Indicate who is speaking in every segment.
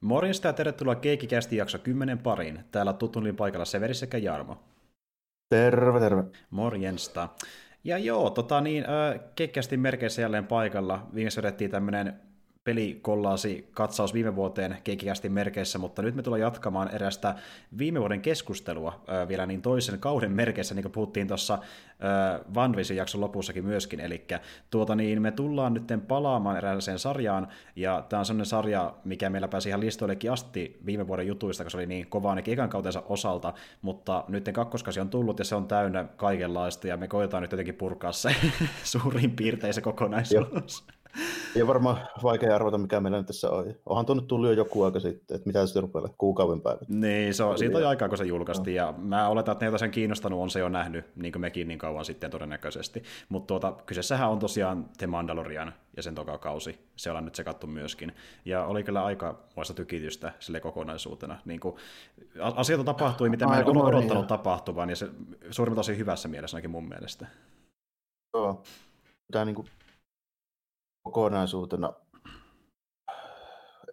Speaker 1: Morjesta ja tervetuloa Keikikästi jakso 10 pariin. Täällä tuttuun paikalla Severi sekä Jarmo.
Speaker 2: Terve, terve.
Speaker 1: Morjensta. Ja joo, tota niin, Keikkikästi merkeissä jälleen paikalla. Viimeksi vedettiin tämmöinen pelikollaasi katsaus viime vuoteen keikikästi merkeissä, mutta nyt me tullaan jatkamaan erästä viime vuoden keskustelua äh, vielä niin toisen kauden merkeissä, niin kuin puhuttiin tuossa Vanvisin jakson lopussakin myöskin, eli tuota niin, me tullaan nyt palaamaan erääseen sarjaan, ja tämä on sellainen sarja, mikä meillä pääsi ihan listoillekin asti viime vuoden jutuista, koska se oli niin kovaa ainakin ekan kautensa osalta, mutta nyt kakkoskasi on tullut ja se on täynnä kaikenlaista, ja me koetaan nyt jotenkin purkaa se suurin piirtein se kokonaisuus. Joo.
Speaker 2: Ei varmaan vaikea arvata, mikä meillä nyt tässä on. Onhan tuonne tullut jo joku aika sitten, että mitä se rupeaa kuukauden päivät.
Speaker 1: Niin, se on, siitä on aikaa, kun se julkaistiin, no. ja mä oletan, että ne, joita sen kiinnostanut, on se jo nähnyt, niin kuin mekin niin kauan sitten todennäköisesti. Mutta tuota, kyseessähän on tosiaan The Mandalorian ja sen toka kausi. Se ollaan nyt sekattu myöskin. Ja oli kyllä aika muista tykitystä sille kokonaisuutena. Niin kuin, asioita tapahtui, mitä mä en odottanut tapahtuvan, ja se suurimmat tosi hyvässä mielessä ainakin mun mielestä.
Speaker 2: Joo. Tämä niin kuin kokonaisuutena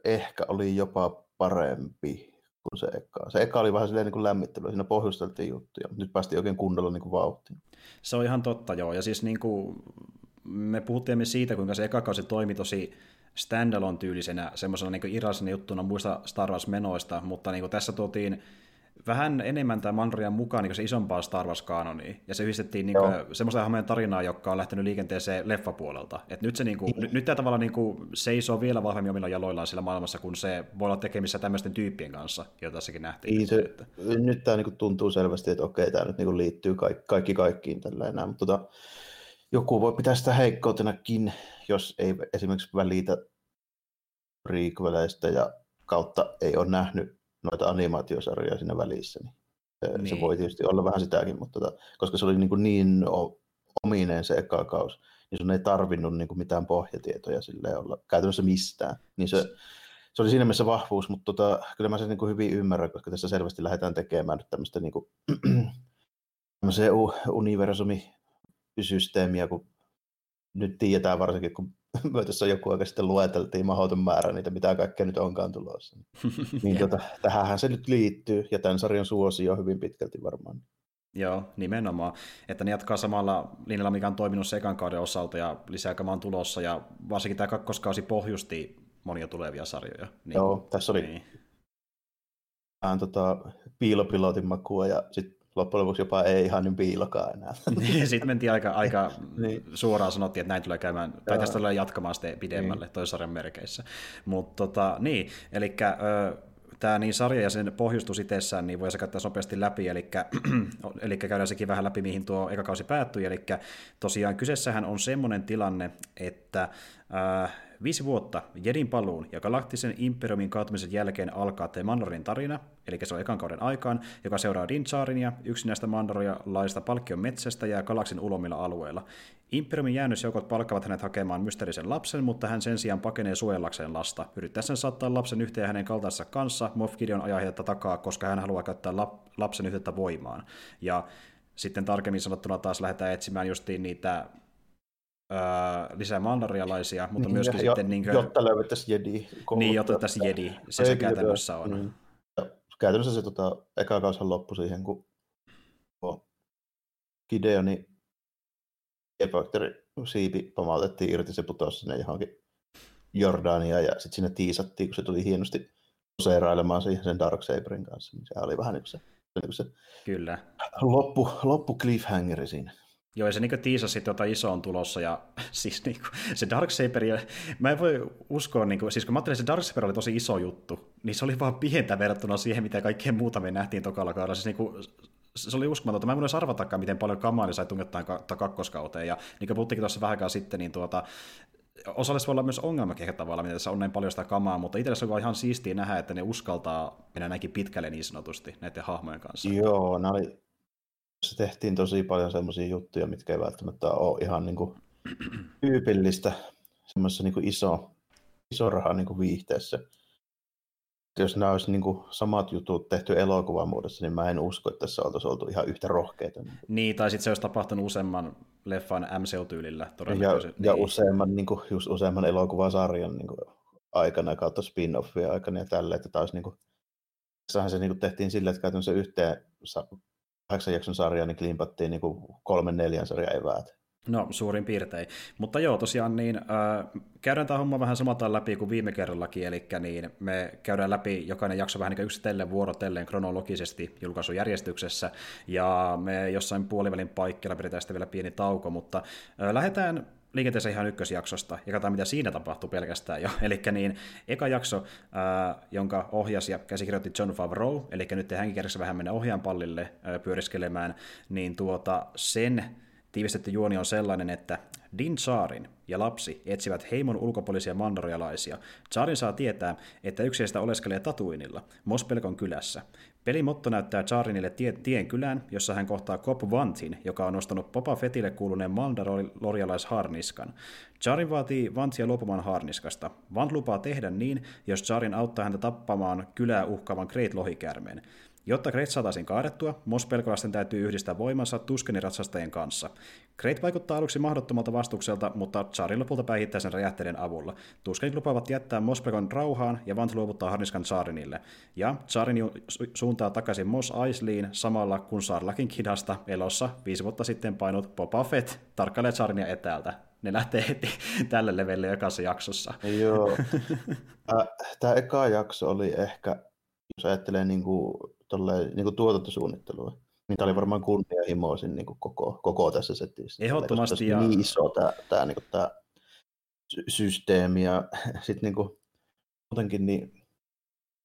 Speaker 2: ehkä oli jopa parempi kuin se eka. Se eka oli vähän silleen niin kuin lämmittelyä, siinä pohjusteltiin juttuja, mutta nyt päästiin oikein kunnolla niin kuin vauhtiin.
Speaker 1: Se on ihan totta, joo. Ja siis niin kuin, me puhuttiin siitä, kuinka se eka kausi toimi tosi standalone tyylisenä, semmoisena niin irrallisena juttuna muista Star Wars-menoista, mutta niin kuin tässä tuotiin vähän enemmän tämä Mandalorian mukaan niin se isompaa Star Wars-kaanonia, ja se yhdistettiin niin semmoista hahmojen tarinaa, joka on lähtenyt liikenteeseen leffapuolelta. Et nyt, se, niin kuin, nyt, nyt tämä tavalla niin kuin, seisoo vielä vahvemmin omilla jaloillaan sillä maailmassa, kun se voi olla tekemissä tämmöisten tyyppien kanssa, joita tässäkin nähtiin.
Speaker 2: Niin, se, että... Nyt tämä niin kuin, tuntuu selvästi, että okei, tämä nyt niin kuin, liittyy kaikki, kaikki kaikkiin tällä enää, mutta tota, joku voi pitää sitä heikkoutenakin, jos ei esimerkiksi välitä prequeleista ja kautta ei ole nähnyt noita animaatiosarjoja siinä välissä, niin se, niin. se voi tietysti olla vähän sitäkin, mutta tota, koska se oli niin, kuin niin ominen se eka kaus, niin sun ei tarvinnut niin kuin mitään pohjatietoja sille olla käytännössä mistään. Niin se, se oli siinä mielessä vahvuus, mutta tota, kyllä mä sen niin kuin hyvin ymmärrän, koska tässä selvästi lähdetään tekemään nyt tämmöistä niin kuin, universumisysteemiä, kun nyt tiedetään varsinkin, kun me tässä joku aika sitten lueteltiin mahdoton määrä niitä, mitä kaikkea nyt onkaan tulossa. niin tota, tähänhän se nyt liittyy, ja tämän sarjan suosio hyvin pitkälti varmaan.
Speaker 1: Joo, nimenomaan. Että ne jatkaa samalla linjalla, mikä on toiminut sekan kauden osalta, ja lisää on tulossa, ja varsinkin tämä kakkoskausi pohjusti monia tulevia sarjoja.
Speaker 2: Niin, Joo, tässä oli niin. vähän tota, piilopilotin makua, ja sitten loppujen lopuksi jopa ei ihan niin piilokaa enää.
Speaker 1: Niin, sitten mentiin aika, aika niin. suoraan sanottiin, että näin tulee käymään, Joo. tai tästä tulee jatkamaan sitten pidemmälle niin. toisarjan merkeissä. Mutta tota, niin, eli tämä niin sarja ja sen pohjustus itsessään, niin voi se käyttää nopeasti läpi, eli, eli käydään sekin vähän läpi, mihin tuo eka kausi päättyi, eli tosiaan kyseessähän on semmoinen tilanne, että äh, Viisi vuotta Jedin paluun ja galaktisen imperiumin kaatumisen jälkeen alkaa The Mandarin tarina, eli se on ekan kauden aikaan, joka seuraa Din ja yksinäistä laista palkkion metsästä ja galaksin ulomilla alueilla. Imperiumin jäännösjoukot palkkavat hänet hakemaan mysteerisen lapsen, mutta hän sen sijaan pakenee suojellakseen lasta. Yrittäessään saattaa lapsen yhteen hänen kaltaisessa kanssa, Moff Gideon ajaa heitä takaa, koska hän haluaa käyttää lapsen yhteyttä voimaan. Ja sitten tarkemmin sanottuna taas lähdetään etsimään justiin niitä öö, lisää mandarialaisia, mutta niin, myöskin jo, sitten... Niin
Speaker 2: kuin, jotta löydettäisiin jedi.
Speaker 1: Niin, jotta löydettäisiin jedi. Se se käytännössä on. Niin.
Speaker 2: Käytännössä se tota, eka kaushan loppui siihen, kun Gideoni siipi pamautettiin irti, se putosi sinne johonkin Jordania ja sitten sinne tiisattiin, kun se tuli hienosti poseerailemaan siihen sen Darksaberin kanssa. Niin se oli vähän niin se, niin kuin se
Speaker 1: Kyllä.
Speaker 2: Loppu, loppu cliffhangeri siinä.
Speaker 1: Joo, ja se niin tiisasi tota isoon tulossa, ja siis niin kuin, se Darksaber, mä en voi uskoa, niin kuin, siis kun mä ajattelin, että se Darksaber oli tosi iso juttu, niin se oli vaan pientä verrattuna siihen, mitä kaikkea muuta me nähtiin tokalla kaudella. Siis niin kuin, se oli uskomatonta. Mä en voinut arvatakaan, miten paljon kamaa sai tungettaa kakkoskauteen. Ja niin kuin puhuttiinkin tuossa vähän sitten, niin tuota, osallis voi olla myös ongelma tavalla, mitä tässä on näin paljon sitä kamaa, mutta itsellä on ihan siistiä nähdä, että ne uskaltaa mennä näinkin pitkälle niin sanotusti näiden hahmojen kanssa.
Speaker 2: Joo, nämä oli se tehtiin tosi paljon semmoisia juttuja, mitkä ei välttämättä ole ihan niin kuin tyypillistä semmoisessa niin kuin iso, iso raha niin kuin viihteessä. Jos nämä olisi niin kuin samat jutut tehty elokuvan muodossa, niin mä en usko, että tässä oltaisiin oltu ihan yhtä rohkeita.
Speaker 1: Niin, tai sitten se olisi tapahtunut useamman leffan MCU-tyylillä.
Speaker 2: Ja, niin. ja useamman, niin kuin, just useamman elokuvasarjan niin kuin aikana kautta spin-offia aikana ja tälle, että taas niinku, tässähän se niinku tehtiin sillä, että käytännössä yhteen kahdeksan jakson sarjaan niin klimpattiin niinku kolmen neljän sarjan eväät.
Speaker 1: No, suurin piirtein. Mutta joo, tosiaan niin, äh, käydään tämä homma vähän samaltaan läpi kuin viime kerrallakin, eli niin me käydään läpi jokainen jakso vähän niin yksitellen vuorotellen kronologisesti julkaisujärjestyksessä, ja me jossain puolivälin paikkeilla pidetään sitten vielä pieni tauko, mutta äh, lähdetään liikenteeseen ihan ykkösjaksosta, ja katsotaan mitä siinä tapahtuu pelkästään jo. Eli niin, eka jakso, äh, jonka ohjasi ja käsikirjoitti John Favreau, eli nyt hänkin kerrassa vähän mennä ohjaan pallille äh, pyöriskelemään, niin tuota, sen Tiivistetty juoni on sellainen, että Din Saarin ja lapsi etsivät heimon ulkopuolisia mandorialaisia. Saarin saa tietää, että yksi heistä oleskelee Tatuinilla, Mospelkon kylässä. Pelimotto näyttää Charinille tie- tien kylään, jossa hän kohtaa Cop Vantin, joka on nostanut Popa Fetille kuuluneen mandalorialaisharniskan. Charin vaatii Vantia luopumaan harniskasta. Vant lupaa tehdä niin, jos Charin auttaa häntä tappamaan kylää uhkaavan Great Lohikärmeen. Jotta Great saataisiin kaadettua, Mospelkolaisten täytyy yhdistää voimansa Tuskeni-ratsastajien kanssa. Great vaikuttaa aluksi mahdottomalta vastukselta, mutta Charin lopulta päihittää sen räjähteiden avulla. Tuskenit lupaavat jättää Mospelkon rauhaan ja Vant luovuttaa Harniskan Charinille. Ja Charin su- suuntaa takaisin Mos Eisliin samalla kun Sarlakin kidasta elossa viisi vuotta sitten painut Boba Fett tarkkailee Charinia etäältä. Ne lähtee heti tälle levelle jokaisessa jaksossa.
Speaker 2: Joo. Tämä eka jakso oli ehkä, jos ajattelee niin kuin tolleen, niin kuin tuotantosuunnittelua. Niin tämä oli varmaan kunnianhimoisin niin kuin koko, koko tässä setissä.
Speaker 1: Ehdottomasti.
Speaker 2: Ja... Niin iso tämä, tämä, niin kuin, tämä systeemi ja sitten niin kuin, muutenkin niin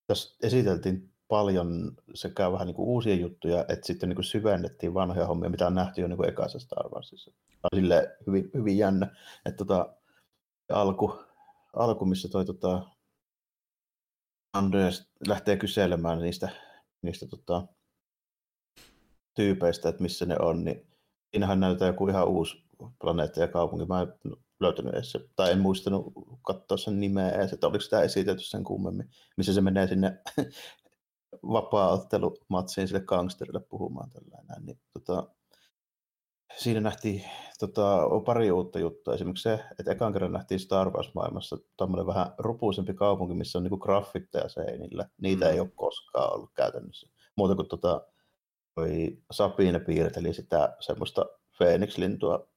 Speaker 2: tässä esiteltiin paljon sekä vähän niin kuin uusia juttuja, että sitten niin kuin syvennettiin vanhoja hommia, mitä on nähty jo niin kuin ekassa Star Warsissa. Tämä on sille hyvin, hyvin jännä, että tota, alku, alku, missä toi tota, Andreas lähtee kyselemään niistä niistä tota, tyypeistä, että missä ne on, niin siinähän näytetään joku ihan uusi planeetta ja kaupunki. Mä en löytänyt edes tai en muistanut katsoa sen nimeä edes, että oliko sitä esitelty sen kummemmin, missä se menee sinne vapaa-ottelumatsiin sille gangsterille puhumaan tällainen. Niin, tota, siinä nähtiin tota, pari uutta juttua. Esimerkiksi se, että ekan kerran nähtiin Star Wars-maailmassa tämmöinen vähän rupuisempi kaupunki, missä on niinku graffitteja seinillä. Niitä mm. ei ole koskaan ollut käytännössä. Muuta kuin tota, Sabine piirteli sitä semmoista Phoenix-lintua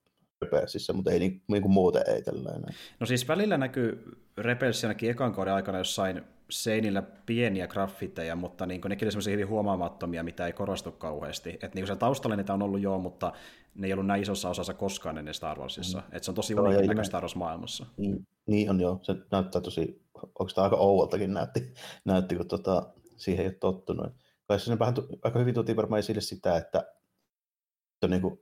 Speaker 2: Rebelsissä, mutta ei niin, niin kuin muuten ei tällainen.
Speaker 1: No siis välillä näkyy Rebels ainakin ekan kauden aikana jossain seinillä pieniä graffiteja, mutta niin nekin oli hyvin huomaamattomia, mitä ei korostu kauheasti. Et niin se taustalla niitä on ollut joo, mutta ne ei ollut näin isossa osassa koskaan ennen Star Warsissa. Mm. Et se on tosi uniikin näköistä Star Wars-maailmassa.
Speaker 2: Niin, niin on joo. Se näyttää tosi, onko tämä aika ouoltakin näytti, näytti kun tota, siihen ei ole tottunut. Kai se vähän, aika hyvin tuotiin varmaan esille sitä, että on niin kuin,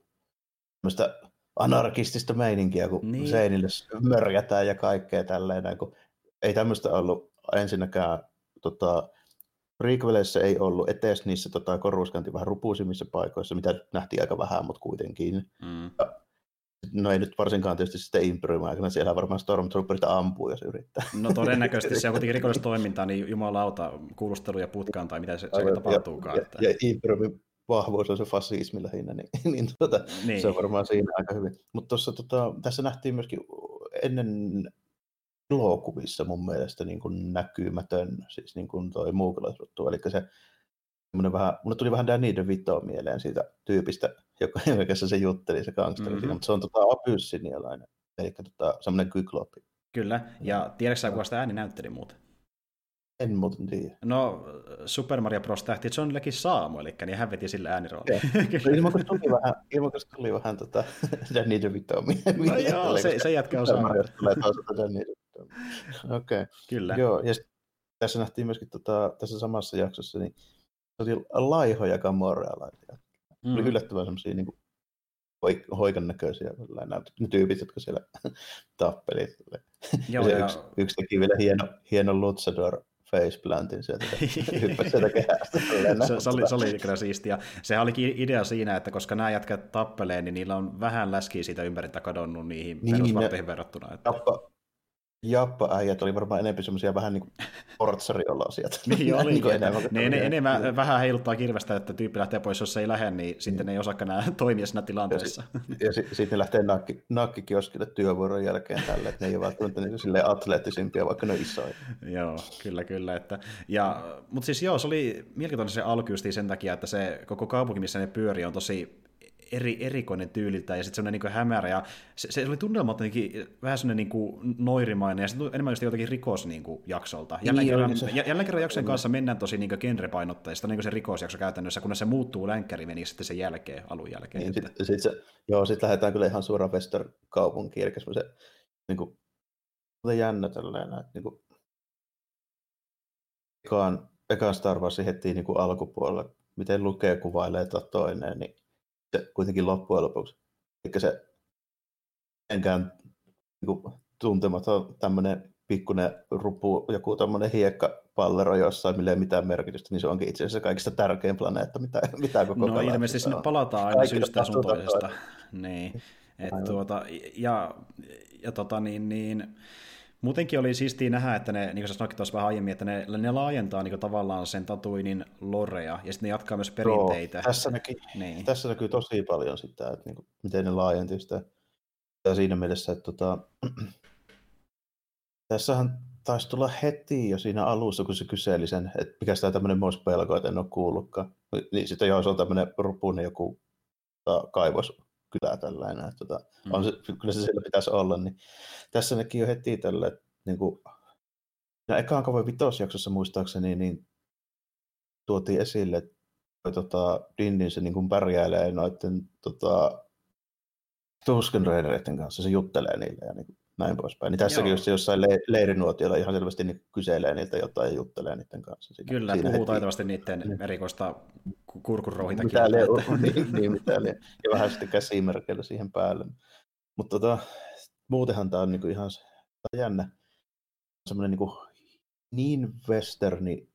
Speaker 2: anarkistista meininkiä, kun niin. seinille mörjätään ja kaikkea tälleen, kun ei tämmöistä ollut ensinnäkään tota, prequeleissä ei ollut etes niissä tota, koruskanti vähän rupuisimmissa paikoissa, mitä nähtiin aika vähän, mutta kuitenkin. Mm. No ei nyt varsinkaan tietysti sitten Imperiumin aikana, siellä varmaan Stormtrooperit ampuu, jos yrittää.
Speaker 1: No todennäköisesti se on kuitenkin rikollista toimintaa, niin jumalauta, kuulusteluja putkaan tai mitä se, se tapahtuukaan. Ja,
Speaker 2: että... ja Imperiumin vahvuus on se fasismi lähinnä, niin, niin, tuota, niin. se on varmaan siinä aika hyvin. Mutta tota, tässä nähtiin myöskin ennen elokuvissa mun mielestä niin kuin näkymätön, siis niin kuin toi muukalaisruttu, eli se vähän, mulle tuli vähän Danny DeVito mieleen siitä tyypistä, joka, joka se jutteli, se gangsteri mm-hmm. mutta se on tota apyssinialainen, eli tota, semmoinen kyklopi.
Speaker 1: Kyllä, ja tiedätkö kuka sitä ääni näytteli muuten?
Speaker 2: En muuten tiedä.
Speaker 1: No, Super Mario Bros. tähti John Saamo, eli niin hän veti sillä ääniroolin.
Speaker 2: No, ilman, tuli vähän, ilman, tuli vähän tota, Danny DeVito.
Speaker 1: No joo, se, se jätkä osaa.
Speaker 2: Mario tulee toisaalta Danny DeVito. Okei. Okay.
Speaker 1: Kyllä.
Speaker 2: Joo, ja tässä nähtiin myöskin tota, tässä samassa jaksossa, niin se oli laihoja Gamorrealaisia. Mm. Oli yllättävän semmoisia niin hoikan näköisiä ne tyypit, jotka siellä tappeli. Joo, ja, ja yksi, yksi teki vielä hieno, hieno Luchador faceplantin sieltä, sieltä kehästä.
Speaker 1: se, se, oli, se oli kyllä siistiä. Sehän olikin idea siinä, että koska nämä jätkät tappelee, niin niillä on vähän läskiä siitä ympäriltä kadonnut niihin niin, perusvarteihin verrattuna.
Speaker 2: Että... Tappa, Jappa-äijät oli varmaan enemmän semmoisia vähän niin kuin portsariolosia.
Speaker 1: niin oli. niin enemmän, ne, ne, enemmän niin. vähän heiluttaa kirvestä, että tyyppi lähtee pois, jos ei lähde, niin sitten ne ei osaakaan enää toimia siinä tilanteessa.
Speaker 2: Ja, ja sitten ne lähtee nakki, nakkikioskille työvuoron jälkeen tälle, että ne ei ole välttämättä niin atleettisimpia, vaikka ne isoja.
Speaker 1: joo, kyllä, kyllä. Että, ja, mutta siis joo, se oli mielenkiintoinen se alku sen takia, että se koko kaupunki, missä ne pyörii, on tosi eri, erikoinen tyyliltä ja sitten semmoinen niin hämärä. Ja se, se oli tunnelma jotenkin vähän semmoinen niin noirimainen ja sitten enemmän just jotenkin rikos niin kuin, jaksolta. Jälleen, niin, kerran, se... jälleen kerran jakson kanssa mennään tosi niin genrepainotteista, niin kuin se rikosjakso käytännössä, kun se muuttuu länkkäri sitten sen jälkeen, alun jälkeen. Niin,
Speaker 2: sitten sit se, joo, sitten lähdetään kyllä ihan suoraan Western-kaupunkiin, eli semmoisen niin kuin, jännä tällainen, että niin kuin, ekaan, ekaan Star Warsin heti niin kuin alkupuolella, miten lukee, kuvailee toinen, niin se kuitenkin loppujen lopuksi. Eikä se enkään niin tuntematon tämmöinen pikkuinen rupu, joku tämmöinen hiekkapallero jossain, millä ei mitään merkitystä, niin se onkin itse asiassa kaikista tärkein planeetta, mitä, mitä koko
Speaker 1: No ilmeisesti sinne palataan aina Kaikille syystä sun toisesta. Niin. Et, tuota, ja, ja tota, niin, niin, Muutenkin oli siistiä nähdä, että ne, niin kuin sä sanoit tuossa vähän aiemmin, että ne, ne laajentaa niin tavallaan sen Tatuinin lorea, ja sitten ne jatkaa myös perinteitä.
Speaker 2: Joo, tässä, näkyy, niin. tässä näkyy tosi paljon sitä, että niin kuin, miten ne laajenti sitä. Ja siinä mielessä, että tota, tässähän taisi tulla heti jo siinä alussa, kun se kyseli sen, että mikä sitä tämmöinen Mos pelko, että en ole kuullutkaan. Niin sitten joo, se on tämmöinen rupunen joku tota, kaivos kylä tällainen. Että, tota, mm. on se, kyllä se siellä pitäisi olla. Niin tässä näki jo heti tälle, niin kuin, ja ekaan kauan vitosjaksossa muistaakseni, niin tuotiin esille, että tota, Dindin se niin kuin pärjäilee noiden tota, Tusken kanssa, se juttelee niille ja niin kuin, näin poispäin. Niin tässäkin Joo. just jossain le- leirinuotiolla ihan selvästi niin kyselee niiltä jotain ja juttelee niiden kanssa.
Speaker 1: Siinä, Kyllä, siinä puhuu heti. taitavasti niiden niin. erikoista kurkunrouhita
Speaker 2: mitä lie, niin, niin, mitä lie. Ja vähän sitten käsimerkeillä siihen päälle. Mutta tota, muutenhan tämä on niinku ihan tämä on jännä. Semmoinen niinku niin westerni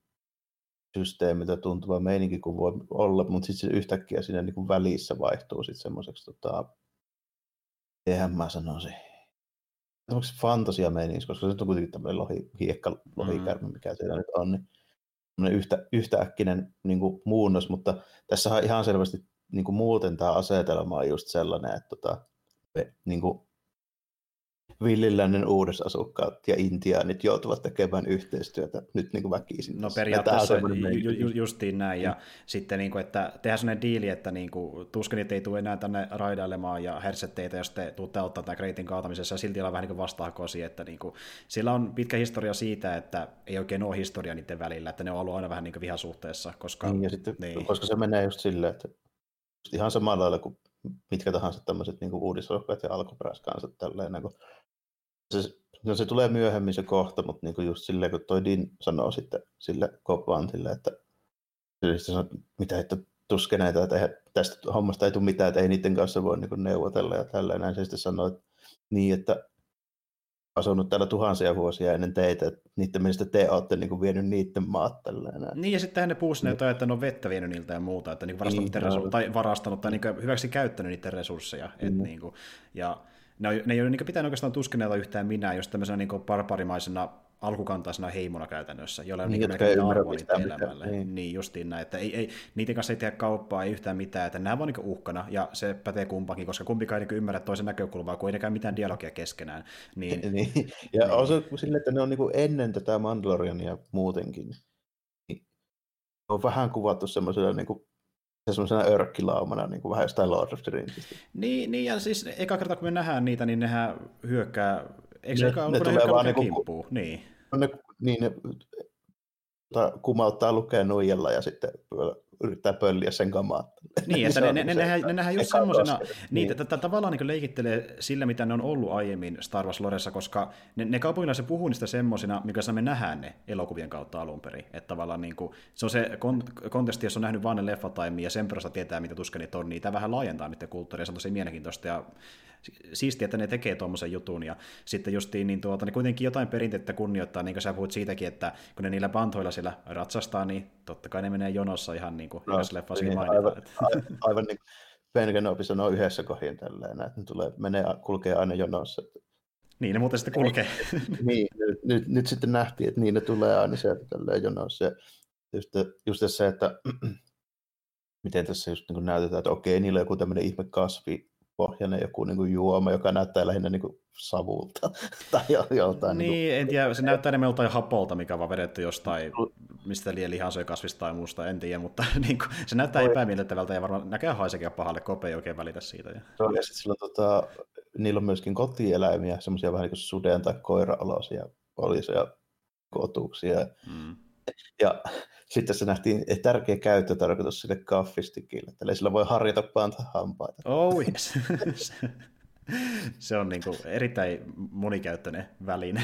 Speaker 2: systeemiltä tuntuva meininki kuin voi olla, mutta sitten se yhtäkkiä siinä niinku välissä vaihtuu sitten semmoiseksi, tota, eihän mä sanoisin, fantasia meiningiksi, koska se on kuitenkin tämmöinen lohi, hiekka lohikärme, mm. mikä siellä nyt on, niin yhtä, yhtäkkinen niin kuin muunnos, mutta tässä on ihan selvästi niin kuin muuten tämä asetelma on just sellainen, että tota, niin kuin villilännen uudesasukkaat ja intiaanit joutuvat tekemään yhteistyötä nyt niin kuin väkisin.
Speaker 1: No periaatteessa ju, ju, justiin näin, ja mm. sitten niin kuin, että tehdään sellainen diili, että niin kuin, tuskenit ei tule enää tänne raidailemaan ja hersetteitä, jos te tuutte auttaa tämän kreitin kaatamisessa, ja silti ollaan vähän niin vastahakoisia, että niin kuin, sillä on pitkä historia siitä, että ei oikein ole historia niiden välillä, että ne on ollut aina vähän niin kuin vihasuhteessa, koska...
Speaker 2: Niin, ja sitten, niin. koska se menee just silleen, että ihan samalla lailla kuin mitkä tahansa tämmöiset niin uudisrokkaat ja alkuperäiskansat tälleen, niin kuin se, no se tulee myöhemmin se kohta, mutta niinku just silleen, kun toi Din sanoo sitten sille Kopvantille, että sanoo, että mitä, että tuskeneita, että tästä hommasta ei tule mitään, että ei niiden kanssa voi niin neuvotella ja tälleen. Näin se sitten sanoo, että niin, että asunut täällä tuhansia vuosia ennen teitä, että niiden mielestä te olette niin kuin vienyt niiden maat tälleen.
Speaker 1: Niin, ja sitten ne puhuisi niin. että ne on vettä vienyt niiltä ja muuta, että niin varastanut, niin, resu- tai varastanut tai niin hyväksi käyttänyt niiden resursseja. Mm. Et niin kuin, ja ne, ne ei ole niin pitänyt oikeastaan tuskennella yhtään minä, jos tämmöisenä niin barbarimaisena alkukantaisena heimona käytännössä, jolla on niin, niin arvoa niiden elämälle. Niin. niin justiin näin, että ei, ei, niiden kanssa ei tehdä kauppaa, ei yhtään mitään, että nämä on niin uhkana, ja se pätee kumpakin, koska kumpikaan ei niin ymmärrä toisen näkökulmaa, kun ei nekään mitään dialogia keskenään. Niin,
Speaker 2: niin. Ja niin. on se sille, että ne on niin ennen tätä Mandaloriania muutenkin, niin on vähän kuvattu semmoisella niin kuin semmoisena örkkilaumana, niin kuin vähän jostain Lord of the Ringsista.
Speaker 1: Niin, niin, ja siis eka kerta kun me nähdään niitä, niin nehän hyökkää, eikö
Speaker 2: ne,
Speaker 1: eka
Speaker 2: ne, ne tulee vaan niin kuin,
Speaker 1: Niin.
Speaker 2: Ne, niin ne kumauttaa lukea nuijalla ja sitten yrittää pölliä sen kamaa.
Speaker 1: Niin, että ne, ne, ne, nähdään, ne nähdään just semmoisena, niin, niin. Tavallaan niin leikittelee sillä, mitä ne on ollut aiemmin Star Wars Loressa, koska ne, ne kaupunkilaiset puhuu niistä semmoisina, mikä me nähdään ne elokuvien kautta alun perin. Että tavallaan niin kuin, se on se kon- kontesti, jos on nähnyt vain ne leffataimin ja sen perästä tietää, mitä tuskenit on, niin tämä vähän laajentaa niiden kulttuuria, se on tosi mielenkiintoista ja siistiä, että ne tekee tuommoisen jutun, ja sitten justiin niin tuota, ne kuitenkin jotain perinteettä kunnioittaa, niin kuin sä puhut siitäkin, että kun ne niillä bantoilla siellä ratsastaa, niin totta kai ne menee jonossa ihan niin kuin no, niin,
Speaker 2: aivan, aivan, aivan niin kuin Ben Kenobi sanoo yhdessä kohdin tälleen, että ne tulee, menee, kulkee aina jonossa.
Speaker 1: Niin, ne muuten sitten kulkee.
Speaker 2: niin, nyt, nyt, nyt, sitten nähtiin, että niin ne tulee aina sieltä tälleen jonossa. Just, just se, että miten tässä just niin näytetään, että okei, niillä on joku tämmöinen ihme kasvi, pohjainen joku niin kuin juoma, joka näyttää lähinnä niin kuin savulta tai joltain.
Speaker 1: Niin, niin kuin... en tiedä, se näyttää enemmän joltain hapolta, mikä on vaan vedetty jostain, mistä liian lihansoi tai muusta, en tiedä, mutta niin kuin, se näyttää Oi. epämiellyttävältä ja varmaan näkee haisekin pahalle, kope ei oikein välitä siitä. Ja...
Speaker 2: Joo, ja sitten silloin, tota, niillä on myöskin kotieläimiä, semmoisia vähän niin kuin suden tai koira-olosia poliiseja kotuuksia. Mm. Ja sitten se nähtiin tärkeä käyttötarkoitus sille kaffistikille, että sillä voi harjata panta hampaita.
Speaker 1: Oh yes. se on niin kuin erittäin monikäyttöinen väline.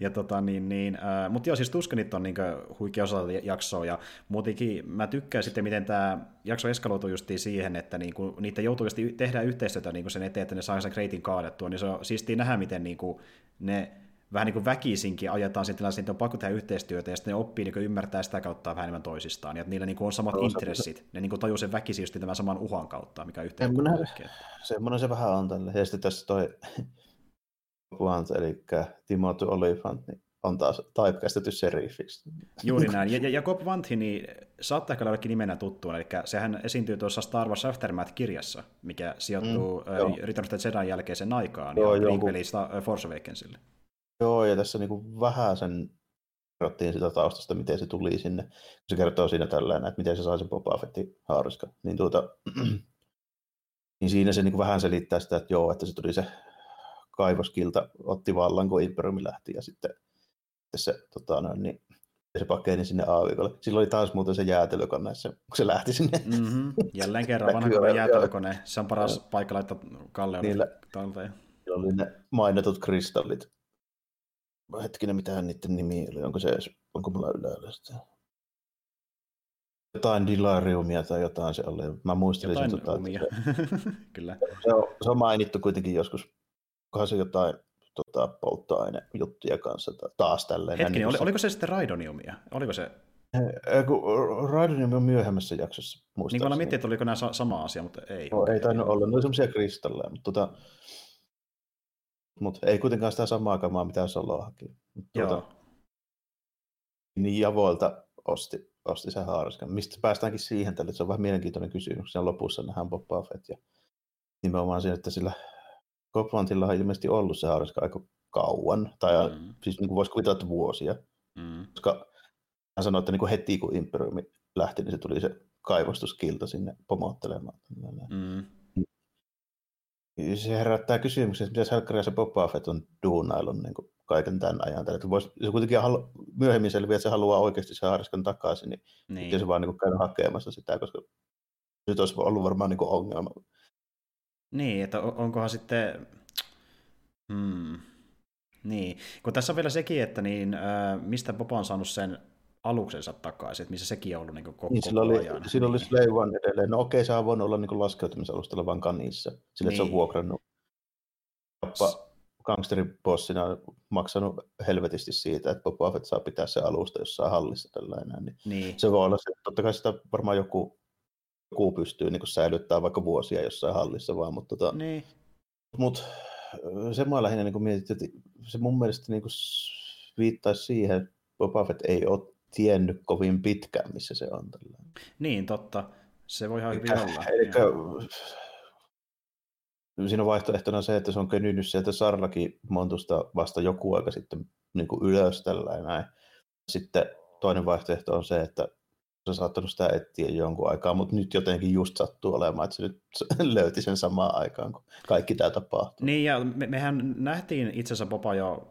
Speaker 1: ja tota, niin, niin, äh, mutta joo, siis Tuskenit on niin huikea osa jaksoa, ja muutenkin mä tykkään sitten, miten tämä jakso eskaloituu justiin siihen, että niin kuin, niitä joutuu tehdä yhteistyötä niin kuin sen eteen, että ne saa sen kreitin kaadettua, niin se on siistiä nähdä, miten niin kuin, ne vähän niin kuin väkisinkin ajetaan sitten että on pakko tehdä yhteistyötä, ja sitten ne oppii niin ymmärtää sitä kautta vähän enemmän toisistaan, ja että niillä niin kuin on samat no, intressit, se... ne niin kuin tajuu sen väkisin just tämän saman uhan kautta, mikä yhteen
Speaker 2: semmoinen, semmoinen se vähän on tällä. Ja sitten tässä toi Plant, eli Timothy Olyphant, niin on taas typecastetty seriifiksi.
Speaker 1: Juuri näin. Ja, ja Jacob Vanthi, niin saattaa kyllä ollakin nimenä tuttuun, eli sehän esiintyy tuossa Star Wars Aftermath-kirjassa, mikä sijoittuu mm, uh, Return of the Jedi jälkeiseen aikaan, joo, ja prequelista Force Awakensille.
Speaker 2: Joo, ja tässä niin vähän sen kerrottiin sitä taustasta, miten se tuli sinne. Se kertoo siinä tällainen, että miten se sai sen Boba Fettin haariska. Niin, tuota, niin siinä se niin vähän selittää sitä, että joo, että se tuli se kaivoskilta, otti vallan, kun Imperiumi lähti, ja sitten se, tota, no, niin, se pakeni sinne aavikolle. Silloin oli taas muuten se jäätelökone, se, kun se lähti sinne.
Speaker 1: Mm-hmm. Jälleen kerran vanha jäätelökone. Se on paras paikka laittaa kalleudut Niillä,
Speaker 2: talteen. oli ne mainitut kristallit hetkinen, mitä niiden nimi oli, onko se onko mulla ylhäällä sitä? Jotain Dilariumia tai jotain se oli. Mä muistelin jotain sen. Tota,
Speaker 1: se, Kyllä.
Speaker 2: Se on, se on, mainittu kuitenkin joskus, kunhan se jotain tota, polttoainejuttuja kanssa taas tälleen.
Speaker 1: Hetkinen, niin oli, se... oliko se sitten Raidoniumia? Oliko se?
Speaker 2: Raidonium on myöhemmässä jaksossa,
Speaker 1: muistaakseni. Niin kuin miettii, että oliko nämä sama asia, mutta ei.
Speaker 2: No, ei tainnut olla, ne oli semmoisia kristalleja, mutta tota, mutta ei kuitenkaan sitä samaa kamaa, mitä Solo haki. Tuota, niin Javoilta osti, osti se haariskan. Mistä päästäänkin siihen, että se on vähän mielenkiintoinen kysymys. Sen lopussa nähdään Boba Fett ja nimenomaan siinä, että sillä Coplandilla on ilmeisesti ollut se haariska aika kauan, tai mm. siis niin kuin voisi kuvitella, että vuosia. Mm. Koska hän sanoi, että niin kuin heti kun Imperiumi lähti, niin se tuli se kaivostuskilta sinne pomottelemaan. Mm se herättää kysymyksen, että mitä Helkkari ja se Boba Fett on duunailun niin kuin kaiken tämän ajan. Että vois, se kuitenkin halu, myöhemmin selviää, että se haluaa oikeasti se haariskan takaisin, niin, niin. se vaan niin käy hakemassa sitä, koska se olisi ollut varmaan niin ongelma.
Speaker 1: Niin, että onkohan sitten... Hmm. Niin, kun tässä on vielä sekin, että niin, äh, mistä Boba on saanut sen aluksensa takaisin, että missä sekin on ollut niin koko, niin,
Speaker 2: sillä
Speaker 1: oli,
Speaker 2: ajan. Sillä oli Slave One edelleen. No okei, se on voinut olla niin laskeutumisalustalla vaan kanissa. Sillä niin. se on niin. vuokrannut kappa gangsteribossina maksanut helvetisti siitä, että Boba Fett saa pitää se alusta jossain hallissa tällainen. Niin, niin. Se voi olla se, että totta kai sitä varmaan joku, joku pystyy niin säilyttämään vaikka vuosia jossain hallissa vaan, mutta tota, niin. mut, se mä lähinnä niin mietin, että se mun mielestä niin viittaisi siihen, että Boba Fett ei ole tiennyt kovin pitkään, missä se on. Tällainen.
Speaker 1: Niin, totta. Se voi ihan hyvin olla.
Speaker 2: Eli siinä on vaihtoehtona se, että se on könynyt sieltä Sarlakin montusta vasta joku aika sitten niin kuin ylös tällainen näin. Sitten toinen vaihtoehto on se, että se on saattanut sitä etsiä jonkun aikaa, mutta nyt jotenkin just sattuu olemaan, että se nyt löyti sen samaan aikaan, kun kaikki tämä tapahtuu.
Speaker 1: Niin, ja me, mehän nähtiin itse asiassa Popa jo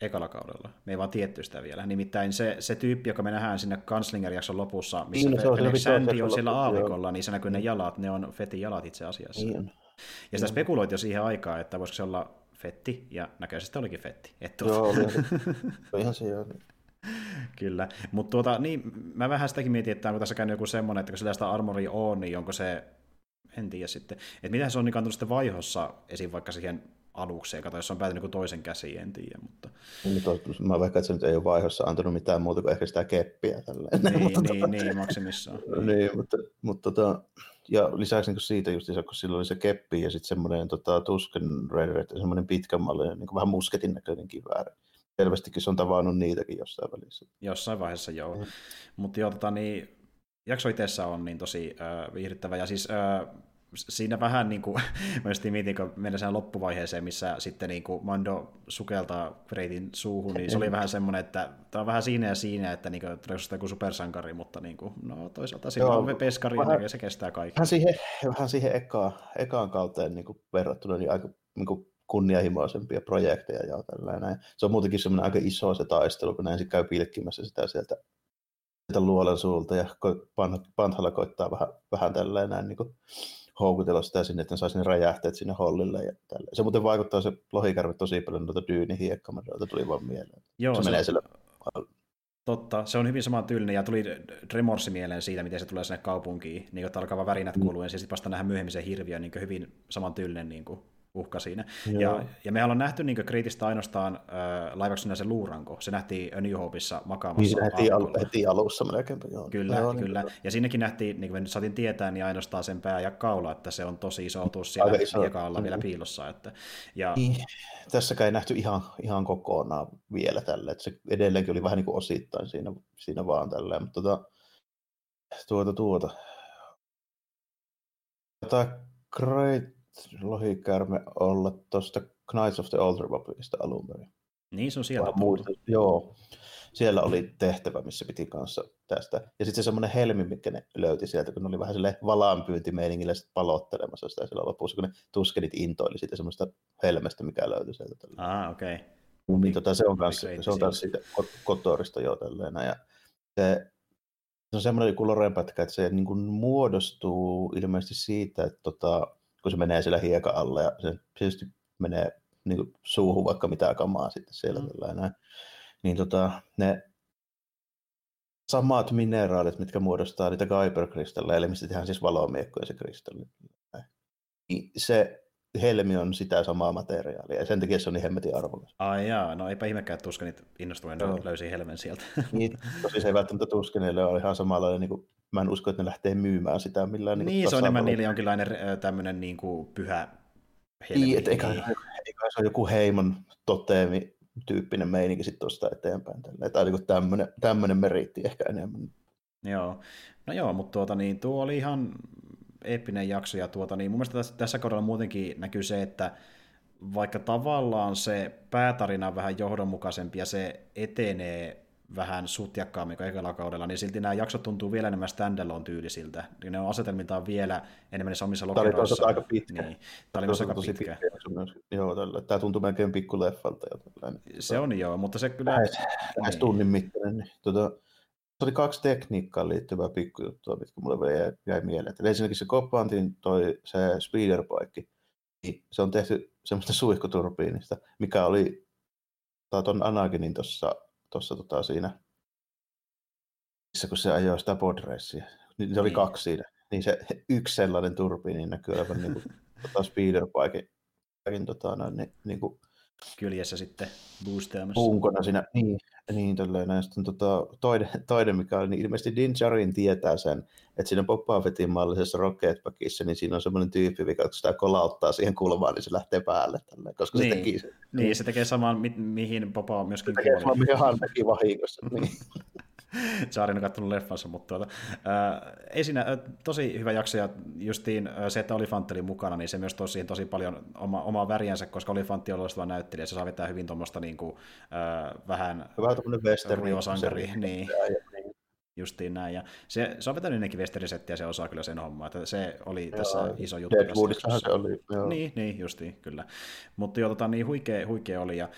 Speaker 1: ekalla kaudella. Me ei vaan tietty sitä vielä. Nimittäin se, se tyyppi, joka me nähdään sinne Kanslinger-jakson lopussa, missä niin, no, Felix Sandy on siellä aavikolla, niin se näkyy ne jalat, ne on Fetin jalat itse asiassa. Niin. Ja sitä spekuloitiin jo siihen aikaan, että voisiko se olla Fetti, ja näköisesti olikin Fetti. Et
Speaker 2: tuota... Joo, oli ihan se joo.
Speaker 1: Kyllä, mutta tuota, niin, mä vähän sitäkin mietin, että onko tässä käynyt joku semmoinen, että kun sillä sitä armoria on, niin onko se, en tiedä sitten, että miten se on niin kantanut sitten vaihossa esim. vaikka siihen alukseen, kato, jos on päätynyt toisen käsiin, en tiedä. Mutta...
Speaker 2: Niin, mä vaikka, että se nyt ei ole vaihossa antanut mitään muuta kuin ehkä sitä keppiä. Tälleen.
Speaker 1: Niin, niin, niin, maksimissaan.
Speaker 2: niin, mutta, mutta tota, ja lisäksi niin siitä just, kun sillä oli se keppi ja sitten semmoinen tota, Tusken Raider, semmoinen pitkän mallinen, niin vähän musketin näköinen kivääri. Selvästikin se on tavannut niitäkin jossain välissä.
Speaker 1: Jossain vaiheessa joo. Mm. Mutta joo, tota, niin, jakso itsessä on niin tosi äh, viihdyttävä. Ja siis äh, siinä vähän niin kuin, mä just mietin, kun mennään sen loppuvaiheeseen, missä sitten niin kuin Mando sukeltaa Freitin suuhun, niin se oli vähän semmoinen, että tämä on vähän siinä ja siinä, että niin kuin, joku supersankari, mutta niin kuin, no toisaalta siinä Joo, on peskari vähän, ja se kestää kaikki.
Speaker 2: Vähän siihen, vähän siihen eka, ekaan kauteen niin kuin verrattuna niin aika niin kuin kunnianhimoisempia projekteja ja tällainen. Se on muutenkin semmoinen aika iso se taistelu, kun ensin käy pilkkimässä sitä sieltä, sieltä luolan suulta ja Panthalla koittaa vähän, vähän tällainen niin kuin houkutella sitä sinne, että ne saisi ne räjähteet sinne hollille. Ja tälle. Se muuten vaikuttaa se lohikärve tosi paljon noita dyynihiekkamadroilta, tuli vaan mieleen. Joo, se, se menee sillä...
Speaker 1: Totta, se on hyvin sama tyylinen ja tuli Remorsi mieleen siitä, miten se tulee sinne kaupunkiin, niin että alkaa värinät mm. ja sitten vasta nähdään myöhemmin se hirviö, niin hyvin saman tyylinen niin kuin uhka siinä. Ja, ja me ollaan nähty niin kriitistä ainoastaan äh, laivaksena se luuranko. Se nähtiin A New Hopeissa makaamassa.
Speaker 2: Niin se heti, al- heti alussa melkein. Joo.
Speaker 1: Kyllä, joo, kyllä. Niin, ja sinnekin nähtiin, niin kuin me nyt saatiin tietää, niin ainoastaan sen pää ja kaula, että se on tosi iso otus siellä iso. alla vielä mm-hmm. piilossa. Että, ja...
Speaker 2: Niin. Tässäkään ei nähty ihan, ihan kokonaan vielä tälle, että se edelleenkin oli vähän niin kuin osittain siinä, siinä vaan tälleen, mutta tuota, tuota, tuota. Tämä Great lohikärme olla tuosta Knights of the Old Republicista alun perin.
Speaker 1: Niin, se on sieltä
Speaker 2: muuta, Joo, siellä oli tehtävä, missä piti kanssa tästä. Ja sitten se semmoinen helmi, mikä ne löyti sieltä, kun ne oli vähän sille valaanpyyntimeiningillä palottelemassa sitä siellä lopussa, kun ne tuskenit intoili siitä semmoista helmestä, mikä löytyi sieltä.
Speaker 1: Ah, okei. Okay.
Speaker 2: Niin, tota, se on kanssa, se on kanssa siitä kotorista jo tälleen. Ja se, se on semmoinen joku lorenpätkä, että se niin kuin muodostuu ilmeisesti siitä, että tota, kun se menee siellä hieka alle ja se tietysti menee niin kuin suuhun vaikka mitä kamaa sitten siellä mm. tällainen. Niin tota, ne samat mineraalit, mitkä muodostaa niitä Kyber-kristalleja, eli mistä tehdään siis valomiekkoja se kristalli. Niin se helmi on sitä samaa materiaalia, ja sen takia se on niin hemmetin arvokas.
Speaker 1: Ai jaa, no eipä ihmekään, että Tuskenit innostuneet no. löysi helmen sieltä.
Speaker 2: Niin, tosi se ei välttämättä Tuskenille ole ihan samalla, niin kuin, mä en usko, että ne lähtee myymään sitä millään.
Speaker 1: Niin, niin se on enemmän niille jonkinlainen tämmöinen niin kuin pyhä helmi.
Speaker 2: Niin, että eikä, eikä se ole joku heimon toteemi tyyppinen meininki sitten tuosta eteenpäin. Tälle. Tai niin tämmöinen, tämmöinen meriitti ehkä enemmän.
Speaker 1: Joo, no joo, mutta tuota, niin, tuo oli ihan eeppinen jakso, ja tuota, niin mun mielestä tässä, tässä kohdalla muutenkin näkyy se, että vaikka tavallaan se päätarina on vähän johdonmukaisempi ja se etenee vähän sutjakkaammin kuin ekalla kaudella, niin silti nämä jaksot tuntuu vielä enemmän standalone tyylisiltä. Niin ne on asetelmiltaan vielä enemmän niissä omissa
Speaker 2: lokeroissa. Tämä oli aika pitkä.
Speaker 1: Niin. Tämä oli aika pitkä. pitkä
Speaker 2: joo, tällä. Tämä tuntuu melkein pikkuleffalta.
Speaker 1: Se on joo, mutta se kyllä...
Speaker 2: Lähes, lähes niin. tunnin mittainen. Niin, tuota, se oli kaksi tekniikkaan liittyvää pikkujuttua, mitkä mulle vielä jäi, jäi mieleen. Eli ensinnäkin se Copantin toi se speederbike, niin se on tehty semmoista suihkuturbiinista, mikä oli tuon Anaginin tuossa tossa, tota, siinä, missä kun se ajoi sitä podreissia. Niin se oli niin. kaksi siinä. Niin se yksi sellainen turbiini näkyy olevan niin kuin, tota speederbikein tota, niin, niin kuin,
Speaker 1: kyljessä sitten boostaamassa.
Speaker 2: Punkona siinä, niin, niin tälleen näin. Sitten tota, toinen, toinen, mikä on, niin ilmeisesti Din Djarin tietää sen, että siinä Boba Fettin mallisessa Rocketbackissa, niin siinä on semmoinen tyyppi, mikä kun sitä kolauttaa siihen kulmaan, niin se lähtee päälle tälleen, koska niin. se teki sen.
Speaker 1: Niin, se tekee saman, mi- mihin Boba myöskin
Speaker 2: se tekee saman, mihin hän teki vahingossa. niin.
Speaker 1: Saarin on katsonut leffansa, mutta tuota, ää, ei siinä, ää, tosi hyvä jakso, ja justiin ää, se, että Olifantti oli mukana, niin se myös tosi, tosi paljon oma, omaa väriänsä, koska Olifantti on loistava näyttelijä, se saa vetää hyvin tuommoista niin kuin, ää, vähän
Speaker 2: Hyvä tuommoinen western.
Speaker 1: niin. Justiin näin. Ja se, se on vetänyt ennenkin westerisettiä ja se osaa kyllä sen hommaa. Että se oli joo, tässä iso juttu.
Speaker 2: Deadwoodissahan se oli. Joo.
Speaker 1: Niin, niin, justiin, kyllä. Mutta joo, tota, niin huikea, huikea oli. Ja,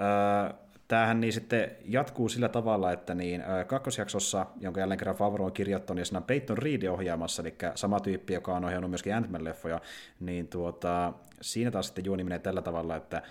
Speaker 1: äh, tämähän niin sitten jatkuu sillä tavalla, että niin, kakkosjaksossa, jonka jälleen kerran Favro on kirjoittanut, niin siinä on Peyton Reed ohjaamassa, eli sama tyyppi, joka on ohjannut myöskin ant leffoja niin tuota, siinä taas sitten juoni menee tällä tavalla, että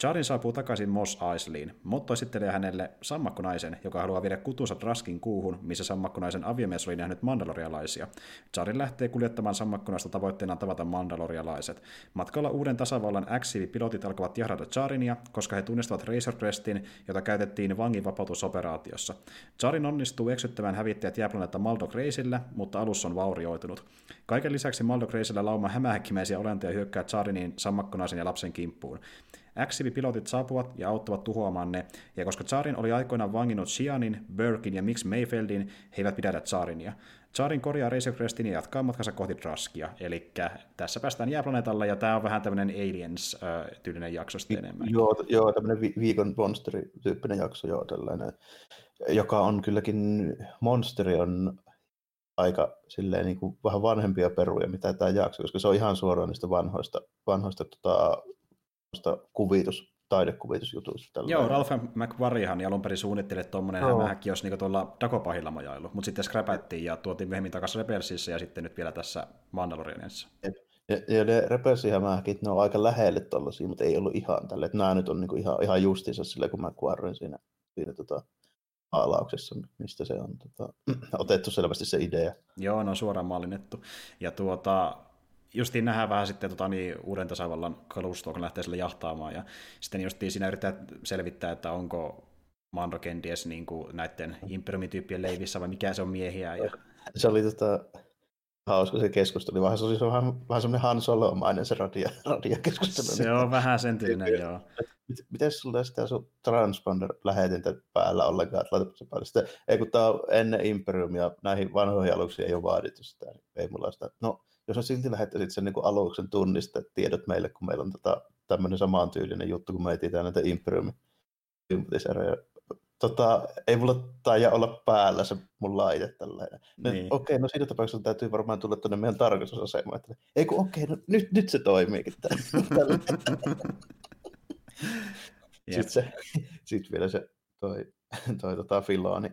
Speaker 1: Charin saapuu takaisin Mos Eisley'n. Motto esittelee hänelle sammakkonaisen, joka haluaa viedä kutunsa Draskin kuuhun, missä sammakkonaisen aviomies oli nähnyt mandalorialaisia. Charin lähtee kuljettamaan sammakkonaista tavoitteena tavata mandalorialaiset. Matkalla uuden tasavallan x pilotit alkavat jahdata Charinia, koska he tunnistavat Razor Crestin, jota käytettiin vangin vapautusoperaatiossa. Charin onnistuu eksyttämään hävittäjät jääplaneetta Maldo Reisillä, mutta alus on vaurioitunut. Kaiken lisäksi Maldo Reisillä lauma hämähäkkimäisiä olentoja hyökkää Charinin, sammakkonaisen ja lapsen kimppuun. X-pilotit saapuvat ja auttavat tuhoamaan ne, ja koska Charin oli aikoinaan vanginnut Shianin, Burkin ja Mix Mayfeldin, he eivät pidätä Charinia. Charin korjaa Razor Crestin ja jatkaa matkansa kohti Draskia, eli tässä päästään jääplaneetalle, ja tämä on vähän tämmöinen Aliens-tyylinen jakso sitten enemmän.
Speaker 2: Joo, joo tämmöinen vi- viikon monsteri-tyyppinen jakso, joo, tällainen, joka on kylläkin, monsteri on aika silleen niin kuin vähän vanhempia peruja, mitä tämä jakso, koska se on ihan suoraan niistä vanhoista, vanhoista tota, kuvitus, taidekuvitusjutuista.
Speaker 1: Tällä Joo, Ralph McVarrihan alun perin suunnitteli, että tuommoinen no. hämähäkki olisi niin tuolla Dagopahilla majailu, mutta sitten skräpättiin ja tuotiin myöhemmin takaisin Rebelsissä ja sitten nyt vielä tässä Mandalorianissa.
Speaker 2: Ja, ja ne Rebelsi-hämähäkit, ne on aika lähelle tuollaisia, mutta ei ollut ihan tälle. Että nämä nyt on niin ihan, ihan justiinsa sille, kun McQuarrin siinä, siinä tota, maalauksessa, mistä se on tota, otettu selvästi se idea.
Speaker 1: Joo, ne on suoraan mallinnettu. Ja tuota, justiin nähdään vähän sitten tota, niin, uuden tasavallan kalustoa, kun lähtee sille jahtaamaan, ja sitten justiin siinä yrittää selvittää, että onko Mando kenties niin kuin näiden imperiumityyppien leivissä, vai mikä se on miehiä. Ja...
Speaker 2: Se oli tota, hauska se keskustelu, vähän se oli vähän, vähän semmoinen Han Solo-mainen se radia, radiokeskustelu.
Speaker 1: Se on vähän sen tyylinen, joo.
Speaker 2: Miten sulla sitä sun transponder-lähetintä päällä ollenkaan, että se paljon sitä, ei kun tää on ennen Imperiumia, näihin vanhoihin aluksiin ei ole vaadittu sitä, niin ei mulla sitä, no jos on silti lähettäisit sen niin aluksen tiedot meille, kun meillä on tota, tämmöinen samantyylinen juttu, kun me etsitään näitä Imperiumin tota, ei mulla taida olla päällä se mun laite tällainen. Niin. Okei, okay, no siinä tapauksessa täytyy varmaan tulla tuonne meidän tarkastusasemaan. Että, ei kun okei, okay, no nyt, nyt se toimiikin. sitten, se, sitten vielä se toi, toi tota Filoni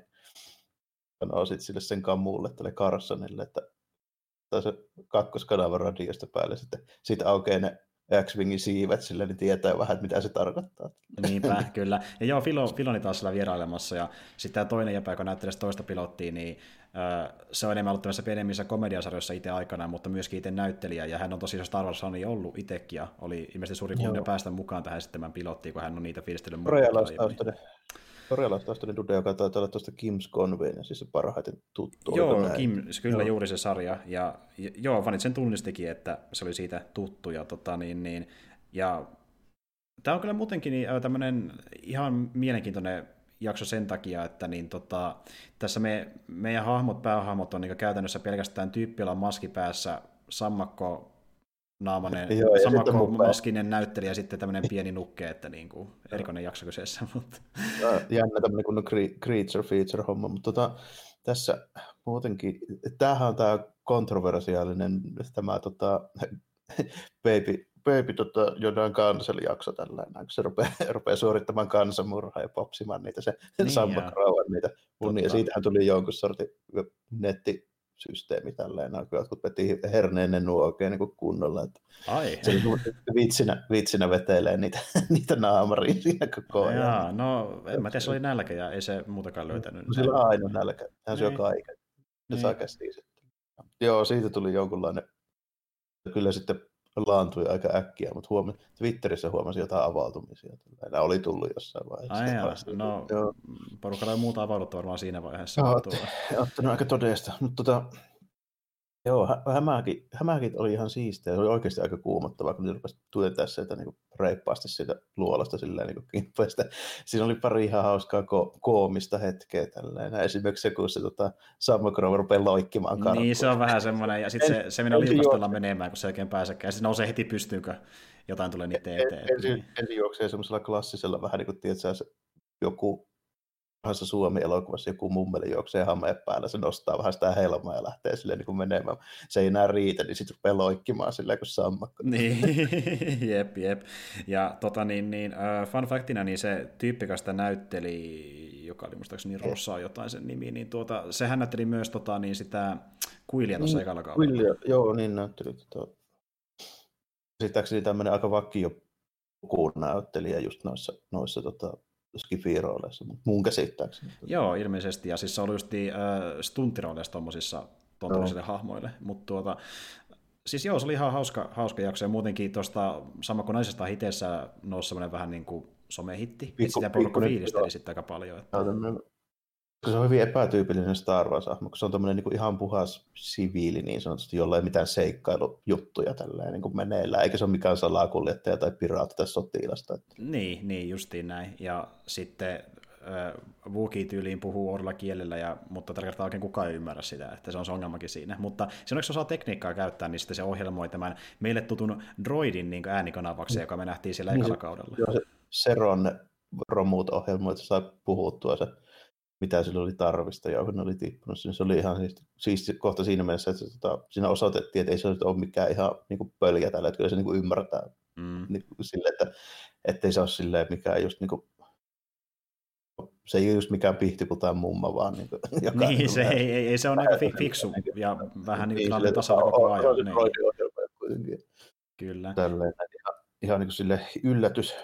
Speaker 2: sanoo sitten sille sen kamuulle, tälle Carsonille, että tai se kakkoskanavan radiosta päälle sitten. Sitten aukeaa ne X-Wingin siivet, sillä niin tietää vähän, että mitä se tarkoittaa.
Speaker 1: Niinpä, kyllä. Ja joo, Filo, Filoni taas siellä vierailemassa, ja sitten tämä toinen jäpä, joka näyttelee toista pilottia, niin äh, se on enemmän ollut tämmöisissä pienemmissä komediasarjoissa itse aikana, mutta myöskin itse näyttelijä, ja hän on tosiaan Star Wars on ollut itsekin, ja oli ilmeisesti suuri kunnia päästä mukaan tähän sitten pilottiin, kun hän on niitä fiilistellyt mukaan.
Speaker 2: Korealaistaustainen dude, joka taitaa olla tuosta Kim's Convene, siis se parhaiten tuttu.
Speaker 1: Joo, Kim, kyllä joo. juuri se sarja. Ja, ja joo, fanit sen tunnistikin, että se oli siitä tuttu. Ja, tota, niin, niin, ja tämä on kyllä muutenkin niin, tämmöinen ihan mielenkiintoinen jakso sen takia, että niin, tota, tässä me, meidän hahmot, päähahmot on niin käytännössä pelkästään tyyppi, jolla on maski päässä, sammakko naamainen, Joo, sama kuin maskinen näyttelijä ja sitten tämmöinen pieni nukke, että niin kuin erikoinen jakso kyseessä. Mutta...
Speaker 2: Jännä tämmöinen kuin creature feature homma, mutta tota, tässä muutenkin, tämähän on tämä kontroversiaalinen tämä tota, baby, baby tota, Jodan kanselijakso tällainen, kun se rupeaa, rupeaa suorittamaan kansanmurhaa ja popsimaan niitä se niin, sammakrauhan niitä munia. Ja siitähän tuli jonkun sortin netti systeemi tälleen, kun jotkut veti herneinen nuo oikein niin kunnolla. Että
Speaker 1: Ai.
Speaker 2: Se vitsinä, vitsinä vetelee niitä, niitä naamariin siinä koko ajan.
Speaker 1: Jaa, no en mä tiedä, se oli nälkä ja ei se muutakaan löytänyt.
Speaker 2: No, sillä on aina nälkä, hän syö niin. kaiken. Se niin. saa käsiä sitten. Joo, siitä tuli jonkunlainen, kyllä sitten laantui aika äkkiä, mutta huomi, Twitterissä huomasi jotain avautumisia. Nämä oli tullut jossain vaiheessa.
Speaker 1: Ai jaa, no Joo. porukalla on muuta avaudutta varmaan siinä vaiheessa.
Speaker 2: Joo, ottanut aika todesta. Mutta tota, Joo, hämähäkin oli ihan siistiä. Se oli oikeasti aika kuumottavaa, kun ne rupesi työntää sieltä niin reippaasti siitä luolasta silleen niin kimppeistä. Siinä oli pari ihan hauskaa ko- koomista hetkeä tälleen. Esimerkiksi se, kun se tota, Sammo rupeaa loikkimaan karkuun.
Speaker 1: Niin, se on vähän semmoinen. Ja sitten se, se minä liukastella menemään, kun se oikein pääsekään. Sitten nousee heti pystyyn, kun jotain tulee niitä eteen.
Speaker 2: Ensin, niin. ensin juoksee semmoisella klassisella vähän niin kuin, tiedätkö, joku tahansa Suomi-elokuvassa joku mummeli juoksee hameen päällä, se nostaa vähän sitä helmaa ja lähtee sille niin kuin menemään. Se ei enää riitä, niin sitten rupeaa loikkimaan silleen kuin sammakko.
Speaker 1: Niin, jep, jep. Ja tota niin, niin uh, fun factina, niin se tyyppikasta näytteli, joka oli muistaakseni Rossa jotain sen nimi, niin tuota, sehän näytteli myös tota, niin sitä tuossa niin, ekalla kaudella.
Speaker 2: Quillia, joo, niin näytteli. Tota... Sitäkseni tämmöinen aika vakio näyttelijä just noissa, noissa tota, skifirooleissa, mun käsittääkseni.
Speaker 1: Joo, ilmeisesti, ja siis se oli just äh, stunttirooleissa tuommoisissa tuollaisille hahmoille, mutta tuota, siis joo, se oli ihan hauska, hauska jakso, ja muutenkin tuosta, sama kuin naisesta hiteessä nousi semmoinen vähän niin kuin somehitti, että sitä porukka fiilisteli sitten aika paljon. Että
Speaker 2: se on hyvin epätyypillinen Star Wars-hahmo, se on tämmöinen niin ihan puhas siviili niin sanotusti, jolla ei mitään seikkailujuttuja tälleen niin kuin meneillään, eikä se ole mikään salakuljettaja tai piraatti tai sotilasta. Että...
Speaker 1: Niin, niin, justiin näin. Ja sitten äh, Wookiee-tyyliin puhuu orla kielellä, ja, mutta tällä kertaa oikein kukaan ei ymmärrä sitä, että se on se ongelmakin siinä. Mutta se onneksi osaa tekniikkaa käyttää, niin sitten se ohjelmoi tämän meille tutun droidin niin äänikanavaksi, mm. joka me nähtiin siellä niin ekalla kaudella.
Speaker 2: Joo, se Seron romut ohjelmoita saa puhuttua se mitä sillä oli tarvista ja kun ne oli tippunut, niin se oli ihan siis, siis kohta siinä mielessä, että se, tota, siinä osoitettiin, että ei se ole mikään ihan niin kuin pöljä tällä, että kyllä se niin kuin ymmärtää mm. niin kuin sille, että ettei se ole silleen mikään just niin kuin, se ei ole just mikään pihtiputajan mumma, vaan niin kuin,
Speaker 1: joka niin, se ei, ei, ei, se on aika fiksu ja vähän niin kuin tasalla koko ajan. Niin. Kyllä.
Speaker 2: Tälleen, ihan, ihan niin kuin sille yllätys,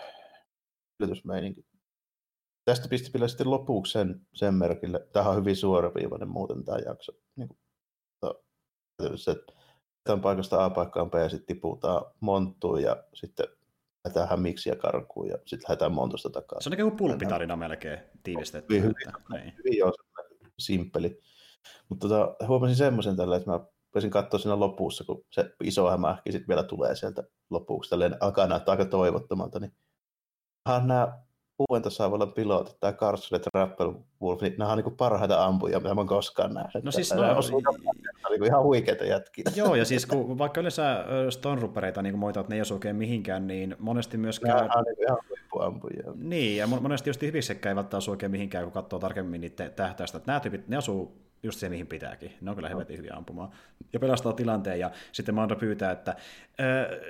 Speaker 2: yllätysmeininki tästä pisti vielä sitten lopuksi sen, sen merkille. Tähän on hyvin suoraviivainen muuten tämä jakso. Niin kuin, to, se, tämän paikasta A paikkaan B ja sitten tiputaan monttuun ja sitten lähdetään hämiksi karkuun ja sitten lähdetään montosta takaisin.
Speaker 1: Se on niin kuin pulppitarina melkein tiivistetty. Hyvin,
Speaker 2: hyvin, niin. hyvin joo, simppeli. Mutta tota, huomasin semmoisen tällä, että mä voisin katsoa siinä lopussa, kun se iso hämähki sitten vielä tulee sieltä lopuksi, tälleen alkaa näyttää aika toivottomalta, niin nämä Puuentosaavolla pilotit tai Carson Rappel Wolf, niin nämä on niin parhaita ampuja, mitä mä oon koskaan nähnyt.
Speaker 1: No siis no,
Speaker 2: niin ihan huikeita jätkiä.
Speaker 1: Joo, ja siis kun vaikka yleensä Stormtroopereita niin moita, että ne ei osu oikein mihinkään, niin monesti myöskään...
Speaker 2: Nämä on niin ihan huippuampuja.
Speaker 1: Niin, ja monesti just hyvissekään ei välttämättä osu oikein mihinkään, kun katsoo tarkemmin niitä tähtäistä. Nämä tyypit, ne asuu just siihen, mihin pitääkin. Ne on kyllä helvetin hyviä ampumaan. Ja pelastaa tilanteen, ja sitten Mando pyytää, että öö,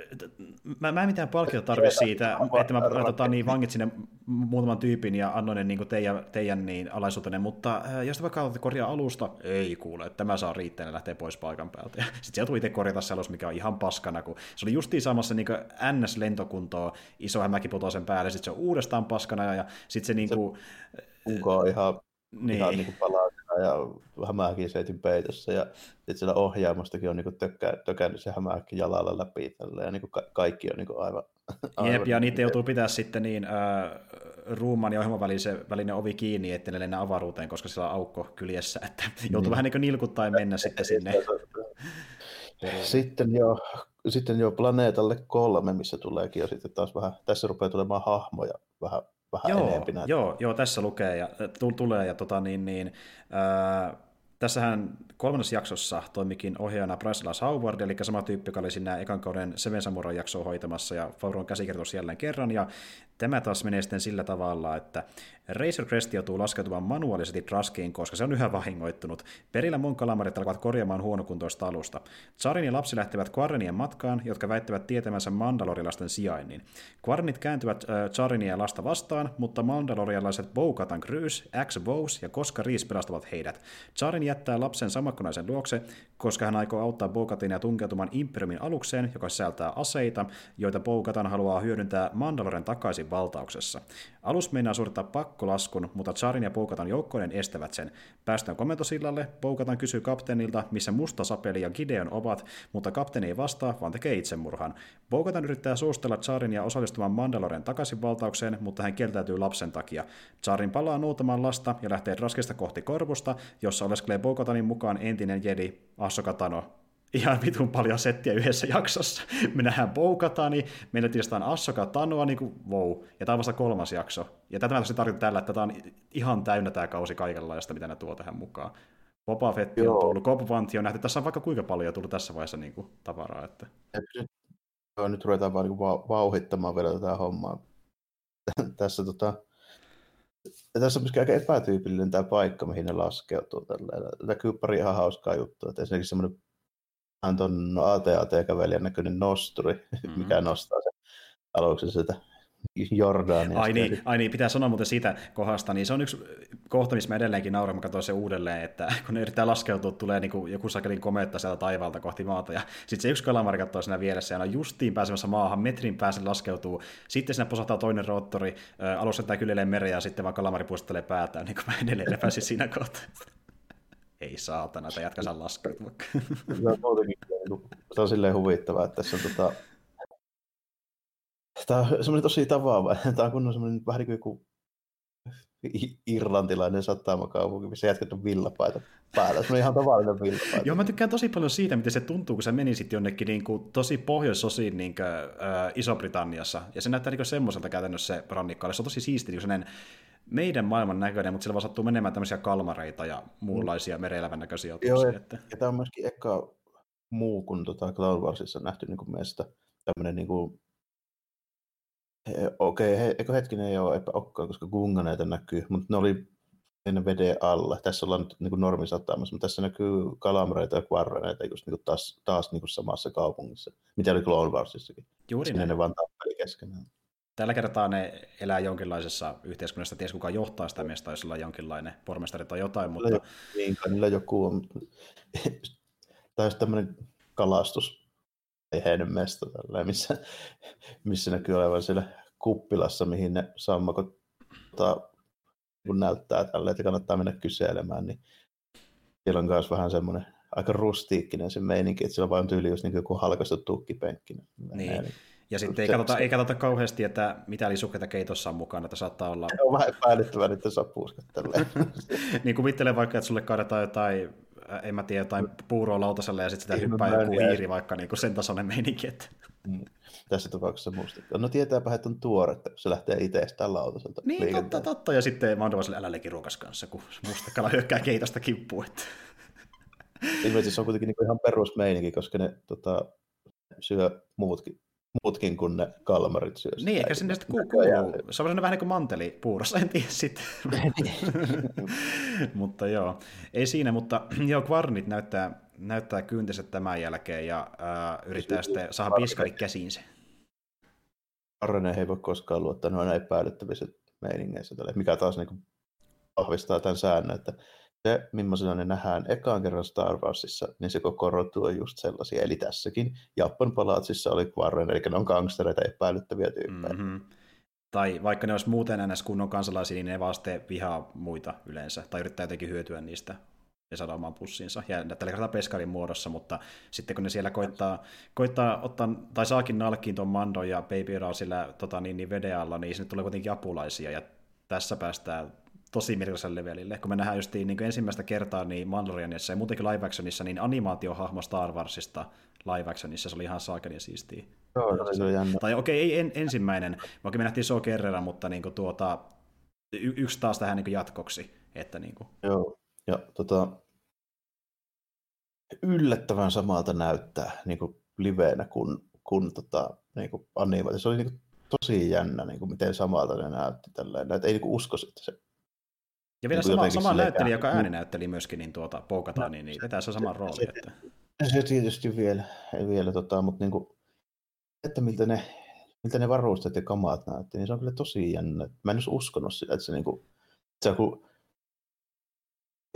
Speaker 1: mä, mä en mitään palkiota tarvi siitä, että mä tota, niin, vangit sinne muutaman tyypin ja annoin ne niin teidän, teidän niin, alaisuutenne, mutta öö, jos te vaikka haluatte korjaa alusta, ei kuule, että tämä saa riittää ja lähtee pois paikan päältä. Sitten se joutuu itse korjata se alus, mikä on ihan paskana, kun se oli justiin samassa niin NS-lentokuntoa iso hämäki sen päälle, sitten se on uudestaan paskana, ja, sitten se niin kuin,
Speaker 2: se on ihan, niin. ihan niin kuin palaa ja hämähäkin seitin peitossa ja sitten siellä ohjaamostakin on niin tökkä, tökännyt se hämähäkki jalalla läpi tällä, ja niin kuin ka- kaikki on niin kuin aivan,
Speaker 1: aivan... Jep, ja niitä joutuu pitää sitten niin äh, ruuman ja ohjelman välisen, välinen ovi kiinni, ettei ne lennä avaruuteen, koska siellä on aukko kyljessä, että joutuu niin. vähän niin kuin nilkuttain mennä sitten sinne.
Speaker 2: Sitten jo, sitten jo planeetalle kolme, missä tuleekin jo sitten taas vähän, tässä rupeaa tulemaan hahmoja vähän vähän
Speaker 1: joo.
Speaker 2: Näitä.
Speaker 1: Joo, joo, tässä lukee ja tulee ja tota, niin, niin, ää, tässähän kolmannessa jaksossa toimikin ohjaajana Bryce Howard, eli sama tyyppi, joka oli siinä ekan kauden Seven Samurai jaksoa hoitamassa, ja Favron käsikirjoitus jälleen kerran, ja tämä taas menee sitten sillä tavalla, että Razor Crest joutuu laskeutumaan manuaalisesti Traskiin, koska se on yhä vahingoittunut. Perillä mun kalamarit alkavat korjaamaan huonokuntoista alusta. Zarin ja lapsi lähtevät Quarrenien matkaan, jotka väittävät tietämänsä Mandalorilasten sijainnin. Quarrenit kääntyvät äh, lasta vastaan, mutta mandalorialaiset Bo-Katan Cruz, X Bose ja Koska Rees pelastavat heidät. Zarin jättää lapsen samakkonaisen luokse, koska hän aikoo auttaa Bo-Katinia tunkeutumaan Imperiumin alukseen, joka sisältää aseita, joita Bo-Katan haluaa hyödyntää Mandaloren takaisin valtauksessa. Alus meinaa suorittaa pakkolaskun, mutta Charin ja Poukatan joukkoinen estävät sen. Päästään komentosillalle, Poukatan kysyy kapteenilta, missä Musta Sapeli ja Gideon ovat, mutta kapteeni ei vastaa, vaan tekee itsemurhan. Poukatan yrittää suostella Charin ja osallistumaan Mandaloren takaisinvaltaukseen, mutta hän kieltäytyy lapsen takia. Charin palaa nuutamaan lasta ja lähtee raskista kohti korvusta, jossa oleskelee Poukatanin mukaan entinen jedi Ahsoka Tano, ihan vitun paljon settiä yhdessä jaksossa. Me nähdään Boukatani, meillä tietysti Assoka Tanoa, niin kuin wow, ja tämä on vasta kolmas jakso. Ja tätä mä tosi tarkoitan tällä, että tämä on ihan täynnä tämä kausi kaikenlaista, mitä ne tuo tähän mukaan. Boba Fett on tullut, Cobb on nähty, tässä on vaikka kuinka paljon tullut tässä vaiheessa niin kuin, tavaraa. Että...
Speaker 2: Nyt, joo, nyt ruvetaan vaan niin vauhittamaan vielä tätä hommaa. tässä, tota, ja tässä on myöskin aika epätyypillinen tämä paikka, mihin ne laskeutuu. Tämä kyllä pari ihan hauskaa juttua. Että esimerkiksi semmoinen on AT-AT-kävelijän näköinen nosturi, mm-hmm. mikä nostaa sen aluksi sitä Jordania.
Speaker 1: Ai niin, ai niin, pitää sanoa muuten siitä kohdasta, niin se on yksi kohta, missä mä edelleenkin nauran, mä katsoin se uudelleen, että kun ne yrittää laskeutua, tulee niin kuin joku sakelin kometta sieltä taivaalta kohti maata, ja sitten se yksi kalamari katsoo siinä vieressä, ja on justiin pääsemässä maahan, metrin pääsen laskeutuu, sitten sinne posahtaa toinen roottori, alussa tämä kyljelee mereen, ja sitten vaan kalamari puistelee päätään, niin kuin mä edelleen lepäsin siinä kohtaa. Ei saatana, että jatka saa.
Speaker 2: Se on muutenkin, se on silleen huvittavaa, että tässä on tota, Tämä on semmoinen tosi tavaava. Tämä on kunnon semmoinen vähän niin kuin joku irlantilainen satamakaupunki, missä jätkät on villapaita päällä. Se on ihan tavallinen villapaita.
Speaker 1: Joo, mä tykkään tosi paljon siitä, miten se tuntuu, kun sä menisit jonnekin niin kuin, tosi pohjoisosiin niin kuin, äh, Iso-Britanniassa. Ja se näyttää niin semmoiselta käytännössä se rannikko. Se on tosi siisti, niin meidän maailman näköinen, mutta sillä vaan sattuu menemään tämmöisiä kalmareita ja muunlaisia mereelävän näköisiä otuksia. Joo, ja,
Speaker 2: että... ja tämä on myöskin eka muu kuin tota Cloud Warsissa nähty niin kuin meistä tämmöinen niin kuin Okei, okay, eikö hetkinen ei ole olekaan, koska gunganeita näkyy, mutta ne oli ennen veden alla. Tässä ollaan nyt niin normisatamassa, mutta tässä näkyy kalamreita ja kvarreneita just niin taas, taas niin samassa kaupungissa, mitä oli Clone Warsissakin.
Speaker 1: Juuri
Speaker 2: Sinne näin. ne vaan tappeli keskenään.
Speaker 1: Tällä kertaa ne elää jonkinlaisessa yhteiskunnassa, ties kuka johtaa sitä miestä, jos olla jonkinlainen pormestari tai jotain, mutta...
Speaker 2: Niin, niillä joku on, tai tämmöinen kalastus mesta, tälleen, missä, missä näkyy olevan siellä kuppilassa, mihin ne sammakot tota, kun näyttää tälle, että kannattaa mennä kyselemään, niin siellä on myös vähän semmoinen aika rustiikkinen se meininki, että siellä on vain tyyli just niin kuin halkaistu tukkipenkki.
Speaker 1: Niin. niin. Ja sitten ei katsota, ei katsota kauheasti, että mitä lisukkeita keitossa on mukana, että saattaa olla...
Speaker 2: Se on vähän epäilyttävää, että saa puuskattelee.
Speaker 1: niin kuvittele vaikka, että sulle kaadetaan jotain en mä tiedä, jotain puuroa lautaselle ja sitten sitä hyppää joku hiiri, vaikka niin kuin sen tasoinen meininki. Että...
Speaker 2: Mm. Tässä tapauksessa mustikka. No tietääpä, että on tuoretta, kun se lähtee itsestään lautaselta.
Speaker 1: Niin, totta, totta. Ja sitten Mando sille älä ruokas kanssa, kun mustekala hyökkää keitosta kimppuun. Että...
Speaker 2: Ilmeisesti se on kuitenkin niin ihan perusmeininki, koska ne tota, syö muutkin muutkin kuin ne kalmarit syö.
Speaker 1: Niin, eikä sinne sitten kuuluu. Se on sellainen vähän niin kuin manteli puurossa, en tiedä sitten. mutta joo, ei siinä, mutta joo, Kvarnit näyttää, näyttää kyntiset tämän jälkeen ja äh, yrittää sitten saada piskari käsiinsä.
Speaker 2: Arne ei voi koskaan luottaa noin epäilyttävissä meiningeissä, mikä taas niin vahvistaa tämän säännön, että se, millaisena ne nähdään ekaan kerran Star Warsissa, niin se koko rotu on just sellaisia. Eli tässäkin Japan palaatsissa oli Quarren, eli ne on gangstereita epäilyttäviä tyyppejä. Mm-hmm.
Speaker 1: Tai vaikka ne olisi muuten ns. kunnon kansalaisia, niin ne vaan vihaa muita yleensä, tai yrittää jotenkin hyötyä niistä ja saada oman pussinsa. Ja tällä kertaa peskarin muodossa, mutta sitten kun ne siellä koittaa, koittaa ottaa, tai saakin nalkkiin tuon Mando ja Baby Ra sillä tota, niin, niin veden alla, niin sinne tulee kuitenkin apulaisia, ja tässä päästään tosi merkilliselle levelille. Kun me nähdään just niin ensimmäistä kertaa niin Mandalorianissa ja muutenkin live actionissa, niin animaatiohahmo Star Warsista live actionissa, se oli ihan saakelin siistiä.
Speaker 2: Joo, se oli jännä.
Speaker 1: Tai okei, okay, ei en, ensimmäinen, vaikka me nähtiin So kerran, mutta niin kuin, tuota, y- yksi taas tähän niin jatkoksi. Että, niin kuin...
Speaker 2: Joo, ja tota, yllättävän samalta näyttää niin kuin liveenä kuin, kuin tota, niin kuin animaatio. Se oli niin kuin, tosi jännä, niin kuin miten samalta ne näytti. Tälleen. Että ei niin kuin uskoisi, että se
Speaker 1: ja vielä sama, sama näyttelijä, joka ääninäytteli myöskin, niin tuota, poukataan, niin, niin vetää se sama rooli. Että...
Speaker 2: Se tietysti vielä, vielä tota, mutta niin kuin, että miltä ne, miltä ne varusteet ja kamaat näytti, niin se on kyllä tosi jännä. Mä en olisi uskonut sitä, että se, niin kuin, se on kuin,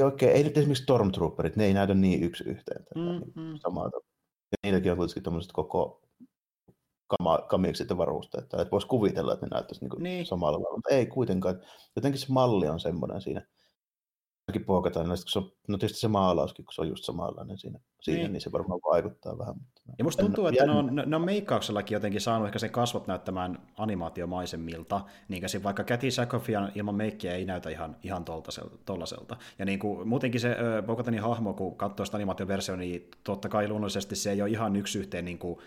Speaker 2: oikein, ei nyt esimerkiksi Stormtrooperit, ne ei näytä niin yksi yhteen mm, niin mm. samalta. Ja niilläkin on kuitenkin tämmöiset koko kama, kamikset ja varusteet. Että voisi kuvitella, että ne näyttäisi niin niin. samalla tavalla, mutta ei kuitenkaan. Jotenkin se malli on semmoinen siinä. Mäkin puokataan, niin se on, no tietysti se maalauskin, kun se on just samanlainen siinä, siinä niin. niin se varmaan vaikuttaa vähän. Mutta
Speaker 1: ja musta tuntuu, en, että ne on, ne on meikkauksellakin jotenkin saanut ehkä sen kasvot näyttämään animaatiomaisemmilta, niin kuin vaikka Cathy Sakofian ilman meikkiä ei näytä ihan, ihan tollaselta. Ja niin kuin, muutenkin se Bogatanin hahmo, kun katsoo sitä animaatioversiota, niin totta kai luonnollisesti se ei ole ihan yksi yhteen niin kuin,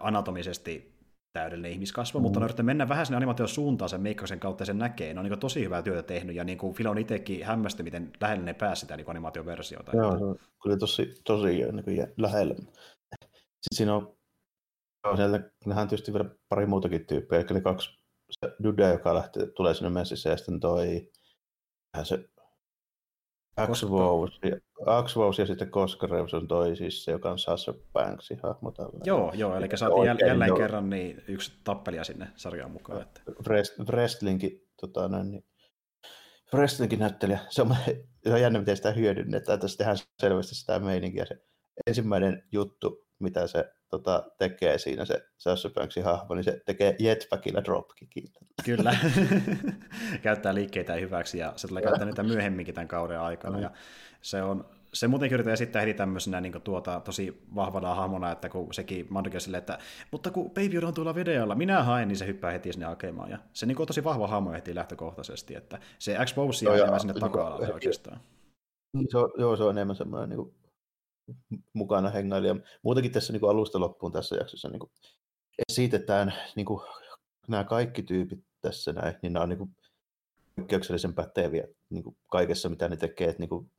Speaker 1: anatomisesti täydellinen ihmiskasvo, mm. mutta on yrittänyt mennä vähän sinne animaation suuntaan sen meikkauksen kautta ja sen näkee. Ne on niin tosi hyvää työtä tehnyt, ja niin kuin Filon itsekin hämmästyi, miten lähelle ne pääsi sitä niin animaatioversiota.
Speaker 2: Joo, se on kyllä tosi, tosi niin kuin lähellä. Sitten siinä on, joo, sieltä nähdään tietysti vielä pari muutakin tyyppiä, eli ne kaksi, se Dude, joka lähtee, tulee sinne messissä, ja sitten toi, se X-Wow, Axvous ja sitten Koskareus on toi siis se, joka on Sasha Banksin hahmo tällä.
Speaker 1: Joo, joo, eli saatiin jäl- jälleen joo. kerran niin yksi tappelija sinne sarjaan mukaan. Että.
Speaker 2: Wrestlingin, tota, noin, niin, wrestlingin näyttelijä, se on, se on jännä, miten sitä hyödynnetään. Tässä tehdään selvästi sitä meininkiä. Se ensimmäinen juttu, mitä se tota, tekee siinä, se Sasha Banksin hahmo, niin se tekee jetpackilla dropkickin.
Speaker 1: Kyllä, käyttää liikkeitä hyväksi ja se tulee käyttää niitä myöhemminkin tämän kauden aikana. Mm. Ja se on, se muutenkin yritetään esittää heti tämmöisenä niin tuota, tosi vahvana hahmona, että kun sekin Mandokin sille, että mutta kun Baby on tuolla videolla, minä haen, niin se hyppää heti sinne hakemaan. Ja se niin on tosi vahva hahmo heti lähtökohtaisesti, että se expose on enemmän sinne niin taka oikeastaan.
Speaker 2: Niin, se on, joo, se on enemmän semmoinen niin kuin, mukana hengailija. Muutenkin tässä niin kuin alusta loppuun tässä jaksossa niin kuin, esitetään niin kuin, nämä kaikki tyypit tässä näin, niin nämä on niin kuin, poikkeuksellisen päteviä niin kuin kaikessa, mitä ne tekee. Että, niin kuin,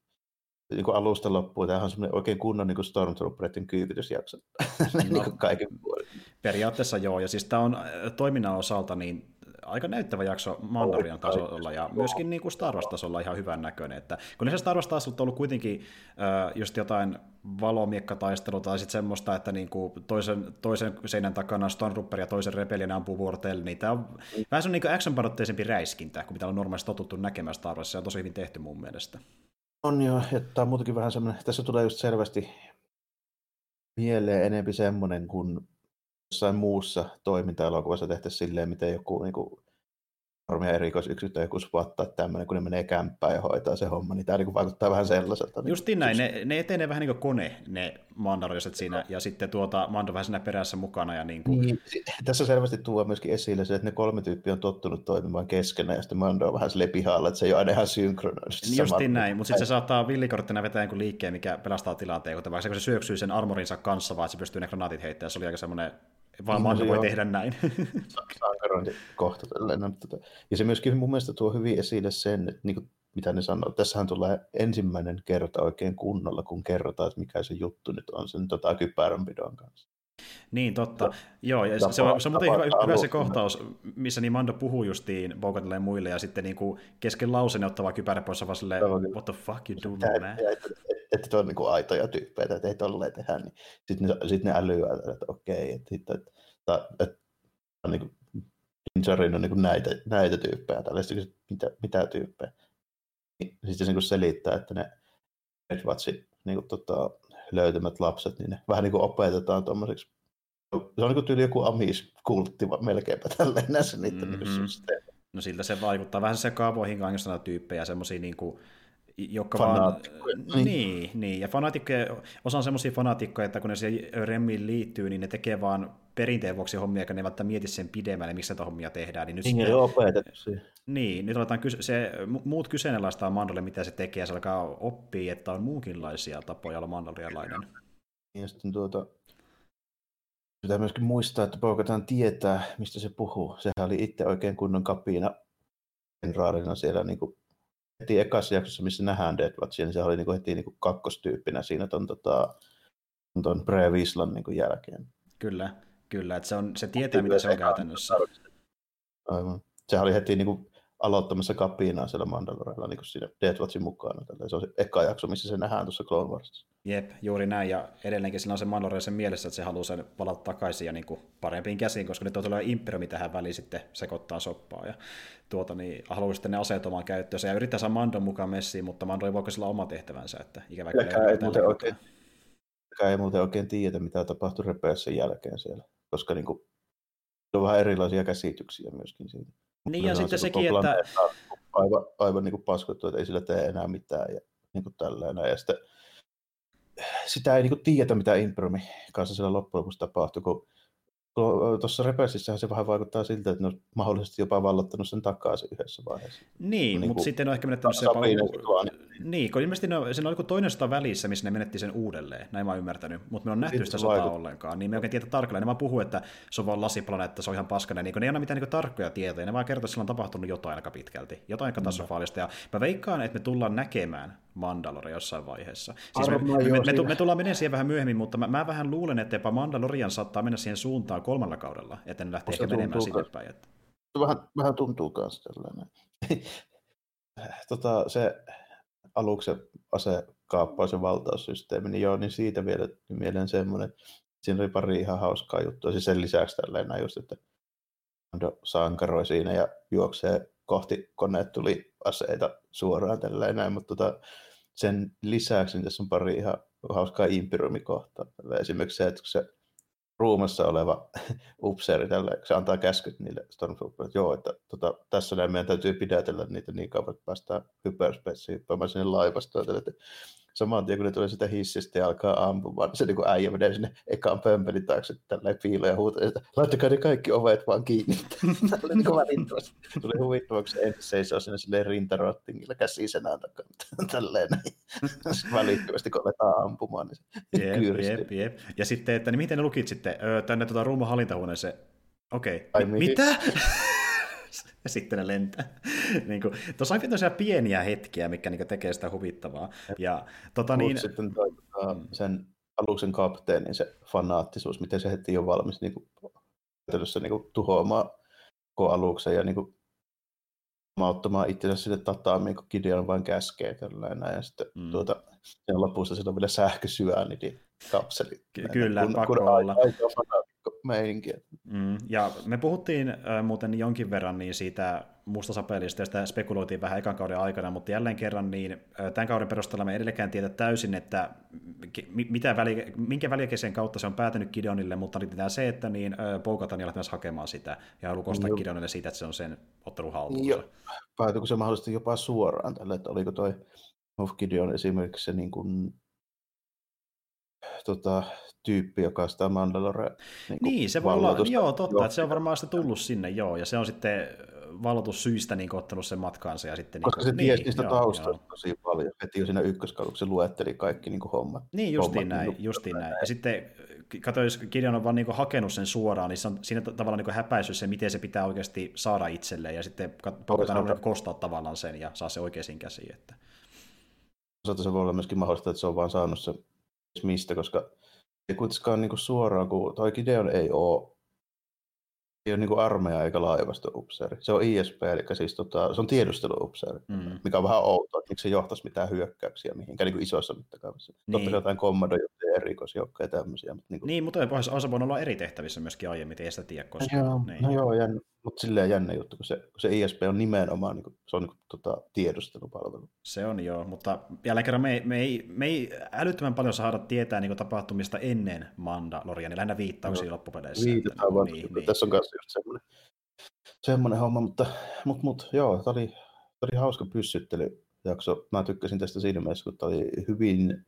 Speaker 2: niin kuin alusta loppuun. Tämähän on semmoinen oikein kunnon niin Stormtroopereiden kyykytysjakso niin no, niin kaiken puolin.
Speaker 1: Periaatteessa joo, ja siis tämä on äh, toiminnan osalta niin aika näyttävä jakso Mandalorian tasolla ja myöskin niin kuin Star Wars-tasolla ihan hyvän näköinen. Että, kun se Star Wars tasolla on ollut kuitenkin äh, just jotain valomiekkataistelua tai sitten semmoista, että niin kuin toisen, toisen seinän takana Stormtrooper ja toisen rebellion ampuu vuorotellen, niin tämä on mm. vähän semmoinen niin action-painotteisempi räiskintä, kuin mitä on normaalisti totuttu näkemään Star Wars. Se on tosi hyvin tehty mun mielestä.
Speaker 2: On ja tämä on muutenkin vähän semmoinen, tässä tulee just selvästi mieleen enempi semmoinen, kun jossain muussa toiminta-elokuvassa tehtäisiin silleen, miten joku niin kuin, normia erikoisyksikkö joku spottaa tämmöinen, kun ne menee kämppään ja hoitaa se homma, niin tämä niin vaikuttaa vähän sellaiselta.
Speaker 1: Niin Justiin näin, ne, ne etenee vähän niin kuin kone, ne mandariset siinä, ja sitten tuota, Mando vähän siinä perässä mukana. Ja niin kuin... niin,
Speaker 2: tässä selvästi tuo myöskin esille se, että ne kolme tyyppiä on tottunut toimimaan keskenään, ja sitten Mando on vähän sille pihalla, että se ei ole aina ihan synkronoidu.
Speaker 1: Niin justiin näin, mutta sitten se saattaa villikorttina vetää jonkun liikkeen, mikä pelastaa tilanteen, kuten vaikka se, kun se syöksyy sen armorinsa kanssa, vaan se pystyy ne granaatit heittämään, se oli aika semmoinen vaan Mando voi tehdä näin.
Speaker 2: Sankarointikohta. Tota- ja se myöskin mun mielestä tuo hyvin esille sen, että niin kuin, mitä ne sanoo, tässähän tulee ensimmäinen kerta oikein kunnolla, kun kerrotaan, että mikä se juttu nyt on sen tota, kypäränpidon kanssa.
Speaker 1: Niin, totta. Ja, Joo, ja tapa, se on, se on muuten hyvä, hyvä se kohtaus, missä niin Mando puhuu justiin Bogotille ja muille, ja sitten niin kuin kesken lauseen ottavaa kypärä poissa vaan silleen, what the fuck you do, man?
Speaker 2: Että tuo on niin aitoja tyyppejä, että ei tolleen tehdä, niin sitten ne, sit ne älyää, että okei, että, että, että, että, että niin kuin, Ninjarin on niin näitä, näitä tyyppejä, tällaista, mitä, mitä tyyppejä. Niin, sitten se niin selittää, että ne Edwardsin niin kuin, tota, löytämät lapset, niin ne vähän niin kuin opetetaan tuommoiseksi se on niin tyyli joku amis-kultti melkeinpä tälleen näissä niiden mm-hmm. niin
Speaker 1: No siltä se vaikuttaa vähän se kaavoihin kanssa tyyppejä, semmoisia niin kuin, jotka
Speaker 2: vaan,
Speaker 1: niin. niin, niin, ja fanaatikkoja, osa on semmoisia fanaatikkoja, että kun ne siihen remmiin liittyy, niin ne tekee vaan perinteen vuoksi hommia, kun ne välttämättä mieti sen pidemmälle, näitä hommia tehdään. Niin, nyt
Speaker 2: niin, sitten,
Speaker 1: Niin, nyt aletaan kyse- se, muut kyseenalaistaa Mandolle, mitä se tekee, ja se alkaa oppia, että on muunkinlaisia tapoja olla mandolialainen.
Speaker 2: Ja sitten tuota, Pitää myöskin muistaa, että Bogotan tietää, mistä se puhuu. Sehän oli itse oikein kunnon kapiina kenraarina siellä niin kuin heti ekassa jaksossa, missä nähdään Dead Watchia, niin se oli niin kuin heti niin kuin kakkostyyppinä siinä ton, tota, ton Bre Vislan niin kuin jälkeen.
Speaker 1: Kyllä, kyllä. Että se, on, se tietää, mitä se on käytännössä.
Speaker 2: Aivan. Sehän oli heti niin kuin aloittamassa kapinaa siellä Mandalorella niin kuin siinä Death Watchin mukana. Se on se eka jakso, missä se nähdään tuossa Clone Warsissa.
Speaker 1: Jep, juuri näin. Ja edelleenkin sillä on se Mandalorian sen mielessä, että se haluaa sen palata takaisin ja niin kuin parempiin käsiin, koska nyt on tulee Imperiumi tähän väliin sitten sekoittaa soppaa. Ja tuota, niin haluaa sitten ne aseet omaan käyttöön. Ja yrittää saada Mandon mukaan messiin, mutta Mando ei voi sillä oma tehtävänsä. Että ikävä
Speaker 2: kyllä ei, muuten oikein, ei muuten oikein tiedä, mitä tapahtui repeässä jälkeen siellä, koska niin kuin, on vähän erilaisia käsityksiä myöskin siitä.
Speaker 1: Niin ja sitten sekin, että...
Speaker 2: Aivan, aivan niin kuin paskottu, että ei sillä tee enää mitään ja niin kuin tällainen. Ja sitten sitä ei niin kuin tiedä, mitä Impromi kanssa siellä loppujen lopuksi tapahtui, kun tuossa Rebelsissähän se vähän vaikuttaa siltä, että ne on mahdollisesti jopa vallottanut sen takaisin yhdessä vaiheessa.
Speaker 1: Niin, niin mutta sitten on ehkä menettänyt se jopa... Niin, kun ilmeisesti ne, siinä on joku toinen sota välissä, missä ne menetti sen uudelleen, näin mä oon ymmärtänyt, mutta me on nähty sitä sotaa ollenkaan, niin me oikein tiedä tarkalleen. Ne vaan puhuu, että se on vaan lasiplaneetta, se on ihan paskana, niin ne ei anna mitään niin tarkkoja tietoja, ne vaan kertoo, että sillä on tapahtunut jotain aika pitkälti, jotain katastrofaalista, ja mä veikkaan, että me tullaan näkemään Mandalore jossain vaiheessa. Siis me, me, me, me, me, tullaan menemään siihen vähän myöhemmin, mutta mä, mä vähän luulen, että jopa Mandalorian saattaa mennä siihen suuntaan kolmalla kaudella, että ne lähtee ehkä menemään sinne päin. Että...
Speaker 2: Vähän, vähän tuntuu myös tällainen. tota, se aluksi ase kaappaus- ja valtaussysteemi, niin joo, niin siitä vielä mieleen semmoinen, siinä oli pari ihan hauskaa juttua, siis sen lisäksi tälleen näin just, että Mando sankaroi siinä ja juoksee kohti koneet tuli aseita suoraan tälleen näin, mutta tota, sen lisäksi niin tässä on pari ihan hauskaa imperiumikohtaa. Esimerkiksi se, että kun se ruumassa oleva upseeri, tällä, se antaa käskyt niille Stormtrooperille, että joo, että tota, tässä näin meidän täytyy pidätellä niitä niin kauan, että päästään hyperspacein hyppäämään sinne laivastoon. Että saman tien kun ne tulee sitä hissistä ja alkaa ampumaan, niin se niin äijä menee sinne ekaan pömpelin taakse tällä piiloon ja huutaa, että laittakaa ne kaikki ovet vaan kiinni. Tämä oli niin välittömästi. Tuli huvittavaksi se ensin seisoo sinne silleen rintarottingilla käsi senään takana. Tälleen näin. välittömästi kun aletaan ampumaan, niin se
Speaker 1: jep, jep, jep. Ja sitten, että niin miten ne lukit sitten tänne tuota ruuman hallintahuoneeseen? Okei, okay. mitä? Ja sitten ne lentää. niin kuin, tuossa on tämmöisiä pieniä hetkiä, mikä niin tekee sitä huvittavaa. Ja, tota, niin...
Speaker 2: Sitten toi, tota, sen aluksen kapteenin se fanaattisuus, miten se heti on valmis niin kuin, niin kuin, tuhoamaan koko aluksen ja niin kuin, ottamaan itsensä sille tataamiin, kun Gideon vain käskee tällainen. Ja sitten mm. tuota, sen lopussa sillä on vielä sähkösyöni kapseli.
Speaker 1: Ky- kyllä, kun, pakko
Speaker 2: kun
Speaker 1: olla.
Speaker 2: Aika meininkiä.
Speaker 1: Mm, ja me puhuttiin äh, muuten jonkin verran niin siitä mustasapelista, ja sitä spekuloitiin vähän ekan kauden aikana, mutta jälleen kerran niin äh, tämän kauden perusteella me edelleenkään tiedä täysin, että mitä väli, minkä välikäisen kautta se on päätynyt Gideonille, mutta nyt se, että niin äh, Poukatan lähti myös hakemaan sitä, ja haluaa ostaa Gideonille siitä, että se on sen ottelun haltuunsa. Joo,
Speaker 2: päätyykö se mahdollisesti jopa suoraan tälle, että oliko toi Moff Gideon esimerkiksi se niin kuin tota, tyyppi, joka sitä Mandalore
Speaker 1: niin, niin se voi olla, joo totta, että se on varmaan sitä tullut sinne, joo, ja se on sitten valotussyistä niin ottanut sen matkaansa. Ja sitten,
Speaker 2: Koska
Speaker 1: niin,
Speaker 2: se tiesi niin, niistä joo, taustoista joo. tosi paljon, heti jo siinä ykköskaluksi se luetteli kaikki niin hommat.
Speaker 1: Niin, justiin hommat, näin, niin, justiin näin. Ja sitten kato, jos Gideon on vaan niin hakenut sen suoraan, niin se on siinä tavallaan niin häpäissyt se, miten se pitää oikeasti saada itselleen, ja sitten paukataan niin kostaa tavallaan sen ja saa se oikeisiin käsiin. Että...
Speaker 2: Se voi olla myöskin mahdollista, että se on vaan saanut se mistä, koska ei kuitenkaan niin suoraan, kun toi Gideon ei ole, ei ole niin armeija eikä laivasto-upseeri. Se on ISP, eli siis tota, se on tiedusteluupseeri, mm. mikä on vähän outoa, että miksi se johtaisi mitään hyökkäyksiä mihinkään niin kuin isossa mittakaavassa. Niin. Totta kai jotain kommandojohtajia, erikoisjoukkoja ja tämmöisiä. Mutta
Speaker 1: niin, kuin... niin, mutta on se voinut olla eri tehtävissä myöskin aiemmin, ei sitä tiedä
Speaker 2: koskaan. No joo,
Speaker 1: niin.
Speaker 2: no joo jännä, mutta silleen jännä juttu, kun se, kun se ISP on nimenomaan niin kuin, se on niin kuin, tota, tiedustelupalvelu.
Speaker 1: Se on joo, mutta jälleen kerran me ei, me ei, me ei älyttömän paljon saada tietää niin kuin, tapahtumista ennen Mandalorian, niin lähinnä viittauksia no, loppupeleissä.
Speaker 2: Viitataan vaan, niin, niin. tässä on myös just semmoinen, semmoinen homma, mutta, mutta, mutta joo, tämä oli, tämä oli hauska pyssyttelyjakso. Mä tykkäsin tästä siinä mielessä, kun tämä oli hyvin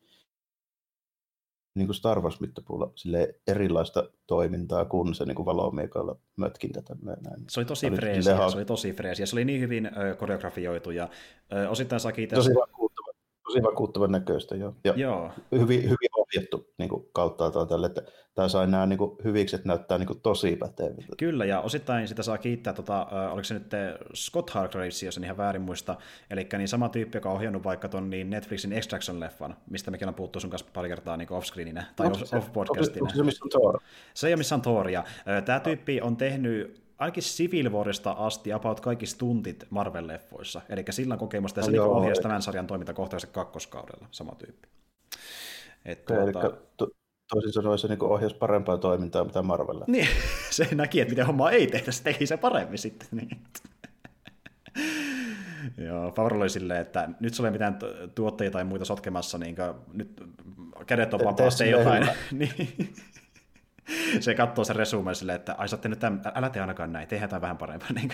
Speaker 2: niin kuin Star Wars mittapuulla sille erilaista toimintaa kuin se niin kuin valomiekalla mötkintä. Näin.
Speaker 1: Se oli tosi freesiä, se oli tosi freesiä. Se oli niin hyvin ö, koreografioitu ja ö, osittain kiittää...
Speaker 2: Tosi tosi vakuuttavan näköistä joo. ja
Speaker 1: joo.
Speaker 2: Hyvin, hyvin ohjattu niin kuin kautta tälle, että tämä sai nämä niin kuin, hyvikset näyttää niin kuin, tosi päteviltä.
Speaker 1: Kyllä, ja osittain sitä saa kiittää, tota, oliko se nyt Scott Hargraves, jos en ihan väärin muista, eli niin sama tyyppi, joka on ohjannut vaikka ton niin Netflixin Extraction-leffan, mistä mekin on puhuttu sun kanssa pari kertaa niin offscreeninä tai off-podcastina.
Speaker 2: Se, missä on Thor?
Speaker 1: Se ei ole missään Thoria. Tämä tyyppi on tehnyt ainakin Civil Warista asti about kaikki stuntit Marvel-leffoissa. Eli sillä on kokemusta, ja se niin ohjasi tämän sarjan toimintakohtaisesti kakkoskaudella, sama tyyppi.
Speaker 2: Et tuota... Eli to, toisin sanoen se niin ohjasi parempaa toimintaa mitä Marvella.
Speaker 1: Niin, se näki, että miten hommaa ei tehdä, se teki se paremmin sitten. Niin. Joo, Favre oli silleen, että nyt sulla ei mitään tuotteita tai muita sotkemassa, niin nyt kädet on vapaasti jotain. niin se katsoo sen resumen silleen, että ai saatte nyt tämän, älä tee ainakaan näin, tehdään tämän vähän parempaa, niin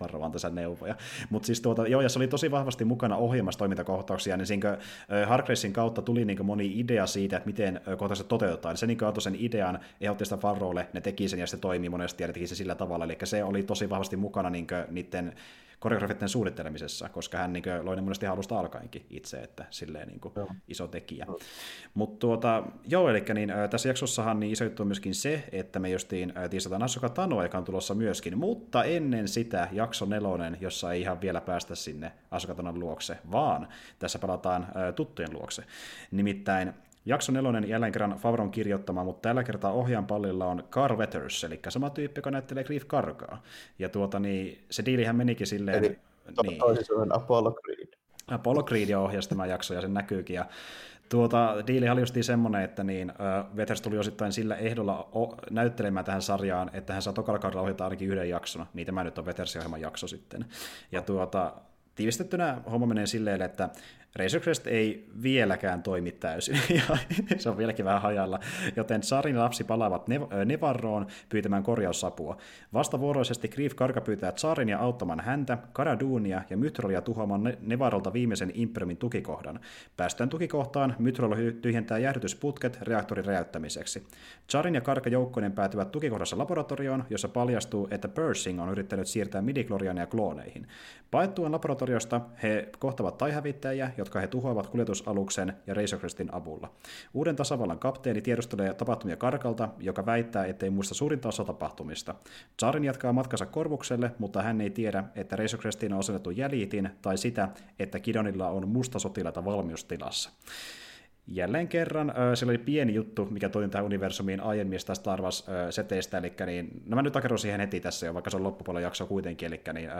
Speaker 1: varovaan tässä neuvoja. Mutta siis tuota, joo, ja se oli tosi vahvasti mukana ohjelmassa toimintakohtauksia, niin siinä Hargravesin kautta tuli niin moni idea siitä, että miten kohtaukset toteutetaan. Se niin antoi sen idean, ehdotti sitä Farrolle, ne teki sen ja se toimii monesti ja teki se sillä tavalla, eli se oli tosi vahvasti mukana niin niiden koreografitten suunnittelemisessa, koska hän niin loi ne monesti alusta alkaenkin itse, että silleen niin iso tekijä. Mutta tuota, joo, eli niin, tässä jaksossahan niin iso juttu on myöskin se, että me justiin tiisataan Asuka Tano, joka on tulossa myöskin, mutta ennen sitä jakso nelonen, jossa ei ihan vielä päästä sinne Asuka Tanon luokse, vaan tässä palataan tuttujen luokse. Nimittäin Jakso nelonen jälleen kerran Favron kirjoittama, mutta tällä kertaa ohjaan pallilla on Carl Weathers, eli sama tyyppi, joka näyttelee Grief Karkaa. Ja tuota, niin, se diilihän menikin silleen...
Speaker 2: Eli to- niin. toisin Apollo Creed.
Speaker 1: Apollo Creed ohjasi tämä jakso ja sen näkyykin. Ja tuota, diili oli justiin semmoinen, että niin, Wethers tuli osittain sillä ehdolla o- näyttelemään tähän sarjaan, että hän saa tokalla kaudella ohjata ainakin yhden jakson, niin tämä nyt on Wethersin ohjelman jakso sitten. Ja tuota, tiivistettynä homma menee silleen, että Razor Crest ei vieläkään toimi täysin, ja se on vieläkin vähän hajalla, joten Sarin lapsi palaavat Nevarroon pyytämään korjaussapua. Vastavuoroisesti Grief Karka pyytää Sarin ja auttamaan häntä, Karaduunia ja Mytrolia tuhoamaan Nevarolta viimeisen Imperiumin tukikohdan. Päästään tukikohtaan, Mytrol tyhjentää jäähdytysputket reaktorin räjäyttämiseksi. Charin ja Karka joukkoinen päätyvät tukikohdassa laboratorioon, jossa paljastuu, että Pershing on yrittänyt siirtää midikloriania klooneihin. Paettuaan laboratoriosta he kohtavat taihävittäjiä, jotka he tuhoavat kuljetusaluksen ja Razor Crestin avulla. Uuden tasavallan kapteeni tiedustelee tapahtumia Karkalta, joka väittää, ettei muista suurinta osa tapahtumista. Zarin jatkaa matkansa Korvukselle, mutta hän ei tiedä, että Razor Crestiin on asennettu jäljitin tai sitä, että Kidonilla on musta sotilaita valmiustilassa. Jälleen kerran, siellä oli pieni juttu, mikä toin tähän universumiin aiemmin tästä Star Wars-seteistä, eli niin, no mä nyt takerron siihen heti tässä jo, vaikka se on loppupuolella jakso kuitenkin, eli niin,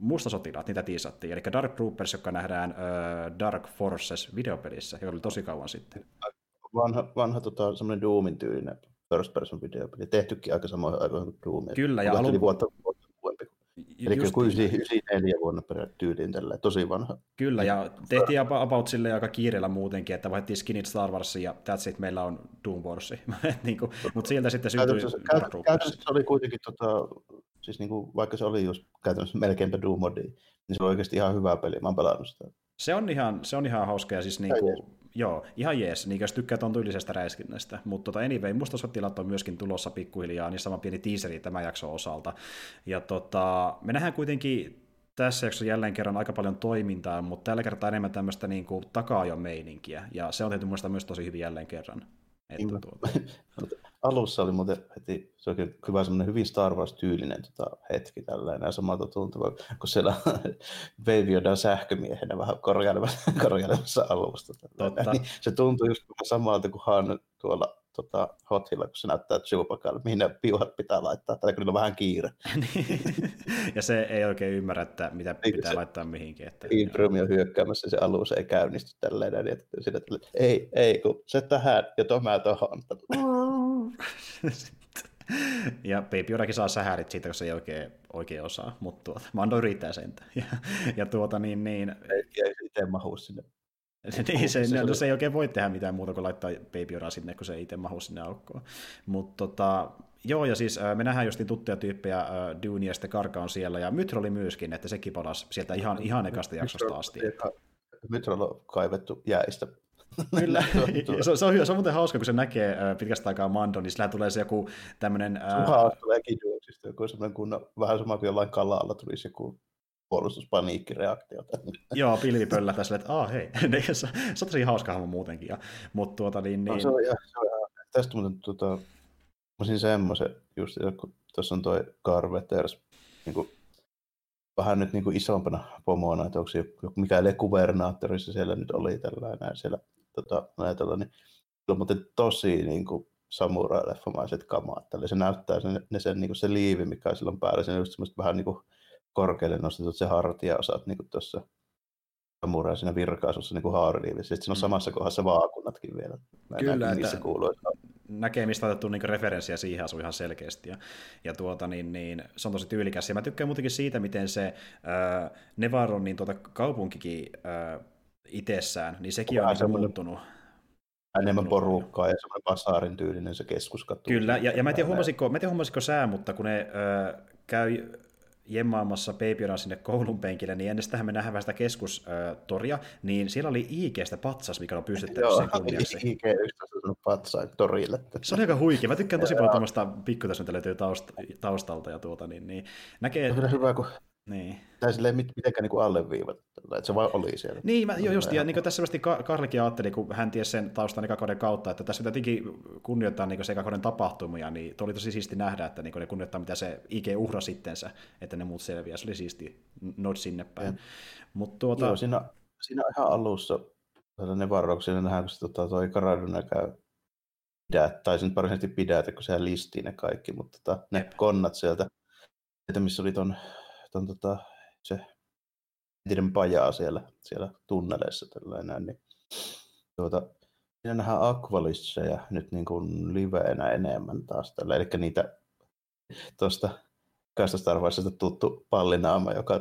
Speaker 1: mustasotilaat, niitä tiisattiin, eli Dark Troopers, joka nähdään uh, Dark Forces videopelissä, joka oli tosi kauan sitten.
Speaker 2: Vanha, vanha tota, semmoinen Doomin tyylinen first person videopeli, tehtykin aika samoin aikaan kuin Doom.
Speaker 1: Kyllä, ja alun...
Speaker 2: vuotta, vuotta Eli Just, 94 vuonna tyyliin tällä, tosi vanha.
Speaker 1: Kyllä, ja tehtiin about sille aika kiireellä muutenkin, että vaihdettiin skinit Star Warsia ja that's it, meillä on Doom Wars. niin kuin, mutta sieltä sitten syntyi
Speaker 2: käytännössä, käytännössä oli kuitenkin, tota, siis niin kuin, vaikka se oli just käytännössä melkeinpä Doom modi, niin se oli oikeasti ihan hyvä peli, mä oon pelannut sitä.
Speaker 1: Se on ihan, se on ihan hauska ja siis niinku, joo, ihan jees, niin jos tykkää tuon tyylisestä räiskinnästä. Mutta tota, anyway, musta sotilat on myöskin tulossa pikkuhiljaa, niin sama pieni teaseri tämän jakson osalta. Ja tota, me nähdään kuitenkin tässä jaksossa jälleen kerran aika paljon toimintaa, mutta tällä kertaa enemmän tämmöistä niin kuin taka meininkiä, ja se on tehty minusta myös tosi hyvin jälleen kerran. Että tuota.
Speaker 2: Alussa oli muuten heti, se oli hyvä semmoinen hyvin Star Wars-tyylinen tota, hetki tällainen, ja samalta tuntuva, kun siellä Baby Yoda sähkömiehenä vähän korjailemassa, korjailemassa alusta. Totta. Niin, se tuntui just samalta kuin Han tuolla tota, hotilla, kun se näyttää Chewbaccalle, mihin ne piuhat pitää laittaa, tai kun niillä on vähän kiire.
Speaker 1: ja se ei oikein ymmärrä, että mitä Eikö pitää se, laittaa mihinkin. Että,
Speaker 2: Imperium on hyökkäämässä, se alus ei käynnisty tälleen, niin että sinne, ei, ei, kun se tähän ja tämä tohon.
Speaker 1: ja Baby Yodakin saa sähärit siitä, kun se ei oikein, oikein osaa, mutta tuota, Mando yrittää sen. Ja, ja tuota niin, niin...
Speaker 2: Ei, ei itse mahu sinne
Speaker 1: niin, se, se, no, se ei oikein voi tehdä mitään muuta kuin laittaa Baby Yoda sinne, kun se ei itse mahu sinne aukkoon. Mutta tota, joo, ja siis me nähdään justiin tuttuja tyyppejä, Dune ja sitten Karka on siellä, ja Mytroli myöskin, että sekin palasi sieltä ihan, ihan ekasta jaksosta asti.
Speaker 2: Mytrol on kaivettu jäistä
Speaker 1: Kyllä, se, on, se, on, se on muuten hauska, kun se näkee pitkästä aikaa Mando, niin sillä tulee se joku tämmöinen...
Speaker 2: Ää... tulee kiduuksista, joku semmoinen kun vähän sama kuin jollain kalalla tulisi joku puolustuspaniikkireaktiota.
Speaker 1: Joo, pilvi pöllätä sille, että aah hei, se, se on tosi hauska hahmo muutenkin. Ja, mutta tuota, niin, niin... No,
Speaker 2: se on, ja, se on, tästä muuten tota, mä olisin semmoisen, just kun tuossa on toi Carveters, niin kuin, vähän nyt niin kuin isompana pomona, että onko se joku, mikä guvernaattorissa siellä nyt oli tällainen siellä tota, ajatella, niin on muuten tosi niin kuin, samurai-leffamaiset kamaat. Se näyttää sen, ne sen, niin kuin se liivi, mikä sillä on päällä, se on just semmoista vähän niin kuin korkealle nostetut se hartiaosat niin tuossa samurai siinä virkaisussa niin haariliivissä. Sitten siinä on mm. samassa kohdassa vaakunatkin vielä.
Speaker 1: Mä Kyllä, että kuuluu. näkee, mistä on otettu niin referenssiä siihen asuu ihan selkeästi. Ja, ja tuota, niin, niin, se on tosi tyylikäs. Ja mä tykkään muutenkin siitä, miten se äh, Nevaron niin tuota, kaupunkikin äh, itsessään, niin sekin on niin muuttunut
Speaker 2: enemmän porukkaa ja semmoinen basaarin tyylinen se keskuskatu.
Speaker 1: Kyllä, ja, ja mä en tiedä mä en tiedä huomasitko sää, mutta kun ne äh, käy jemmaamassa Babyona sinne koulun penkille, niin ennestään me nähdään sitä keskustoria, niin siellä oli IGstä patsas, mikä on pystyttänyt sen kunniaksi.
Speaker 2: IG on patsain torille.
Speaker 1: Se on aika huikea. Mä tykkään tosi paljon tämmöistä pikkutasonta löytyy taustalta ja tuota, niin, niin näkee...
Speaker 2: On kyllä hyvä, kun
Speaker 1: niin.
Speaker 2: Tai silleen mitenkään niin alleviivata, että se vaan oli siellä.
Speaker 1: Niin, mä, jo just, ja niin tässä selvästi Karlikin ajatteli, kun hän tiesi sen taustan ekakoden kautta, että tässä jotenkin kunnioittaa niin se ekakoden tapahtumia, niin oli tosi siisti nähdä, että niin ne kunnioittaa, mitä se IG uhra sittensä, että ne muut selviää. Se oli siisti not sinne päin. Mut tuota...
Speaker 2: Joo, siinä, siinä ihan alussa ne varauksia nähdään, kun se tota, toi Karaduna käy pidät, tai sen varsinaisesti pidätä, kun sehän listii ne kaikki, mutta tota, ne Jep. konnat sieltä, että missä oli ton ton, tota, se entinen pajaa siellä, siellä tunneleissa tällainen, niin tuota, siinä nähdään Aqualisseja nyt niin kuin liveenä enemmän taas tällä, eli niitä tuosta Kasta Star Warsista tuttu pallinaama, joka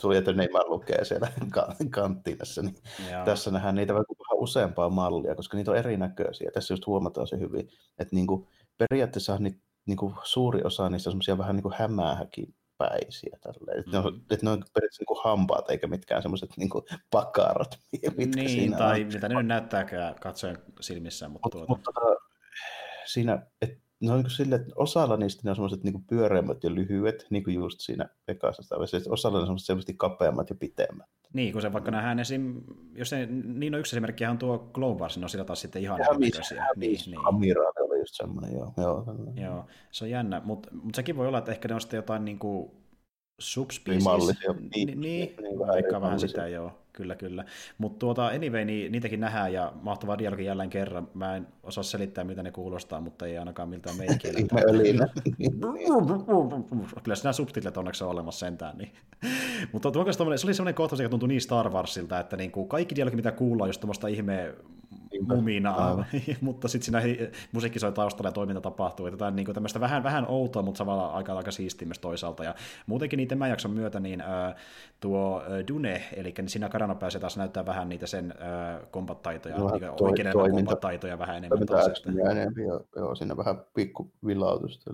Speaker 2: suljetun Neymar lukee siellä kanttiinassa. Niin tässä nähdään niitä vähän useampaa mallia, koska niitä on erinäköisiä. Tässä just huomataan se hyvin, että niin kuin, periaatteessa niin, niin kuin, suuri osa niistä on semmoisia vähän niin kuin hämäähäkin päisiä. Tälleen. Mm. Ne, on, että ne on periaatteessa niin hampaat eikä mitkään semmoiset niin pakarat,
Speaker 1: mitkä niin, siinä tai on. mitä ne nyt näyttääkään katsojen silmissä. Mutta, Mut, tuota... mutta
Speaker 2: siinä, että ne on niin sille, että osalla niistä ne on semmoiset niin pyöreämmät ja lyhyet, niin kuin just siinä ekassa stavassa, osalla ne on semmoiset kapeammat ja pitemmät.
Speaker 1: Niin, kun se vaikka nähdään esim, jos se, niin on yksi esimerkki, on tuo Globars, no sillä taas sitten ihan näköisiä.
Speaker 2: Niin, niin. Amiraali oli just semmoinen, joo. Joo,
Speaker 1: joo se on jännä, mutta mut sekin voi olla, että ehkä ne on sitten jotain niin kuin subspecies.
Speaker 2: Niin,
Speaker 1: niin, niin, niin, niin vähän sitä, joo kyllä, kyllä. Mutta tuota, anyway, niin, niitäkin nähdään ja mahtavaa dialogi jälleen kerran. Mä en osaa selittää, mitä ne kuulostaa, mutta ei ainakaan miltään meidän kieleltä. kyllä nämä subtitlet onneksi on olemassa sentään. Niin. mutta se oli semmoinen kohtaus, joka tuntui niin Star Warsilta, että niinku kaikki dialogi, mitä kuullaan, just tuommoista ihme mumina, mutta sitten siinä musiikki soi taustalla ja toiminta tapahtuu. Että niin kuin tämmöistä vähän, vähän outoa, mutta samalla aika, aika siistiä myös toisaalta. Ja muutenkin niiden tämän jakson myötä niin äh, tuo Dune, eli niin siinä Karano pääsee taas näyttää vähän niitä sen äh, kompattaitoja, no, niin toi, oikein kompattaitoja vähän enemmän.
Speaker 2: Toiminta enemmän, joo, joo, siinä vähän pikku vilautus.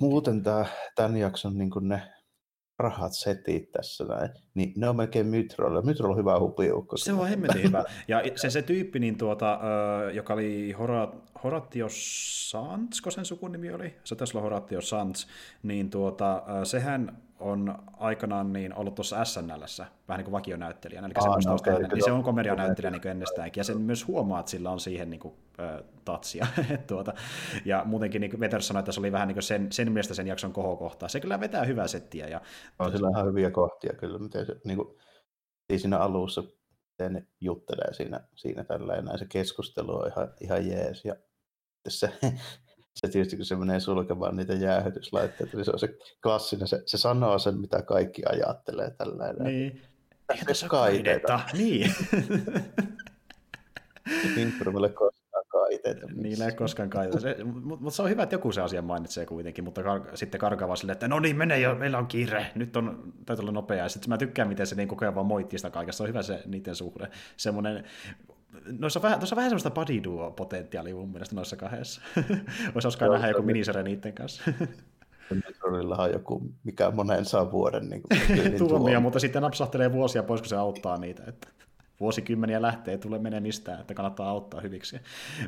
Speaker 2: Muuten tämä, tämän jakson niin ne parhaat setit tässä näin, niin ne on melkein Mytrolla. Mytrolla on hyvä hupiukko.
Speaker 1: Se on hemmetin hyvä. Ja se, se tyyppi, niin tuota, joka oli Horat, Horatio Sanz, kun sen sukunimi oli? Se taisi olla Horatio Sanz. Niin tuota, sehän on aikanaan niin ollut tuossa SNLssä vähän niin kuin vakionäyttelijänä, eli ah, no, okay, niin se on komedianäyttelijä niin ennestäänkin, ja sen myös huomaa, että sillä on siihen niin kuin, äh, tatsia. tuota, ja muutenkin niin Veters sanoi, että se oli vähän niin kuin sen, sen mielestä sen jakson kohokohtaa. Se kyllä vetää hyvää settiä. Ja,
Speaker 2: on sillä ihan hyviä kohtia kyllä, miten se niin kuin, siinä alussa miten ne juttelee siinä, siinä tällä näin se keskustelu on ihan, ihan jees. Ja se se tietysti kun se menee sulkemaan niitä jäähytyslaitteita, niin se on se klassinen, se, se sanoo sen, mitä kaikki ajattelee tällainen.
Speaker 1: Niin. Eihän tässä kaiteita. Niin.
Speaker 2: Infrumille koskaan kaiteita.
Speaker 1: Niillä ei koskaan kaiteita. Mutta mut se on hyvä, että joku se asia mainitsee kuitenkin, mutta kar- sitten karkaa silleen, että no niin, mene jo, meillä on kiire, nyt on, täytyy olla nopeaa. Sitten mä tykkään, miten se niin koko ajan vaan moittii sitä kaikesta. Se on hyvä se niiden suhde. Semmoinen noissa vähän, tuossa vähän semmoista body duo-potentiaalia mun mielestä noissa kahdessa. Olisi hauskaa nähdä joku minisarja niiden kanssa.
Speaker 2: Metroidillahan on joku, mikä monen saa vuoden niin
Speaker 1: kuin, tuomia, mutta sitten napsahtelee vuosia pois, kun se auttaa niitä. Että vuosikymmeniä lähtee, tulee menee mistään, että kannattaa auttaa hyviksi.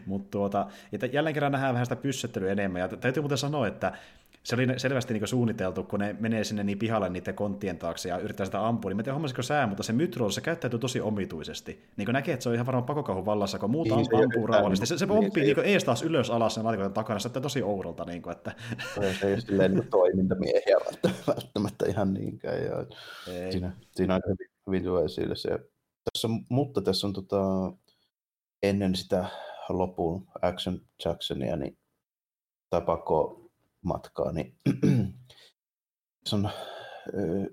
Speaker 1: Mutta tuota, jälleen kerran nähdään vähän sitä pyssyttelyä enemmän, ja täytyy muuten sanoa, että se oli selvästi niin suunniteltu, kun ne menee sinne niin pihalle niiden konttien taakse ja yrittää sitä ampua, niin mä tiedän hommasiko sää, mutta se Mytrol, se käyttäytyy tosi omituisesti. Niin näkee, että se on ihan varmaan pakokauhun vallassa, kun muuta niin, ampuu rauhallisesti. Se, se pomppii niin, niin ees taas ylös alas sen laatikoiden takana, se tosi oudolta. Niin kuin, että...
Speaker 2: Se ei ole silleen niin toimintamiehiä välttämättä ihan niinkään. Ja Siinä, siinä on hyvin, hyvin tuo esille se. Tässä mutta tässä on tota, ennen sitä lopun Action Jacksonia, niin tai pakko matkaa, niin se on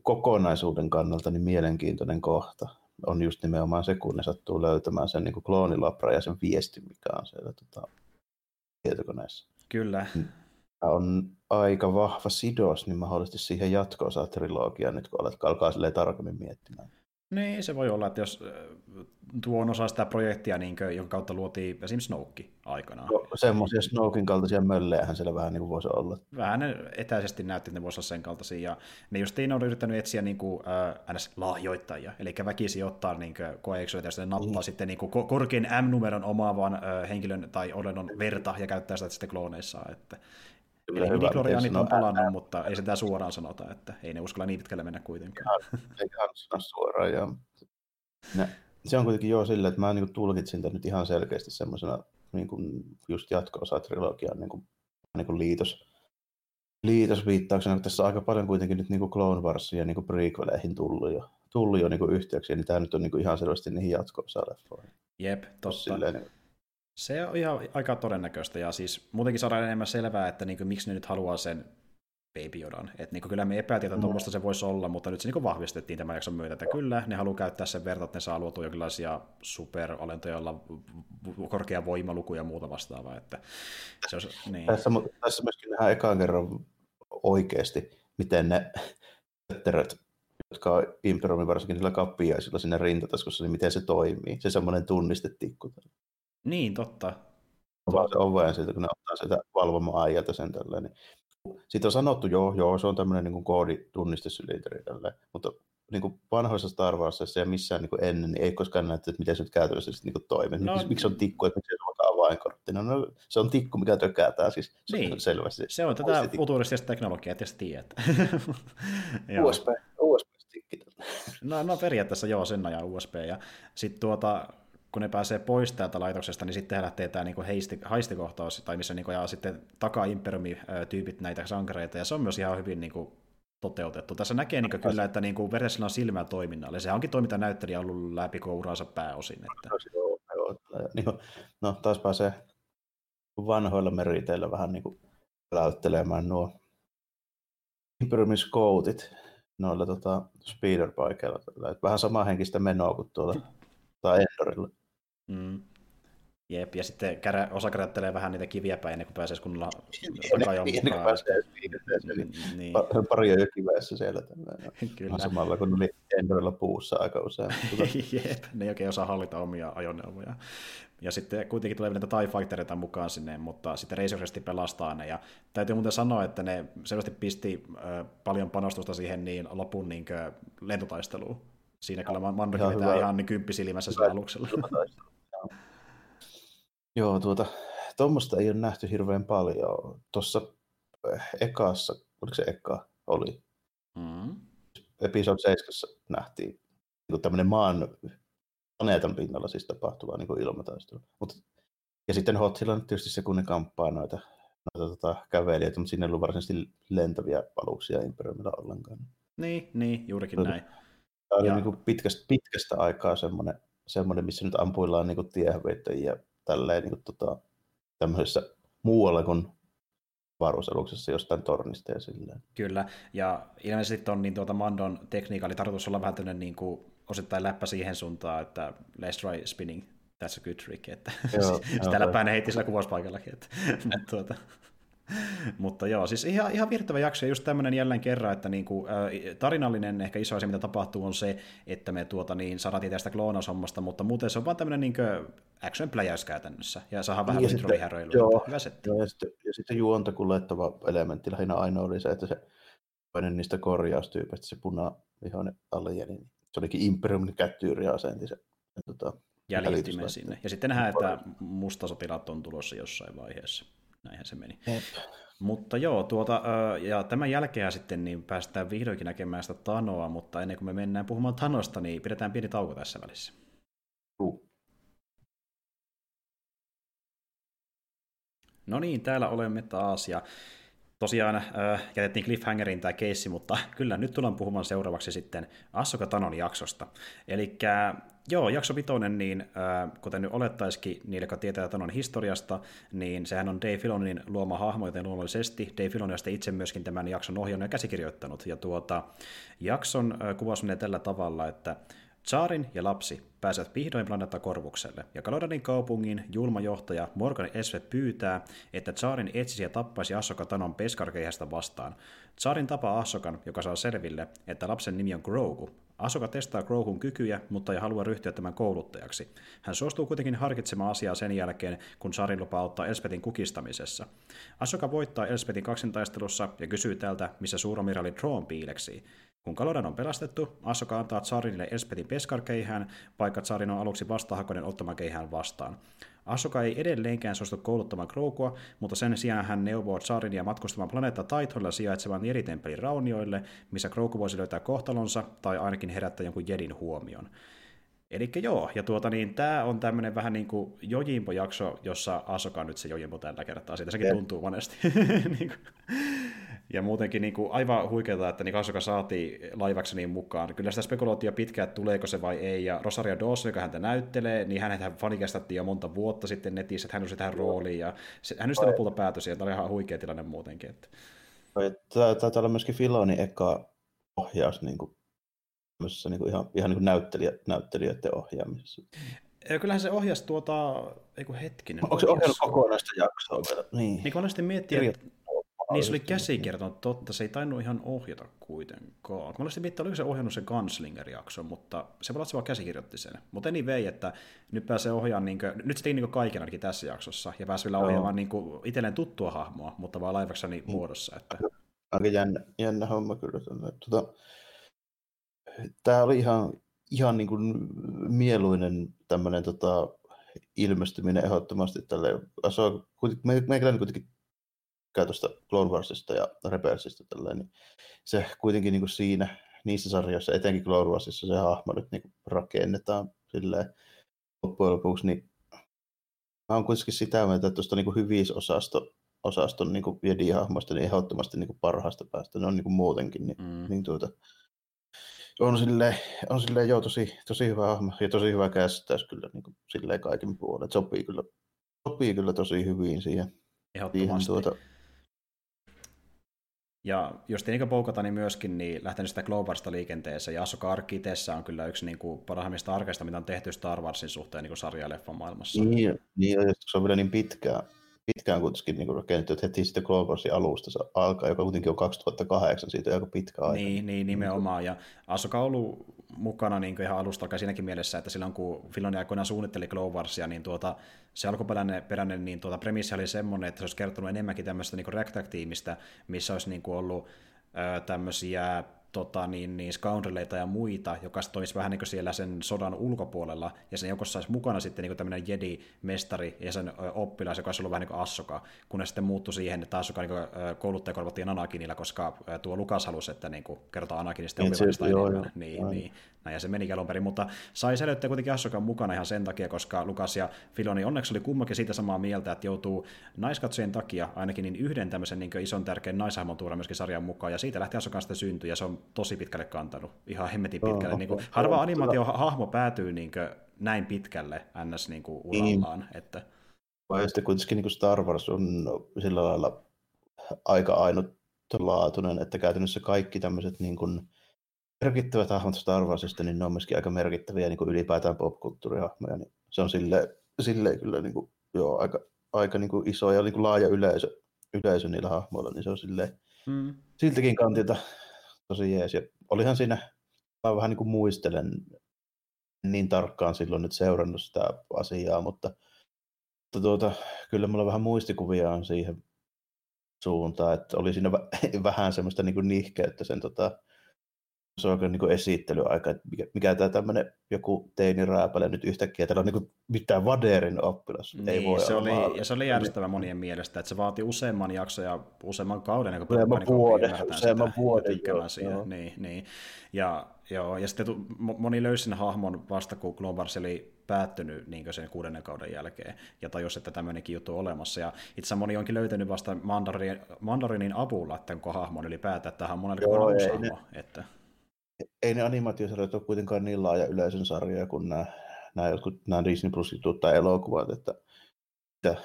Speaker 2: kokonaisuuden kannalta niin mielenkiintoinen kohta. On just nimenomaan se, kun ne sattuu löytämään sen niin kloonilabra ja sen viestin, mikä on siellä tota, tietokoneessa.
Speaker 1: Kyllä.
Speaker 2: Tämä on aika vahva sidos niin mahdollisesti siihen jatko trilogiaan nyt, kun alkaa tarkemmin miettimään.
Speaker 1: Niin, se voi olla, että jos tuo on osa sitä projektia, niin kuin, jonka kautta luotiin esimerkiksi Snoke aikanaan. No,
Speaker 2: semmoisia Snoken kaltaisia möllejähän siellä vähän niin kuin voisi olla.
Speaker 1: Vähän ne etäisesti näytti, että ne voisi olla sen kaltaisia. Ja ne justiin on yrittänyt etsiä niin kuin, äh, ns. lahjoittajia, eli väkisi ottaa niin koeeksoita, ja nappaa mm. sitten niin kuin, korkein M-numeron omaavan äh, henkilön tai olennon verta ja käyttää sitä sitten klooneissaan. Että, Eli Miklorianit on palannut, mutta ei sitä suoraan sanota, että ei ne uskalla niin pitkälle mennä kuitenkaan.
Speaker 2: Ei ihan sano suoraan. Ja... Ne, se on kuitenkin jo silleen, että mä niin tulkitsin tämän nyt ihan selkeästi semmoisena niin kuin just jatko-osa trilogian niin kuin, niin kuin liitos, liitosviittauksena, kun tässä on aika paljon kuitenkin nyt niin kuin Clone Warsia ja niin kuin prequeleihin tullut jo, tullut jo niin kuin yhteyksiä, niin tämä nyt on niin kuin ihan selvästi niihin jatko-osa-leffoihin.
Speaker 1: Jep, totta. Silleen, niin se on ihan aika todennäköistä, ja siis muutenkin saadaan enemmän selvää, että niin kuin, miksi ne nyt haluaa sen Baby Yodan. Et niin kyllä me epäiltiin, että tuommoista se voisi olla, mutta nyt se niin vahvistettiin tämän jakson myötä, että kyllä, ne haluaa käyttää sen verran, että ne saa luotua jonkinlaisia superolentoja, joilla korkea voimaluku ja muuta vastaavaa. Että se olisi, niin.
Speaker 2: tässä, tässä myöskin nähdään ekaan kerran oikeasti, miten ne tötteröt, jotka on Imperiumin varsinkin niillä kappiaisilla sinne rintataskussa, niin miten se toimii. Se semmoinen tunnistetikku.
Speaker 1: Niin, totta.
Speaker 2: Vaan se oven siitä, kun ne ottaa sitä valvomaan äijältä sen tälleen. Niin siitä on sanottu, joo, joo, se on tämmöinen niin kooditunnistusylinteri tälleen, mutta niin kuin vanhoissa Star Warsissa ja missään niin kuin ennen, niin ei koskaan näytä, että miten se nyt käytännössä niin kuin toimii. No, miksi, miksi on tikku, että miksi se on avainkortti? No, no, se on tikku, mikä tökätään siis se niin. selvästi.
Speaker 1: Se on tätä futuristista teknologiaa, että tiedät.
Speaker 2: USB, USB-stikki.
Speaker 1: no, no periaatteessa joo, sen ajan USB. Ja sitten tuota, kun ne pääsee pois täältä laitoksesta, niin sitten lähtee tämä niinku heisti, haistikohtaus, tai missä niinku, ja sitten takaa Impermi-tyypit näitä sankareita, ja se on myös ihan hyvin niinku, toteutettu. Tässä näkee niin kyllä, että niin Veresillä on silmää toiminnalle. Se onkin toimintanäyttelijä ollut läpi kouraansa pääosin. Että...
Speaker 2: Joo, joo. Niin, no taas pääsee vanhoilla meriteillä vähän niin kuin läyttelemään nuo Imperiumiskoutit noilla tota, speederbikeilla. Vähän samanhenkistä menoa kuin tuolla tai Endorilla.
Speaker 1: Mm. Jep, ja sitten kärä, osa kerättelee vähän niitä kiviä päin ennen kuin pääsee kunnolla
Speaker 2: kajon niin, mukaan. Pääsee niin, niin. Pari on jo kiveessä siellä. Kyllä. Samalla kun oli Endorilla puussa aika usein.
Speaker 1: Jep, ne ei oikein osaa hallita omia ajoneuvoja. Ja sitten kuitenkin tulee näitä TIE Fightereita mukaan sinne, mutta sitten Razoresti pelastaa ne. Ja täytyy muuten sanoa, että ne selvästi pisti äh, paljon panostusta siihen niin lopun niin lentotaisteluun. Siinä kyllä Mando vetää ihan niin kymppisilmässä sillä aluksella.
Speaker 2: Joo, tuota, tuommoista ei ole nähty hirveän paljon. Tuossa eh, ekassa, oliko se eka, oli. Mm. Episode 7 nähtiin niin tämmöinen maan planeetan pinnalla siis tapahtuva niin ilmataistelu. Mut, ja sitten Hot Hill on tietysti se, kun ne kamppaa noita, noita tota, kävelijöitä, mutta siinä ei ollut varsinaisesti lentäviä aluksia Imperiumilla ollenkaan.
Speaker 1: Niin, niin juurikin Tämä näin.
Speaker 2: Tämä oli ja... niin kuin pitkästä, pitkästä aikaa semmoinen, semmoinen, missä nyt ampuillaan niin tiehevittäjiä tälleen niin kuin, tota, tämmöisessä muualla kuin avaruusaluksessa jostain tornista ja silleen.
Speaker 1: Kyllä, ja ilmeisesti on niin tuota Mandon tekniikka oli tarkoitus olla vähän tämmöinen niin kuin, osittain läppä siihen suuntaan, että let's try spinning, that's a good trick, että joo, sitä läppää ne heitti sillä kuvauspaikallakin, että, mutta tuota, Mutta joo, siis ihan, ihan virtävä jakso, ja just tämmöinen jälleen kerran, että niinku, äh, tarinallinen ehkä iso asia, mitä tapahtuu, on se, että me tuota, niin, saadaan tietää sitä kloonaushommasta, mutta muuten se on vaan tämmöinen niin action pläjäys käytännössä, ja saadaan vähän introihäröilyä.
Speaker 2: Joo, hyvä setti. Joo, ja sitten, ja sitten juonta kuljettava elementti lähinnä ainoa oli se, että se toinen niistä korjaustyypeistä, se puna vihoinen alieni, niin se olikin Imperiumin kättyyriaseenti se tota,
Speaker 1: jäljittimen sinne. Ja sitten nähdään, että mustasotilaat on tulossa jossain vaiheessa näinhän se meni. Jep. Mutta joo, tuota, ja tämän jälkeen sitten niin päästään vihdoinkin näkemään sitä Tanoa, mutta ennen kuin me mennään puhumaan Tanosta, niin pidetään pieni tauko tässä välissä. Uh. No niin, täällä olemme taas, ja tosiaan äh, jätettiin cliffhangerin tämä keissi, mutta kyllä nyt tullaan puhumaan seuraavaksi sitten Assoka Tanon jaksosta. Eli joo, jakso vitonen, niin äh, kuten nyt olettaisikin niille, jotka tietää Tanon historiasta, niin sehän on Dave Filonin luoma hahmo, joten luonnollisesti Dave Filoni on itse myöskin tämän jakson ohjannut ja käsikirjoittanut. Ja tuota, jakson äh, kuvaus menee tällä tavalla, että Tsaarin ja lapsi pääsevät vihdoin planeetta Korvukselle, ja Kalodanin kaupungin julma johtaja Morgan Esvet pyytää, että Tsaarin etsisi ja tappaisi Assoka Tanon peskarkeihästä vastaan. Tsaarin tapaa Assokan, joka saa selville, että lapsen nimi on Grogu. Assoka testaa Grogun kykyjä, mutta ei halua ryhtyä tämän kouluttajaksi. Hän suostuu kuitenkin harkitsemaan asiaa sen jälkeen, kun Tsaarin lupaa auttaa Elspetin kukistamisessa. Assoka voittaa Elspetin kaksintaistelussa ja kysyy tältä, missä suuramiraali Droon piileksii. Kun Kalodan on pelastettu, Asoka antaa Tsarinille Espetin peskarkeihään, vaikka Tsarin on aluksi vastahakoinen ottamaan keihään vastaan. Asoka ei edelleenkään suostu kouluttamaan Kroukua, mutta sen sijaan hän neuvoo Tsarinia matkustamaan planeetta Taitoilla sijaitsevan Jeritempelin raunioille, missä Krouku voisi löytää kohtalonsa tai ainakin herättää jonkun Jedin huomion. Eli joo, ja tuota niin, tämä on tämmöinen vähän niin kuin Jojimpo-jakso, jossa Asoka on nyt se Jojimpo tällä kertaa, siitä sekin tuntuu monesti. niin kuin. Ja muutenkin niin kuin aivan huikeaa, että niin Asoka saatiin laivaksi niin mukaan. Kyllä sitä spekuloitiin jo pitkään, että tuleeko se vai ei. Ja Rosario Dawson, joka häntä näyttelee, niin hänet fanikästattiin jo monta vuotta sitten netissä, että hän nousi tähän rooliin. Ja se, hän sitä lopulta päätösi, ja tämä oli ihan huikea tilanne muutenkin. Että...
Speaker 2: Tämä taitaa olla myöskin Filonin eka ohjaus niin kuin, niin kuin ihan, ihan niin kuin näyttelijä, näyttelijöiden ohjaamisessa.
Speaker 1: Ja kyllähän se ohjasi tuota, ei kun hetkinen.
Speaker 2: Onko se ohjannut kokonaista jaksoa vielä?
Speaker 1: Niin. Niin monesti miettii, että niin se oli käsikirjoittanut, totta, se ei tainnut ihan ohjata kuitenkaan. Mä olisin miettinyt, oliko se ohjannut sen Gunslinger-jakson, mutta se voi se vaan käsikirjoitti sen. Mutta anyway, että nyt pääsee ohjaamaan, niin kuin, nyt se teki niin kaiken ainakin tässä jaksossa, ja pääsi vielä ohjaamaan niin kuin, itselleen tuttua hahmoa, mutta vaan laivakseni niin. muodossa. Että...
Speaker 2: Aika jännä, jännä homma kyllä. Tuota, tämä oli ihan, ihan niin kuin mieluinen tämmöinen tota, ilmestyminen ehdottomasti tälle. Meikäläinen kuitenkin tykkää tuosta Clone Warsista ja Rebelsista tälleen, niin se kuitenkin niin kuin siinä, niissä sarjoissa, etenkin Clone Warsissa se hahmo nyt niin rakennetaan silleen loppujen lopuksi, niin mä oon kuitenkin sitä mieltä, että tuosta niin hyvisosasto osaston niin Jedi-hahmoista niin ehdottomasti niin parhaasta päästä. Ne on niin kuin muutenkin. Niin, mm. niin tuota, on silleen, on silleen joo, tosi, tosi hyvä hahmo ja tosi hyvä käsittäys kyllä niin kuin, silleen kaiken puolen. Sopii kyllä, sopii kyllä tosi hyvin siihen.
Speaker 1: Ehdottomasti. Siihen, tuota, ja jos niin poukata, niin myöskin niin lähtenyt sitä Globalista liikenteeseen, ja Ahsoka Arkki on kyllä yksi niin kuin, parhaimmista arkeista, mitä on tehty Star Warsin suhteen niin sarjaleffan maailmassa.
Speaker 2: Niin, niin, se on vielä niin pitkään, pitkään kuitenkin niin rakennettu, että heti sitten Globalsin alusta se alkaa, joka kuitenkin on 2008, siitä on aika pitkä aika.
Speaker 1: Niin, niin nimenomaan, ja Ahsoka on ollut mukana niin ihan alusta alkaen siinäkin mielessä, että silloin kun Filoni aikoinaan suunnitteli Clone Warsia, niin tuota, se alkuperäinen peräinen, niin tuota, premissi oli semmoinen, että se olisi kertonut enemmänkin tämmöistä niin ragtag-tiimistä, missä olisi niin kuin ollut ää, tämmöisiä tota, niin, niin scoundreleita ja muita, joka toimisi vähän niin kuin siellä sen sodan ulkopuolella, ja sen joukossa olisi mukana sitten niin tämmöinen Jedi-mestari ja sen oppilas, joka olisi ollut vähän niin kuin Assoka, kunnes sitten muuttui siihen, että Assoka niin kouluttaja korvattiin Anakinilla, koska tuo Lukas halusi, että niin kuin, kertoo Anakinista niin,
Speaker 2: se, joo, enemmän.
Speaker 1: Niin, niin, näin, ja se meni alun perin, mutta sai säilyttää kuitenkin Assokan mukana ihan sen takia, koska Lukas ja Filoni onneksi oli kummakin siitä samaa mieltä, että joutuu naiskatsojen takia ainakin niin yhden tämmöisen niin ison tärkeän naishahmon tuoda myöskin sarjan mukaan, ja siitä lähti Assokan sitten syntyä, ja se on tosi pitkälle kantanut, ihan hemmetin pitkälle. Oh, niin kuin, harva animaatiohahmo päätyy niin kuin, näin pitkälle ns. Niin kuin, urallaan. Niin. Että...
Speaker 2: Vai sitten kuitenkin niin kuin Star Wars on sillä lailla aika ainutlaatuinen, että käytännössä kaikki tämmöiset niin kuin, merkittävät hahmot Star Warsista, niin ne on myöskin aika merkittäviä niin kuin ylipäätään popkulttuurihahmoja. Niin se on sille, sille kyllä niin kuin, joo, aika, aika niin kuin iso ja niin kuin laaja yleisö, yleisö niillä hahmoilla, niin se on sille, mm. siltäkin kantilta tosi jees. Ja olihan siinä, mä vähän niin kuin muistelen, niin tarkkaan silloin nyt seurannut sitä asiaa, mutta, mutta tuota, kyllä mulla vähän muistikuvia on siihen suuntaan, että oli siinä vähän semmoista niin kuin nihkeyttä sen tota, se on niin esittelyaika, että mikä, mikä tämä tämmöinen joku teinirääpäle nyt yhtäkkiä, täällä on niin mitään Vaderin oppilas.
Speaker 1: Niin, Ei voi se oli, ja se oli järjestävä monien mielestä, että se vaati useamman jakson ja useamman kauden,
Speaker 2: kun useamman niin vuoden, useamman vuoden,
Speaker 1: joo, joo. Niin, niin. Ja, joo, ja sitten moni löysi sen hahmon vasta, kun Globars oli päättynyt niin sen kuudennen kauden jälkeen, ja tajusi, että tämmöinenkin juttu on olemassa. Ja itse asiassa moni onkin löytänyt vasta Mandarin, Mandarinin avulla, että onko hahmon ylipäätään, että tähän on monelle uusi hahmo. Että
Speaker 2: ei ne animaatiosarjat ole kuitenkaan niin laaja yleisön sarjoja kuin nämä, nämä, jotkut, nämä Disney Plus tai elokuvat, että että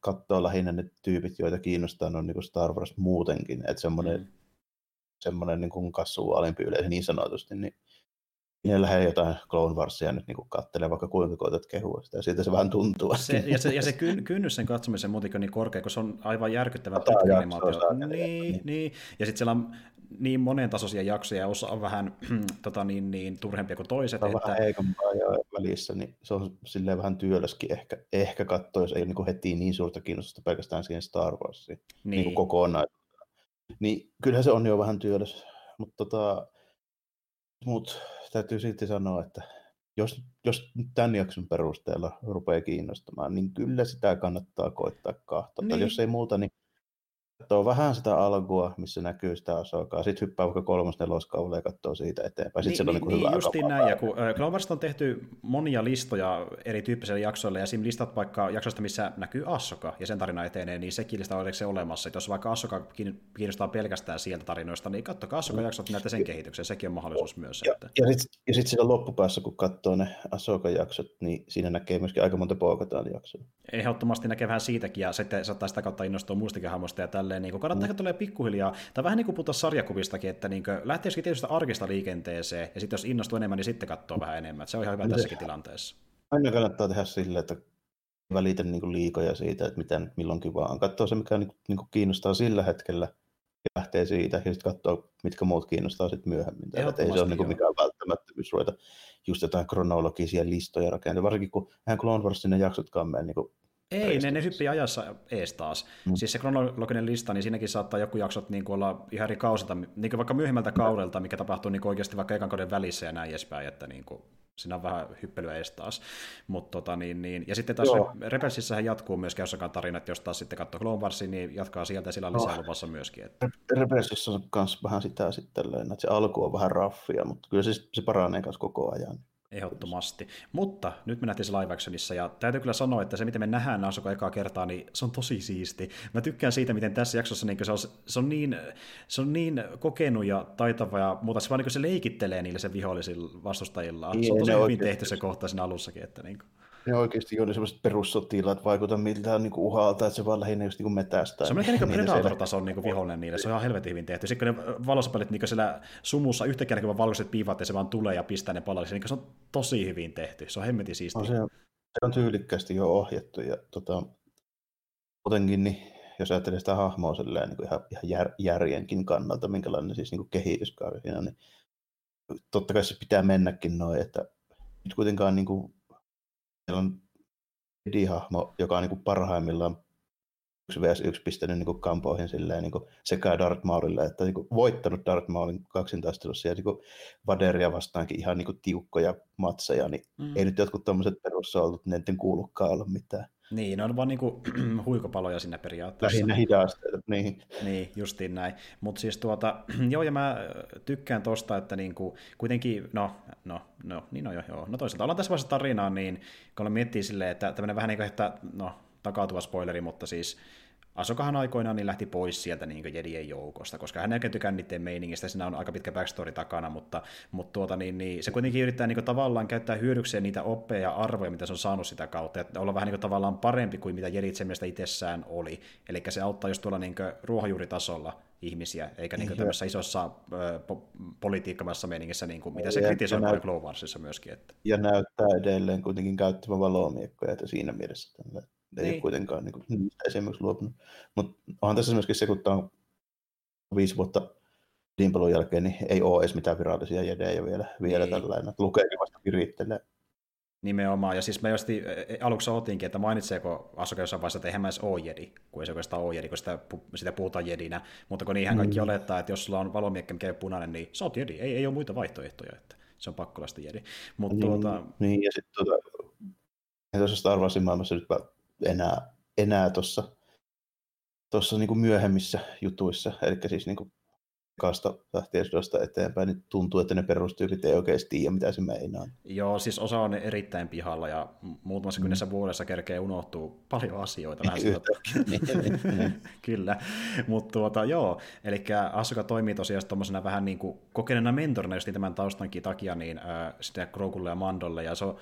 Speaker 2: katsoo lähinnä ne tyypit, joita kiinnostaa, on niin Star Wars muutenkin, että semmoinen, mm. semmoinen niin kuin kasuaalimpi yleisö niin sanotusti, niin ne lähde jotain Clone Warsia nyt niin kattelee, vaikka kuinka koetat kehua sitä, ja siitä se vähän tuntuu.
Speaker 1: Se, ja, se, ja se kynnys sen katsomisen muutenkin on niin korkea, kun se on aivan järkyttävän pitkä animaatio. Niin, niin, niin. Ja sitten siellä on niin monen tasoisia jaksoja, ja osa on vähän tota, niin, niin, turhempia kuin toiset.
Speaker 2: On että... vähän heikompaa ja välissä, niin se on silleen vähän työläskin ehkä, ehkä katsoa, jos ei niin heti niin suurta kiinnostusta pelkästään siihen Star Warsiin niin. niin kokonaan. Niin kyllähän se on jo vähän työläs, mutta tota, mut, täytyy silti sanoa, että jos, jos tämän jakson perusteella rupeaa kiinnostamaan, niin kyllä sitä kannattaa koittaa kahta. Niin. Jos ei muuta, niin katsoo vähän sitä alkua, missä näkyy sitä Asokaa, sitten hyppää vaikka kolmas neloskaudella ja katsoo siitä eteenpäin. Sitten niin,
Speaker 1: niin, on niin, niin justiin näin, ja kun Globarista on tehty monia listoja erityyppisille jaksoille, ja siinä listat vaikka jaksosta, missä näkyy Assoka, ja sen tarina etenee, niin sekin lista on se olemassa. Että jos vaikka Assoka kiinnostaa pelkästään sieltä tarinoista, niin katsokaa Assoka jaksot, näette sen kehityksen, sekin on mahdollisuus myös.
Speaker 2: Ja, että... ja sitten ja sit siinä loppupäässä, kun katsoo ne Assoka jaksot, niin siinä näkee myöskin aika monta Pogataan jaksoa.
Speaker 1: Ehdottomasti näkee vähän siitäkin, ja sitten saattaa sitä kautta innostua muistakin hahmoista ja tälle tälleen, niin kuin, kannattaa mm. tulee pikkuhiljaa, tai vähän niin kuin puhutaan sarjakuvistakin, että niin kuin, lähtisikin tietysti arkista liikenteeseen, ja sitten jos innostuu enemmän, niin sitten katsoo vähän enemmän. Se on ihan hyvä Miten? tässäkin tilanteessa.
Speaker 2: Aina kannattaa tehdä sille, että välitä niin liikoja siitä, että mitä milloinkin vaan. Katsoo se, mikä niin niin kiinnostaa sillä hetkellä, ja lähtee siitä, ja sitten katsoo, mitkä muut kiinnostaa sitten myöhemmin. Ei se ole niin kuin mikään välttämättömyys ruveta just jotain kronologisia listoja rakentaa, varsinkin kun eihän Clone Warsin ne jaksotkaan mene niin
Speaker 1: ei, ne, ne hyppii ajassa ees taas. Mm. Siis se kronologinen lista, niin siinäkin saattaa joku jaksot niin kuin olla ihan eri kausilta, niin kuin vaikka myöhemmältä kaudelta, mikä tapahtuu niin kuin oikeasti vaikka ekan kauden välissä ja näin edespäin, että niin kuin, siinä on vähän hyppelyä ees taas. Mut, tota, niin, niin. Ja sitten taas Rebelsissähän jatkuu myöskin jossakaan tarinat, jos taas sitten katsoo Clone Warsin, niin jatkaa sieltä ja sillä on lisää no. luvassa myöskin. Että...
Speaker 2: Rebelsissä on myös vähän sitä sitten, että se alku on vähän raffia, mutta kyllä se, se paranee myös koko ajan.
Speaker 1: Ehdottomasti. Mutta nyt me nähtiin se live actionissa, ja täytyy kyllä sanoa, että se miten me nähdään Asuko ekaa kertaa, niin se on tosi siisti. Mä tykkään siitä, miten tässä jaksossa niin se, on, se, on niin, se on niin kokenut ja taitava ja muuta, se vaan niin se leikittelee niille sen vihollisilla vastustajillaan. Niin, se on tosi hyvin tehty se kohta siinä alussakin. Että niin kuin.
Speaker 2: Ne oikeasti on sellaiset perussotilaat vaikuta miltään niin uhalta, että se vaan lähinnä just niin metästää.
Speaker 1: Se on melkein niin Predator-tason niin vihollinen niille, se on ihan helvetin hyvin tehty. Sitten kun ne valosapelit niin siellä sumussa yhtäkkiä kun valkoiset piivat ja se vaan tulee ja pistää ne palalle, niin se on tosi hyvin tehty. Se on hemmetin siistiä. No,
Speaker 2: se, on, se on tyylikkästi jo ohjattu ja tota, muutenkin niin jos ajattelee sitä hahmoa silleen, niin kuin ihan, ihan jär, järjenkin kannalta, minkälainen siis niin kehityskaari siinä, niin totta kai se pitää mennäkin noin, että nyt kuitenkaan niin kuin Meillä on Jedi-hahmo, joka on niin kuin parhaimmillaan 1 vs 1 pistänyt niin kuin kampoihin silleen, niin kuin sekä Darth Maulille, että niin kuin voittanut Darth Maulin kaksintaistelussa ja niin kuin Vaderia vastaankin ihan niin kuin tiukkoja matseja, niin mm. ei nyt jotkut tuommoiset perussoltut, ne ei kuulukaan olla mitään.
Speaker 1: Niin, ne on vaan niinku huikopaloja sinne periaatteessa.
Speaker 2: Lähinnä hidasteita, niin.
Speaker 1: Niin, justiin näin. Mutta siis tuota, joo, ja mä tykkään tosta, että niinku, kuitenkin, no, no, no, niin no joo, joo. No toisaalta ollaan tässä vaiheessa tarinaa, niin kun miettii silleen, että tämmöinen vähän niin kuin, että, no, takautuva spoileri, mutta siis Asokahan aikoinaan niin lähti pois sieltä niin Jedien joukosta, koska hän ei tykännyt niiden meiningistä, siinä on aika pitkä backstory takana, mutta, mutta tuota, niin, niin, se kuitenkin yrittää niin kuin, tavallaan käyttää hyödykseen niitä oppeja ja arvoja, mitä se on saanut sitä kautta, että olla vähän niin kuin, tavallaan parempi kuin mitä Jedit sen mielestä itsessään oli. Eli se auttaa just tuolla niin kuin, ruohonjuuritasolla ihmisiä, eikä niin tämmöisessä isossa po- politiikkamassa meiningissä, niin kuin, mitä se kritisoi näyt- Glow Warsissa myöskin. Että.
Speaker 2: Ja näyttää edelleen kuitenkin käyttävän valomiekkoja, että siinä mielessä tällä ei niin. ole kuitenkaan niin kuin, esimerkiksi luopunut. Mutta onhan tässä myöskin se, kun tämä on viisi vuotta Dimpelun jälkeen, niin ei ole edes mitään virallisia jedejä vielä, vielä niin. tällainen. Lukeekin vasta virittelee.
Speaker 1: Nimenomaan, ja siis me just aluksi otinkin, että mainitseeko Asuka jossain vaiheessa, että eihän mä edes ole jedi, kun ei se oikeastaan ole jedi, kun sitä, sitä puhutaan jedinä, mutta kun niinhän kaikki mm. olettaa, että jos sulla on valomiekkä, mikä ei punainen, niin sä oot jedi, ei, ei ole muita vaihtoehtoja, että se on pakko olla jedi. Mutta
Speaker 2: niin,
Speaker 1: tuota...
Speaker 2: niin, ja sitten tuota, tuossa Star Warsin maailmassa nyt enää, enää tuossa tuossa niin myöhemmissä jutuissa, eli siis niin kuin kasta lähtien sodasta eteenpäin, niin tuntuu, että ne perustyylit ei oikeasti tiedä, mitä se meinaa.
Speaker 1: Joo, siis osa on erittäin pihalla ja muutamassa mm. kynnessä vuodessa kerkee unohtuu paljon asioita. Vähän niin, niin, niin. Kyllä, mutta tuota, joo, eli Asuka toimii tosiaan tuommoisena vähän niin kuin kokeneena mentorina just tämän taustankin takia niin äh, sitä Grogulle ja Mandolle, ja se on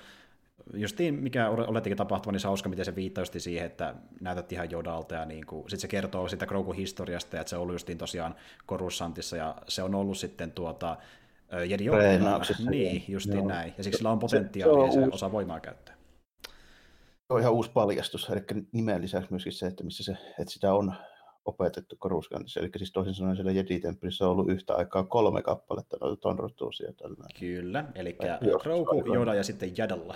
Speaker 1: justiin mikä olettikin tapahtuva, niin se hauska, miten se viittaa siihen, että näytät ihan Jodalta ja niin kuin, sit se kertoo sitä Grogu historiasta ja että se on ollut justiin tosiaan Korussantissa ja se on ollut sitten tuota Jedi Niin, justiin Joo. näin. Ja siksi sillä on potentiaalia se, se ja osaa voimaa käyttää.
Speaker 2: Se on ihan uusi paljastus, eli nimen lisäksi myöskin se, että, missä se, että sitä on opetettu Koruskanissa. Eli siis toisin sanoen siellä Jedi-temppelissä on ollut yhtä aikaa kolme kappaletta noita tonrotuusia.
Speaker 1: Kyllä, eli Grogu, Yoda ja sitten Jadalla.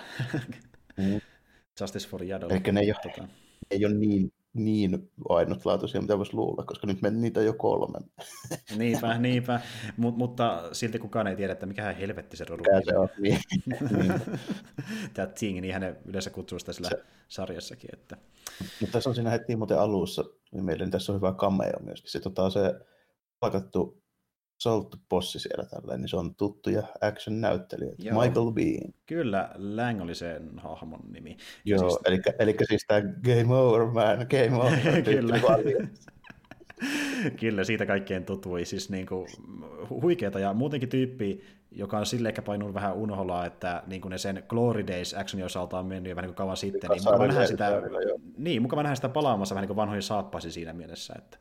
Speaker 1: mm. Justice for Jadalla.
Speaker 2: Eli ne ei ole, tota. ei ole niin, niin ainutlaatuisia, mitä voisi luulla, koska nyt meni niitä jo kolme.
Speaker 1: niinpä, niinpä. Mut, mutta silti kukaan ei tiedä, että mikä helvetti se rodu
Speaker 2: se on. Niin.
Speaker 1: Tämä Ting, niin hänen yleensä kutsuu sitä sillä se... sarjassakin. Että...
Speaker 2: Mutta tässä on siinä heti muuten alussa niin mielestäni tässä on hyvä cameo myöskin. Se, tota, se palkattu Salt Bossi siellä tällä, niin se on tuttu ja action-näyttelijä. Joo. Michael Bean.
Speaker 1: Kyllä, Lang oli sen hahmon nimi.
Speaker 2: Joo, siis... eli, eli siis tämä Game Over Man, Game Over. Kyllä.
Speaker 1: Kyllä, siitä kaikkein tutui. Siis niin kuin, huikeeta ja muutenkin tyyppi, joka on silleen ehkä painunut vähän unholaa, että niin kuin ne sen Glory Days actionin osalta on mennyt jo vähän niin kuin kauan sitten, niin mukava nähdä sitä, niin, mukava nähdä sitä palaamassa vähän niin kuin vanhoihin saappaisiin siinä mielessä, että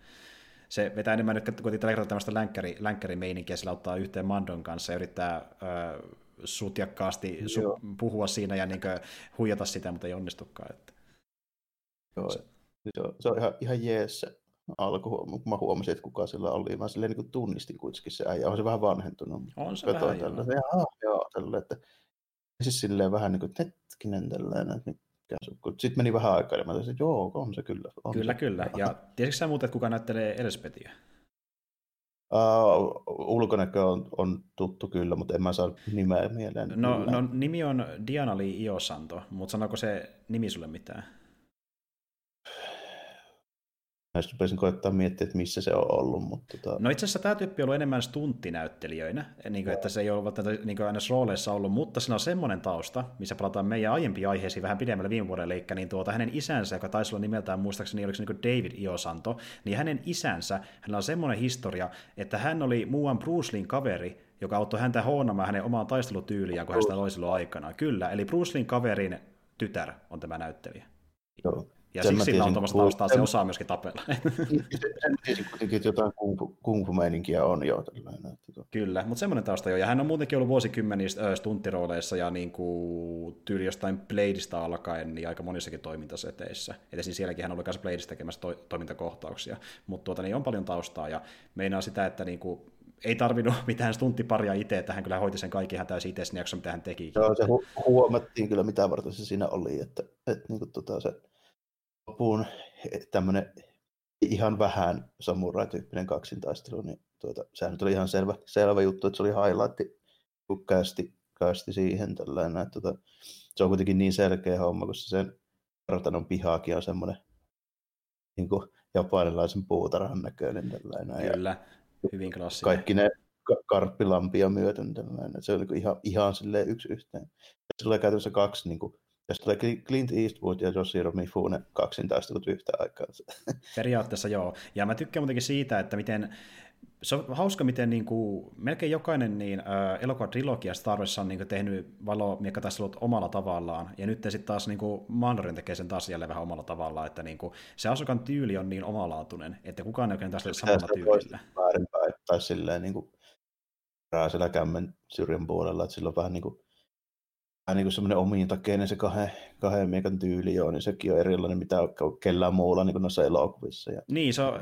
Speaker 1: Se vetää enemmän nyt, kun tällä tämmöistä länkkäri, länkkärimeininkiä, sillä ottaa yhteen Mandon kanssa ja yrittää ö, sutjakkaasti su- puhua siinä ja niin kuin, huijata sitä, mutta ei onnistukaan. Että.
Speaker 2: Joo, se, se, on, se on ihan, ihan jees se alku, kun mä huomasin, että kuka sillä oli. Mä silleen niin tunnistin kuitenkin se äijä. On se vähän vanhentunut.
Speaker 1: On se vähän,
Speaker 2: tällä, joo. Ja, joo, tällä, että siis silleen vähän niin kuin, hetkinen tällainen, että sitten meni vähän aikaa ja mä taisin, että joo, on se kyllä. On
Speaker 1: kyllä,
Speaker 2: se.
Speaker 1: kyllä. Ja tiesitkö sä muuten, että kuka näyttelee Elspetiä?
Speaker 2: Uh, ulkonäkö on, on tuttu kyllä, mutta en mä saa nimeä mieleen.
Speaker 1: No, no nimi on Diana Lee Iosanto, mutta sanoiko se nimi sulle mitään?
Speaker 2: Mä rupesin koettaa miettiä, että missä se on ollut. Mutta tota...
Speaker 1: No itse asiassa tämä tyyppi on ollut enemmän stunttinäyttelijöinä, niin kuin, että se ei ole niin aina rooleissa ollut, mutta sillä on semmoinen tausta, missä palataan meidän aiempiin aiheisiin vähän pidemmälle viime vuodelle, eli niin tuota, hänen isänsä, joka taisi olla nimeltään muistaakseni, oliko se niin David Iosanto, niin hänen isänsä, hänellä on semmoinen historia, että hän oli muuan Bruce Leein kaveri, joka auttoi häntä huonomaan hänen omaa taistelutyyliään, kun hän sitä loi silloin aikana. Kyllä, eli Bruce Leein kaverin tytär on tämä näyttelijä.
Speaker 2: Joo.
Speaker 1: Ja sen siksi sillä on tuommoista taustaa, se osaa myöskin tapella.
Speaker 2: Sen tiesin kuitenkin, että jotain kung fu meininkiä on jo. Tällainen.
Speaker 1: Kyllä, mutta semmoinen tausta jo. Ja hän on muutenkin ollut vuosikymmeniä stunttirooleissa ja niin kuin tyyli jostain Bladeista alkaen niin aika monissakin toimintaseteissä. Että siis sielläkin hän on ollut myös Bladeista tekemässä to- toimintakohtauksia. Mutta tuota, niin on paljon taustaa ja meinaa sitä, että niin kuin ei tarvinnut mitään stunttiparia itse, että hän kyllä hoiti sen kaikki ihan täysin itse sen jakson, mitä hän teki.
Speaker 2: Joo, se hu- huomattiin kyllä, mitä varten se siinä oli, että, että niin kuin, tota, se loppuun tämmöinen ihan vähän samurai-tyyppinen kaksintaistelu, niin tuota, sehän nyt oli ihan selvä, selvä juttu, että se oli highlight, kun kästi, kästi siihen tällainen, että tuota, se on kuitenkin niin selkeä homma, kun se sen kartanon pihaakin on semmoinen niin kuin japanilaisen puutarhan näköinen tällainen.
Speaker 1: Kyllä, ja hyvin klassinen.
Speaker 2: Kaikki ne karppilampia myöten tällainen, se on niin ihan, ihan silleen yksi yhteen. Se tulee käytännössä kaksi niin kuin, jos tulee Clint Eastwood ja Yoshiro Mifune kaksintaistelut yhtä aikaa.
Speaker 1: Periaatteessa joo. Ja mä tykkään muutenkin siitä, että miten se on hauska, miten niin kuin, melkein jokainen niin, äh, elokuva-trilogia Star Wars on niin kuin, tehnyt valomiekkataistelut omalla tavallaan, ja nyt sitten taas niin kuin, Mandorin tekee sen taas jälleen vähän omalla tavallaan, että niin kuin, se Asukan tyyli on niin omalaatuinen, että kukaan ei oikein taas samalla tyylillä.
Speaker 2: Väärinpäin, tai silleen niin kuin, siellä kämmen syrjän puolella, että sillä on vähän niin kuin, vähän niin kuin semmoinen omiintakeinen se kahden, kahden miekan tyyli on, niin sekin on erilainen mitä kellään muulla niin kuin noissa elokuvissa. Ja...
Speaker 1: Niin, se on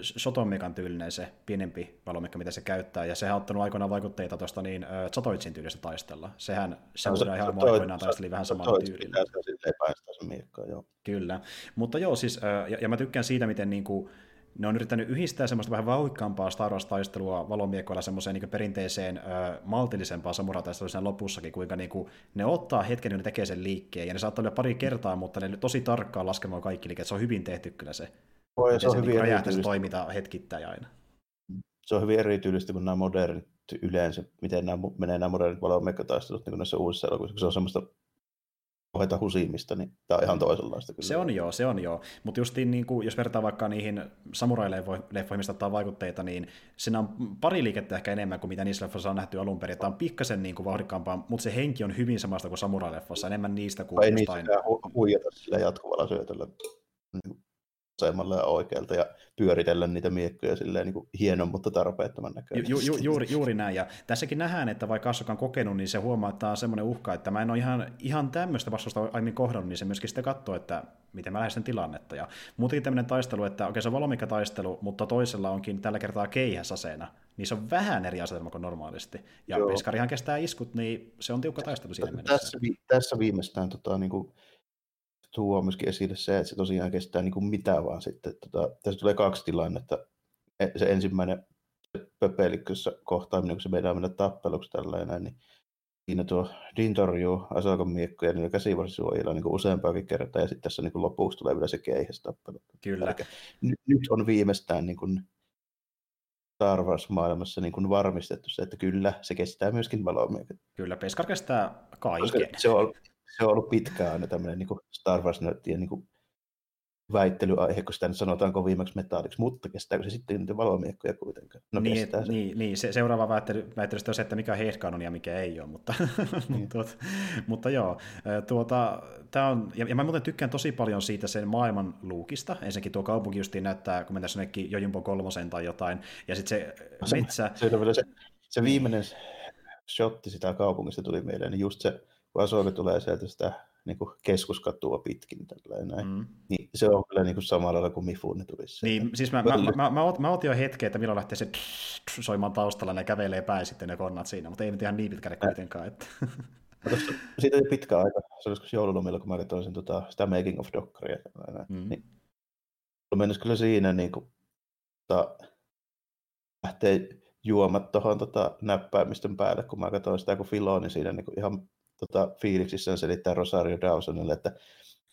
Speaker 1: Sotomikan tyylinen se pienempi valomikka, mitä se käyttää, ja sehän on ottanut aikoinaan vaikutteita tuosta niin Satoitsin tyylistä taistella. Sehän se no, se, ihan aikoinaan taisteli vähän samalla tyylillä.
Speaker 2: Se miekkaa, joo.
Speaker 1: Kyllä, mutta joo, siis, ja, ja mä tykkään siitä, miten niin kuin, ne on yrittänyt yhdistää semmoista vähän vauhikkaampaa Star Wars-taistelua valomiekoilla semmoiseen niin perinteiseen ö, maltillisempaan samurataisteluun lopussakin, kuinka niin kuin, ne ottaa hetken, niin ne tekee sen liikkeen, ja ne saattaa olla pari kertaa, mutta ne tosi tarkkaan laskemaan kaikki liikkeet, se on hyvin tehty kyllä se.
Speaker 2: Voi, se, on
Speaker 1: se
Speaker 2: hyvin
Speaker 1: niin se toiminta hetkittäin aina.
Speaker 2: Se on hyvin erityylistä kuin nämä modernit yleensä, miten nämä menee nämä modernit valomiekkataistelut niin näissä uusissa elokuvissa, se on semmoista puheita husimista, niin tämä on ihan toisenlaista. Kyllä.
Speaker 1: Se on joo, se on joo. Mutta justiin niin kuin, jos vertaa vaikka niihin samurai-leffoihin, mistä ottaa vaikutteita, niin siinä on pari liikettä ehkä enemmän kuin mitä niissä leffoissa on nähty alun perin. Tämä on pikkasen niin kuin vauhdikkaampaa, mutta se henki on hyvin samasta kuin samurai-leffassa, enemmän niistä kuin
Speaker 2: Ei jostain... niitä hu- huijata sillä jatkuvalla syötöllä vasemmalle ja oikealta ja pyöritellä niitä miekkoja silleen niin kuin hienon, mutta tarpeettoman näköinen.
Speaker 1: Ju, ju, juuri, juuri näin, ja tässäkin nähdään, että vaikka Asuka on kokenut, niin se huomaa, että tämä on semmoinen uhka, että mä en ole ihan, ihan tämmöistä vastausta aiemmin kohdannut, niin se myöskin sitten katsoo, että miten mä lähestyn tilannetta. Ja muutenkin tämmöinen taistelu, että okei se on valmiikka taistelu, mutta toisella onkin tällä kertaa keihäsaseena, niin se on vähän eri asetelma kuin normaalisti. Ja Joo. Peskarihan kestää iskut, niin se on tiukka taistelu siinä
Speaker 2: tässä, Tässä, tässä viimeistään tota, niin kuin tuo myöskin esille se, että se tosiaan kestää niin kuin mitä vaan sitten. Tota, tässä tulee kaksi tilannetta. E, se ensimmäinen pöpelikkössä kohtaaminen, kun se meidän mennä tappeluksi tällainen, niin siinä tuo Din torjuu Asakon miekkoja niin käsivarsisuojilla niin useampaakin kertaa, ja sitten tässä niin kuin lopuksi tulee vielä se keihästappelu.
Speaker 1: Kyllä. Eli
Speaker 2: nyt, on viimeistään niin kuin Star Wars-maailmassa niin kuin varmistettu se, että kyllä, se kestää myöskin valomiekat.
Speaker 1: Kyllä, Peskar kestää kaiken.
Speaker 2: se on, se on ollut pitkään aina tämmöinen niin Star Wars-nörttien niin väittelyaihe, kun sitä nyt sanotaan kovimmaksi metalliksi, mutta kestääkö se sitten niitä valomiekkoja kuitenkaan?
Speaker 1: No niin, kestää se. Niin, niin se, seuraava väittely, väittely on se, että mikä on ja mikä ei ole, mutta, niin. tuota, mutta joo, tuota, tää on, ja, ja mä muuten tykkään tosi paljon siitä sen maailman luukista, ensinnäkin tuo kaupunki justiin näyttää, kun mennään sinnekin Jojumbo kolmosen tai jotain, ja sitten se, se metsä...
Speaker 2: Se, se, se viimeinen shotti sitä kaupungista tuli mieleen, niin just se, kun Asoke tulee sieltä sitä niin kuin keskuskatua pitkin. Näin. Mm. Niin se on kyllä niin kuin samalla lailla kuin Mifune tulisi.
Speaker 1: Niin, siis mä, mä, mä, mä, mä, mä otin jo hetken, että milloin lähtee se soimaan taustalla, ne kävelee päin sitten ne konnat siinä, mutta ei nyt ihan niin pitkälle kuitenkaan. Että.
Speaker 2: Tosta, siitä oli pitkä aika, se oli joululomilla, kun mä katsoin sen, tota, sitä Making of Dockeria. Mm. Niin, mennessä kyllä siinä niin kuin, tota, lähtee juomat tuohon tota, näppäimistön päälle, kun mä katsoin sitä, kun Filoni siinä niin kuin ihan tota, fiiliksissään selittää Rosario Dawsonille, että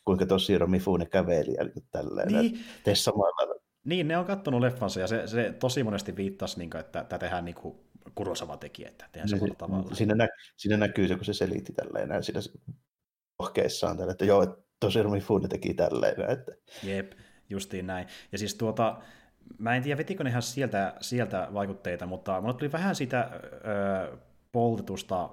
Speaker 2: kuinka Toshiro Mifune käveli ja niin tälleen. Niin. Tee samalla.
Speaker 1: Niin, ne on kattonut leffansa ja se, se tosi monesti viittasi, niin kuin, että tämä tehdään niin kuin Kurosama teki, että tehdään niin, samalla tavalla.
Speaker 2: Siinä, nä, siinä näkyy se, kun se selitti tälleen näin siinä ohkeissaan tälle, että joo, Toshiro Mifune teki tälleen. Että...
Speaker 1: Jep, justiin näin. Ja siis tuota, mä en tiedä, vetikö ne ihan sieltä, sieltä vaikutteita, mutta mulle tuli vähän sitä ö, poltetusta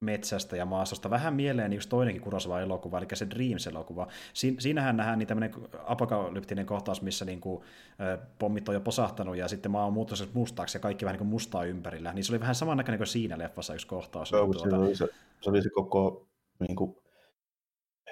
Speaker 1: metsästä ja maastosta. Vähän mieleen yksi toinenkin Kurosawa-elokuva, eli se Dreams-elokuva. Si- siinähän nähdään niin tämmöinen apokalyptinen kohtaus, missä niin kuin, äh, pommit on jo posahtanut ja sitten maa on muuttunut mustaaksi ja kaikki vähän niin kuin mustaa ympärillä. Niin se oli vähän samannäköinen kuin siinä leffassa yksi kohtaus.
Speaker 2: Joo, tuota... se, oli se, se oli se koko niin kuin,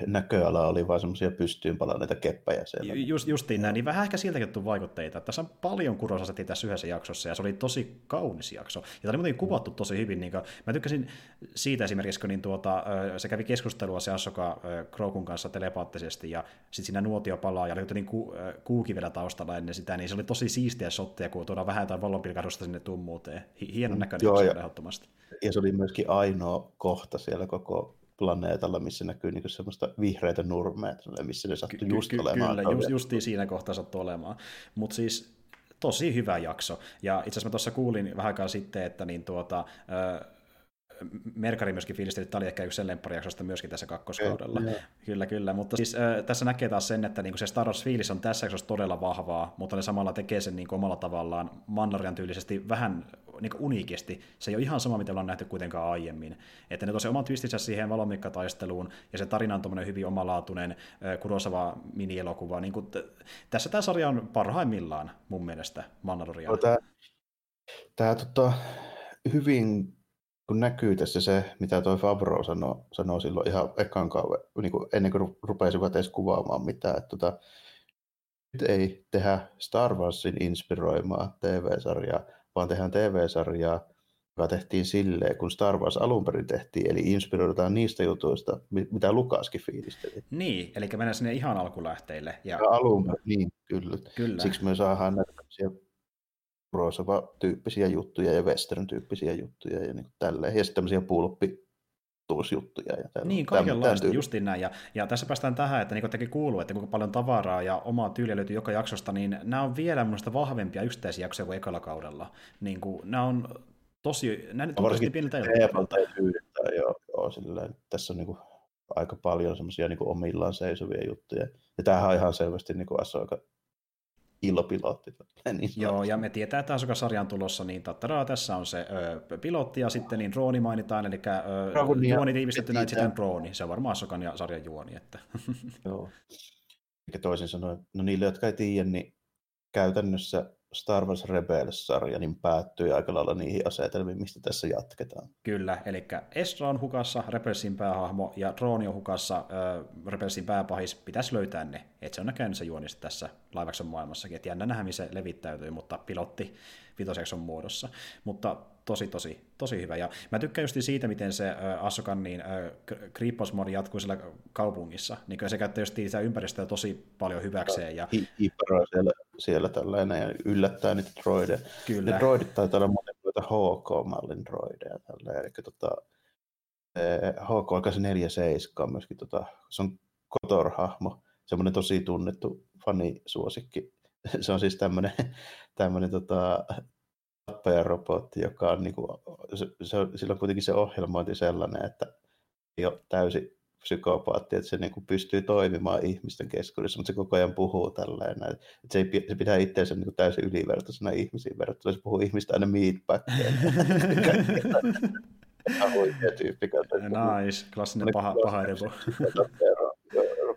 Speaker 2: näköala oli vaan semmoisia pystyyn palanneita keppejä siellä.
Speaker 1: Just, justiin näin, niin vähän ehkä siltäkin tuu vaikutteita. Tässä on paljon kurosasetti tässä yhdessä jaksossa, ja se oli tosi kaunis jakso. Ja tämä oli muuten kuvattu tosi hyvin. Niin kuin, mä tykkäsin siitä esimerkiksi, kun niin tuota, se kävi keskustelua se Asoka Krokun kanssa telepaattisesti, ja sitten siinä nuotio palaa, ja oli niin ku, kuuki vielä taustalla ennen sitä, niin se oli tosi siistiä shotteja, kun tuodaan vähän jotain vallonpilkahdusta sinne tummuuteen. Hienon näköinen Joo, ja, ehdottomasti.
Speaker 2: Ja se oli myöskin ainoa kohta siellä koko planeetalla, missä näkyy niin semmoista vihreitä nurmea, missä ne sattuu just ky- olemaan.
Speaker 1: Kyllä, just, justiin siinä kohtaa sattuu olemaan. Mutta siis tosi hyvä jakso. Ja itse asiassa mä tuossa kuulin vähän aikaa sitten, että niin tuota, Merkari myöskin fiilisteli, että tämä oli ehkä yksi sen lempparijaksosta myöskin tässä kakkoskaudella. Ja, kyllä, kyllä. Mutta siis äh, tässä näkee taas sen, että niinku se Star Wars-fiilis on tässä jaksossa todella vahvaa, mutta ne samalla tekee sen niinku omalla tavallaan Mandalorian tyylisesti vähän niinku uniikisti. Se ei ole ihan sama, mitä ollaan nähty kuitenkaan aiemmin. Että ne tosiaan oman twistinsä siihen valomikkataisteluun, ja se tarina on tuommoinen hyvin omalaatuinen äh, Kurosava minielokuva. Niinku, t- tässä tämä sarja on parhaimmillaan mun mielestä Mandalorian. No, tämä,
Speaker 2: tämä tota, hyvin kun näkyy tässä se, mitä toi Fabro sanoi, sanoi silloin ihan ekan kauan, niin kuin ennen kuin rupesivat edes kuvaamaan mitään, että tota, nyt ei tehdä Star Warsin inspiroimaa TV-sarjaa, vaan tehdään TV-sarjaa, joka tehtiin silleen, kun Star Wars alun perin tehtiin, eli inspiroidaan niistä jutuista, mitä Lukaskin fiilisteli.
Speaker 1: Niin, eli mennään sinne ihan alkulähteille.
Speaker 2: Ja... ja alun niin, kyllä. kyllä. Siksi me saadaan näitä Rosava-tyyppisiä juttuja ja western-tyyppisiä juttuja ja niin tälleen. Ja sitten tämmöisiä pulppi juttuja. Ja tällä,
Speaker 1: niin, kaikenlaista, justiin näin. Ja, ja tässä päästään tähän, että niin tekin kuuluu, että kuinka paljon tavaraa ja omaa tyyliä löytyy joka jaksosta, niin nämä on vielä minusta vahvempia yksittäisjaksoja kuin ekalla kaudella. Niin kuin, nämä on tosi, nämä nyt on tosi pieniltä
Speaker 2: teemalta ja joo, joo sillä, tässä on niin kuin aika paljon semmoisia niin omillaan seisovia juttuja. Ja tämähän on ihan selvästi niin kuin aika illopilotti.
Speaker 1: Niin Joo, ja me tietää, että Asuka-sarja on tulossa, niin tattaraa, tässä on se ö, pilotti, ja sitten niin drooni mainitaan, eli ö, juoni tiivistetty näin sitten drooni. Se on varmaan Asukan ja sarjan juoni. Että.
Speaker 2: Joo. Eikä toisin sanoen, no niille, jotka ei tiedä, niin käytännössä Star Wars Rebels-sarja niin päättyy aika lailla niihin asetelmiin, mistä tässä jatketaan.
Speaker 1: Kyllä, eli Estra on hukassa, Rebelsin päähahmo, ja Drooni on hukassa, äh, Rebelsin pääpahis. Pitäisi löytää ne. Et se on näköjään se juonista tässä laivaksen maailmassakin. Et jännä nähdä, se levittäytyy, mutta pilotti vitosjakson muodossa. Mutta tosi, tosi, tosi hyvä. Ja mä tykkään just siitä, miten se äh, Asokan niin, äh, kriipposmodi jatkuu siellä kaupungissa. Niin se käyttää just sitä ympäristöä tosi paljon hyväkseen. Ja...
Speaker 2: Hiipparaa siellä, siellä tällainen ja yllättää niitä droideja. Kyllä. Ne droidit taitaa olla monen HK-mallin droideja. Tällä. Eli tota, HK-47 on myöskin, tota, se on Kotor-hahmo, semmoinen tosi tunnettu fanisuosikki. Se on siis tämmöinen, tämmöinen tota, tappajarobotti, joka on, niin kuin, se, se, sillä on kuitenkin se ohjelmointi sellainen, että ei ole täysin psykopaatti, että se niin kuin pystyy toimimaan ihmisten keskuudessa, mutta se koko ajan puhuu tällainen, että se, ei, se pitää itseänsä niin kuin täysin ylivertaisena ihmisiin verrattuna, se puhuu ihmistä aina meatbackkeen. tyyppi.
Speaker 1: Nice, klassinen paha, paha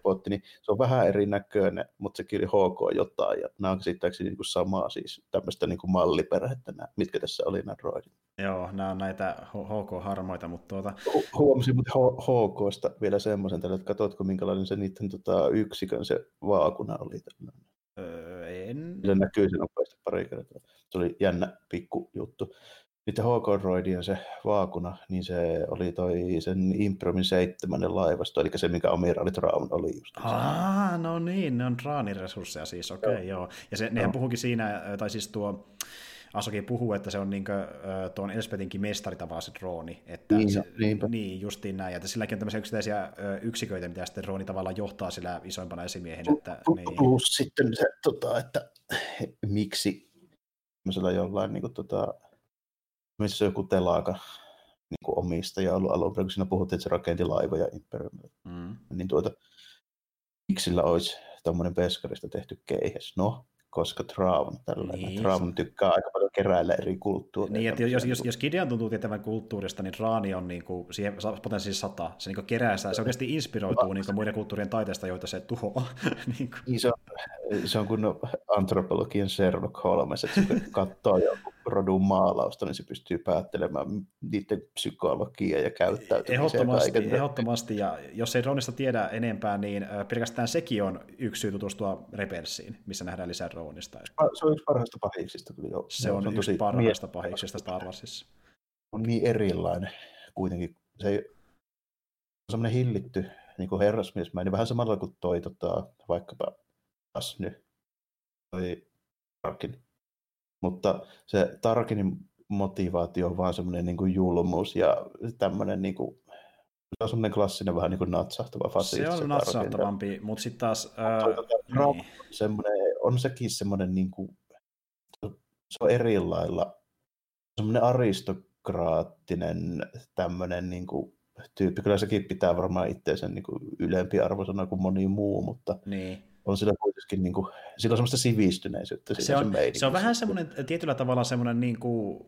Speaker 2: robotti, niin se on vähän erinäköinen, mutta se kyllä HK jotain, ja nämä on käsittääkseni niin kuin samaa, siis tämmöistä niin kuin malliperhettä, nämä, mitkä tässä oli nämä droidit.
Speaker 1: Joo, nämä on näitä HK-harmoita, mutta tuota...
Speaker 2: Huomasin mutta HKsta vielä semmoisen, että katsotko minkälainen se niiden tota, yksikön se vaakuna oli tämmöinen.
Speaker 1: Öö, en.
Speaker 2: Se näkyy sen nopeasti pari kertaa. Se oli jännä pikku juttu sitten HK-droidien se vaakuna, niin se oli toi sen Impromin seitsemännen laivasto, eli se, mikä Omiraali Traun oli just.
Speaker 1: Ah, no niin, ne on Traanin resursseja siis, okei, okay, joo. joo. Ja se, nehän no. puhukin siinä, tai siis tuo Asokin puhuu, että se on niin kuin, tuon Elspetinkin mestari se drooni. Että
Speaker 2: niin,
Speaker 1: se, niin, justiin näin. Ja silläkin on tämmöisiä yksittäisiä yksiköitä, mitä sitten drooni tavallaan johtaa sillä isoimpana esimiehen. Että,
Speaker 2: niin. Plus sitten se, tota, että miksi jollain niin kuin, tota, missä joku telaka niin kuin omistaja ollut alun perin, kun siinä puhuttiin, että se rakenti laivoja Imperiumille. Mm. Niin tuota, miksi sillä olisi tuommoinen peskarista tehty keihes? No, koska Traum tällainen. Niin. Traum tykkää aika paljon keräillä eri kulttuureja.
Speaker 1: Niin, että jos, jos, jos Gideon tuntuu tietävän kulttuurista, niin Traani on niin kuin, siihen potenssiin sata. Se niin kerää sitä, se oikeasti inspiroituu niin muiden kulttuurien taiteesta, joita se tuhoaa.
Speaker 2: niin kuin. Se, on, se on kuin antropologian Sherlock Holmes, että se katsoo joku rodun maalausta, niin se pystyy päättelemään niiden psykologiaa ja käyttäytymistä.
Speaker 1: Ehdottomasti, ja ehdottomasti, ja jos ei Ronista tiedä enempää, niin pelkästään sekin on yksi syy tutustua Rebelsiin, missä nähdään lisää Ronista.
Speaker 2: Se on yksi parhaista pahiksista. Kyllä jo.
Speaker 1: Se on, se on yksi parhaista pahiksista Star Warsissa.
Speaker 2: On niin erilainen kuitenkin. Se ei, on semmoinen hillitty niin kuin herrasmiesmäinen, vähän samalla kuin toi tota, vaikkapa taas nyt toi mutta se Tarkinin motivaatio on vaan semmoinen niin kuin julmuus ja tämmöinen niin kuin, se on semmoinen klassinen vähän niin kuin natsahtava fasisti.
Speaker 1: Se on natsahtavampi, mutta sitten taas... Ää,
Speaker 2: niin. semmoinen, on sekin semmoinen, niin kuin, se on eri lailla semmoinen aristokraattinen tämmöinen niin kuin, tyyppi. Kyllä sekin pitää varmaan itseensä niin kuin ylempi arvosana kuin moni muu, mutta niin on sillä kuitenkin, niin kuin, sillä on semmoista sivistyneisyyttä.
Speaker 1: Se on, se on vähän semmoinen, tietyllä tavalla semmoinen niin kuin,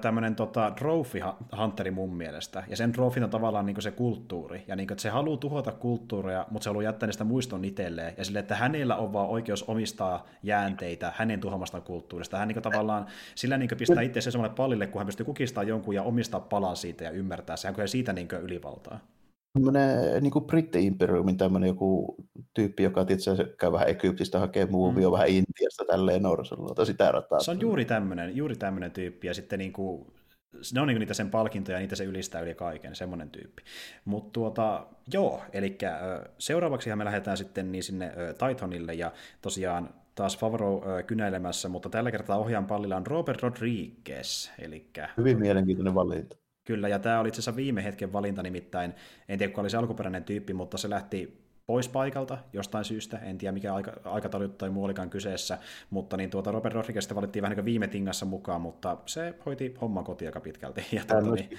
Speaker 1: tämmöinen tota, trophy hunteri mun mielestä, ja sen trophy on tavallaan niin se kulttuuri, ja niin kuin, että se haluaa tuhota kulttuuria, mutta se haluaa jättää niistä muiston itselleen, ja sille, että hänellä on vaan oikeus omistaa jäänteitä hänen tuhoamasta kulttuurista. Hän niin kuin, tavallaan sillä niin kuin, pistää itse semmoinen pallille, kun hän pystyy kukistamaan jonkun ja omistaa palan siitä ja ymmärtää se, hän siitä niin kuin, ylivaltaa
Speaker 2: tämmöinen niin britti-imperiumin tämmöinen joku tyyppi, joka itse käy vähän Egyptistä, hakee muuvia mm. vähän Intiasta tälleen norsulla, sitä rataa.
Speaker 1: Se on juuri tämmöinen, juuri tämmöinen tyyppi, ja sitten niin kuin, ne on niin niitä sen palkintoja, ja niitä se ylistää yli kaiken, semmoinen tyyppi. Mutta tuota, joo, eli seuraavaksi me lähdetään sitten niin sinne Titanille, ja tosiaan taas Favro kynäilemässä, mutta tällä kertaa ohjaan pallilla on Robert Rodriguez. Elikkä...
Speaker 2: Hyvin mielenkiintoinen valinta.
Speaker 1: Kyllä, ja tämä oli itse asiassa viime hetken valinta nimittäin. En tiedä, kuka oli se alkuperäinen tyyppi, mutta se lähti pois paikalta jostain syystä, en tiedä mikä aika, aikataulu tai muu olikaan kyseessä, mutta niin tuota Robert Rodriguezista valittiin vähän niin viime tingassa mukaan, mutta se hoiti homman kotiin aika pitkälti. Ja tuota, niin...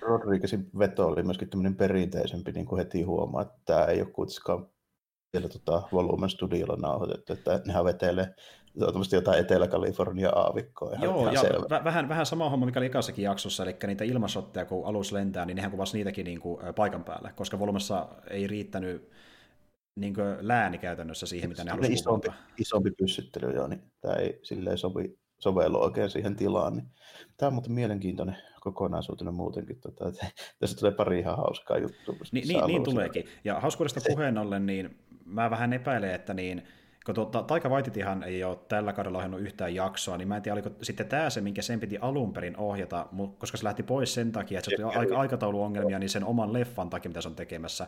Speaker 2: Rodriguezin veto oli myöskin tämmöinen perinteisempi, niin kuin heti huomaa, että tämä ei ole kuitenkaan siellä tota, Volumen studiolla nauhoitettu, että nehän vetelee se jotain Etelä-Kalifornia aavikkoa.
Speaker 1: Ihan, Joo, ihan ja selvä. vähän, vähän sama homma, mikä oli ekassakin jaksossa, eli niitä ilmasotteja, kun alus lentää, niin nehän kuvasi niitäkin niin kuin, paikan päällä, koska volumessa ei riittänyt niin kuin lääni käytännössä siihen, mitä ne halusivat
Speaker 2: isompi, isompi pyssyttely, joo, niin tämä ei silleen sovi, sovellu oikein siihen tilaan. Niin. Tämä on muuten mielenkiintoinen kokonaisuutena muutenkin. Tota, että tässä tulee pari ihan hauskaa juttua.
Speaker 1: Niin, niin, niin tuleekin. Ja hauskuudesta puheen ollen, niin mä vähän epäilen, että niin, kun tuota, Taika Waititihan ei ole tällä kaudella ohjannut yhtään jaksoa, niin mä en tiedä, oliko sitten tämä se, minkä sen piti alun perin ohjata, koska se lähti pois sen takia, että se oli aika, aikatauluongelmia, niin sen oman leffan takia, mitä se on tekemässä.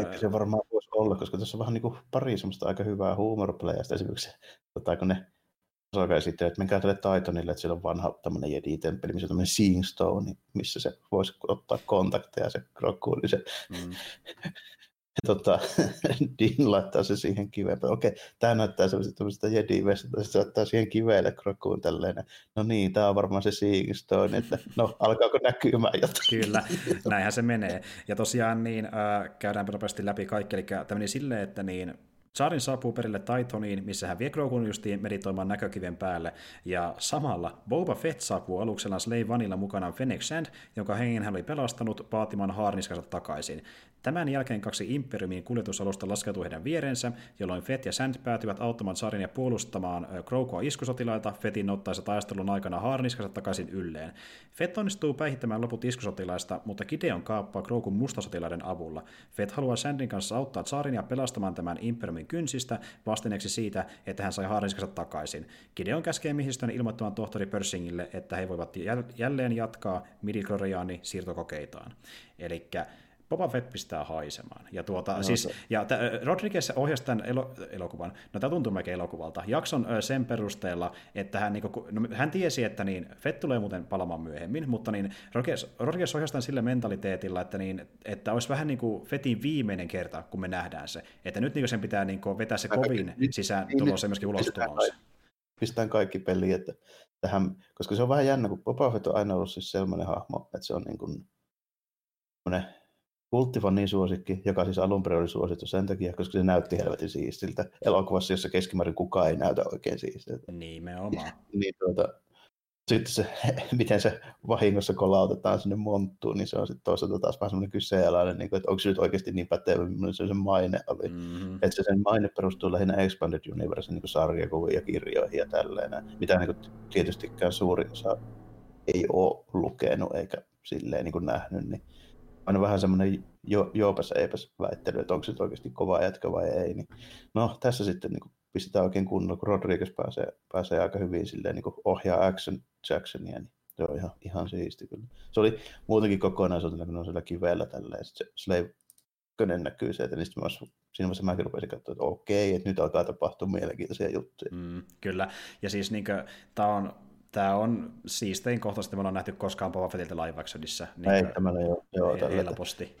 Speaker 2: Ehkä se varmaan voisi olla, koska tässä on vähän niin kuin pari semmoista aika hyvää huumorplayasta esimerkiksi, tota, kun ne osaakaan sitten, että menkää tälle Titanille, että siellä on vanha tämmöinen Jedi-temppeli, missä on tämmöinen Seeing Stone, missä se voisi ottaa kontakteja se krokkuun, niin se mm. tota, Dean laittaa se siihen kiveen. Okei, tämä näyttää semmoista jedi-vestä, se ottaa siihen kiveelle krokuun tälleen. No niin, tämä on varmaan se Seagstone, että no alkaako näkymään jotain.
Speaker 1: Kyllä, näinhän se menee. Ja tosiaan niin, äh, käydään nopeasti läpi kaikki, eli tämä silleen, että niin, Saarin saapuu perille Taitoniin, missä hän vie Grogun justiin meditoimaan näkökiven päälle, ja samalla Boba Fett saapuu aluksellaan Slave Vanilla mukana Fennec Shand, jonka hengen hän oli pelastanut vaatimaan haarniskansa takaisin. Tämän jälkeen kaksi Imperiumin kuljetusalusta laskeutuu heidän vierensä, jolloin Fett ja Sand päätyvät auttamaan Sarin ja puolustamaan Grokoa iskusotilaita Fetin ottaessa taistelun aikana haarniskansa takaisin ylleen. Fett onnistuu päihittämään loput iskusotilaista, mutta Gideon kaappaa Grokun mustasotilaiden avulla. Fett haluaa Sandin kanssa auttaa Sarin ja pelastamaan tämän Imperiumin kynsistä vastineeksi siitä, että hän sai haarniskansa takaisin. Gideon käskee miehistön ilmoittamaan tohtori Pershingille, että he voivat jälleen jatkaa midi siirtokokeitaan. Eli Boba Fett pistää haisemaan. Ja, tuota, no, siis, se. ja t- Rodriguez ohjasi tämän elo, elokuvan, no tämä tuntuu melkein elokuvalta, jakson sen perusteella, että hän, niin kuin, no, hän tiesi, että niin, Fett tulee muuten palamaan myöhemmin, mutta niin, Rodriguez, Rodriguez ohjasi tämän sillä mentaliteetilla, että, niin, että olisi vähän niin kuin Fettin viimeinen kerta, kun me nähdään se. Että nyt niin sen pitää niin kuin, vetää se kovin nyt, sisään niin, tulossa myöskin ulos
Speaker 2: Pistetään kaikki peli, että tähän, koska se on vähän jännä, kun Boba Fett on aina ollut siis sellainen hahmo, että se on niin kuin, kulttifannin suosikki, joka siis alun perin oli suosittu sen takia, koska se näytti helvetin siistiltä. Elokuvassa, jossa keskimäärin kukaan ei näytä oikein siistiltä.
Speaker 1: Nimenomaan.
Speaker 2: niin tuota, sitten se, miten se vahingossa kolautetaan sinne monttuun, niin se on sitten toisaalta taas vähän semmoinen kyseenalainen, niin kuin, että onko se nyt oikeasti niin pätevä, millainen se sen maine oli. Mm-hmm. Että se sen maine perustuu lähinnä Expanded Universe niin sarjakuviin ja kirjoihin ja tälleen, mitä niin kuin, tietystikään suurin osa ei ole lukenut eikä silleen niin kuin nähnyt, niin aina vähän semmoinen jo, joopas eipäs väittely, että onko se oikeasti kova jätkä vai ei. Niin, no tässä sitten niin pistetään oikein kunnolla, kun Rodriguez pääsee, pääsee aika hyvin silleen, niin ohjaa Action Jacksonia, niin se on ihan, ihan siisti kyllä. Se oli muutenkin kokonaisuutena, kun on siellä kivellä tälleen, sitten se Slave Könen näkyy se, että niistä siinä vaiheessa mäkin rupesin katsoa, että okei, että nyt alkaa tapahtua mielenkiintoisia juttuja.
Speaker 1: Mm, kyllä, ja siis niin tämä on tämä on siistein kohtaisesti, me ollaan nähty koskaan Boba Fettiltä live actionissa.
Speaker 2: Niin ei, tämä ei ole. Joo,
Speaker 1: helposti.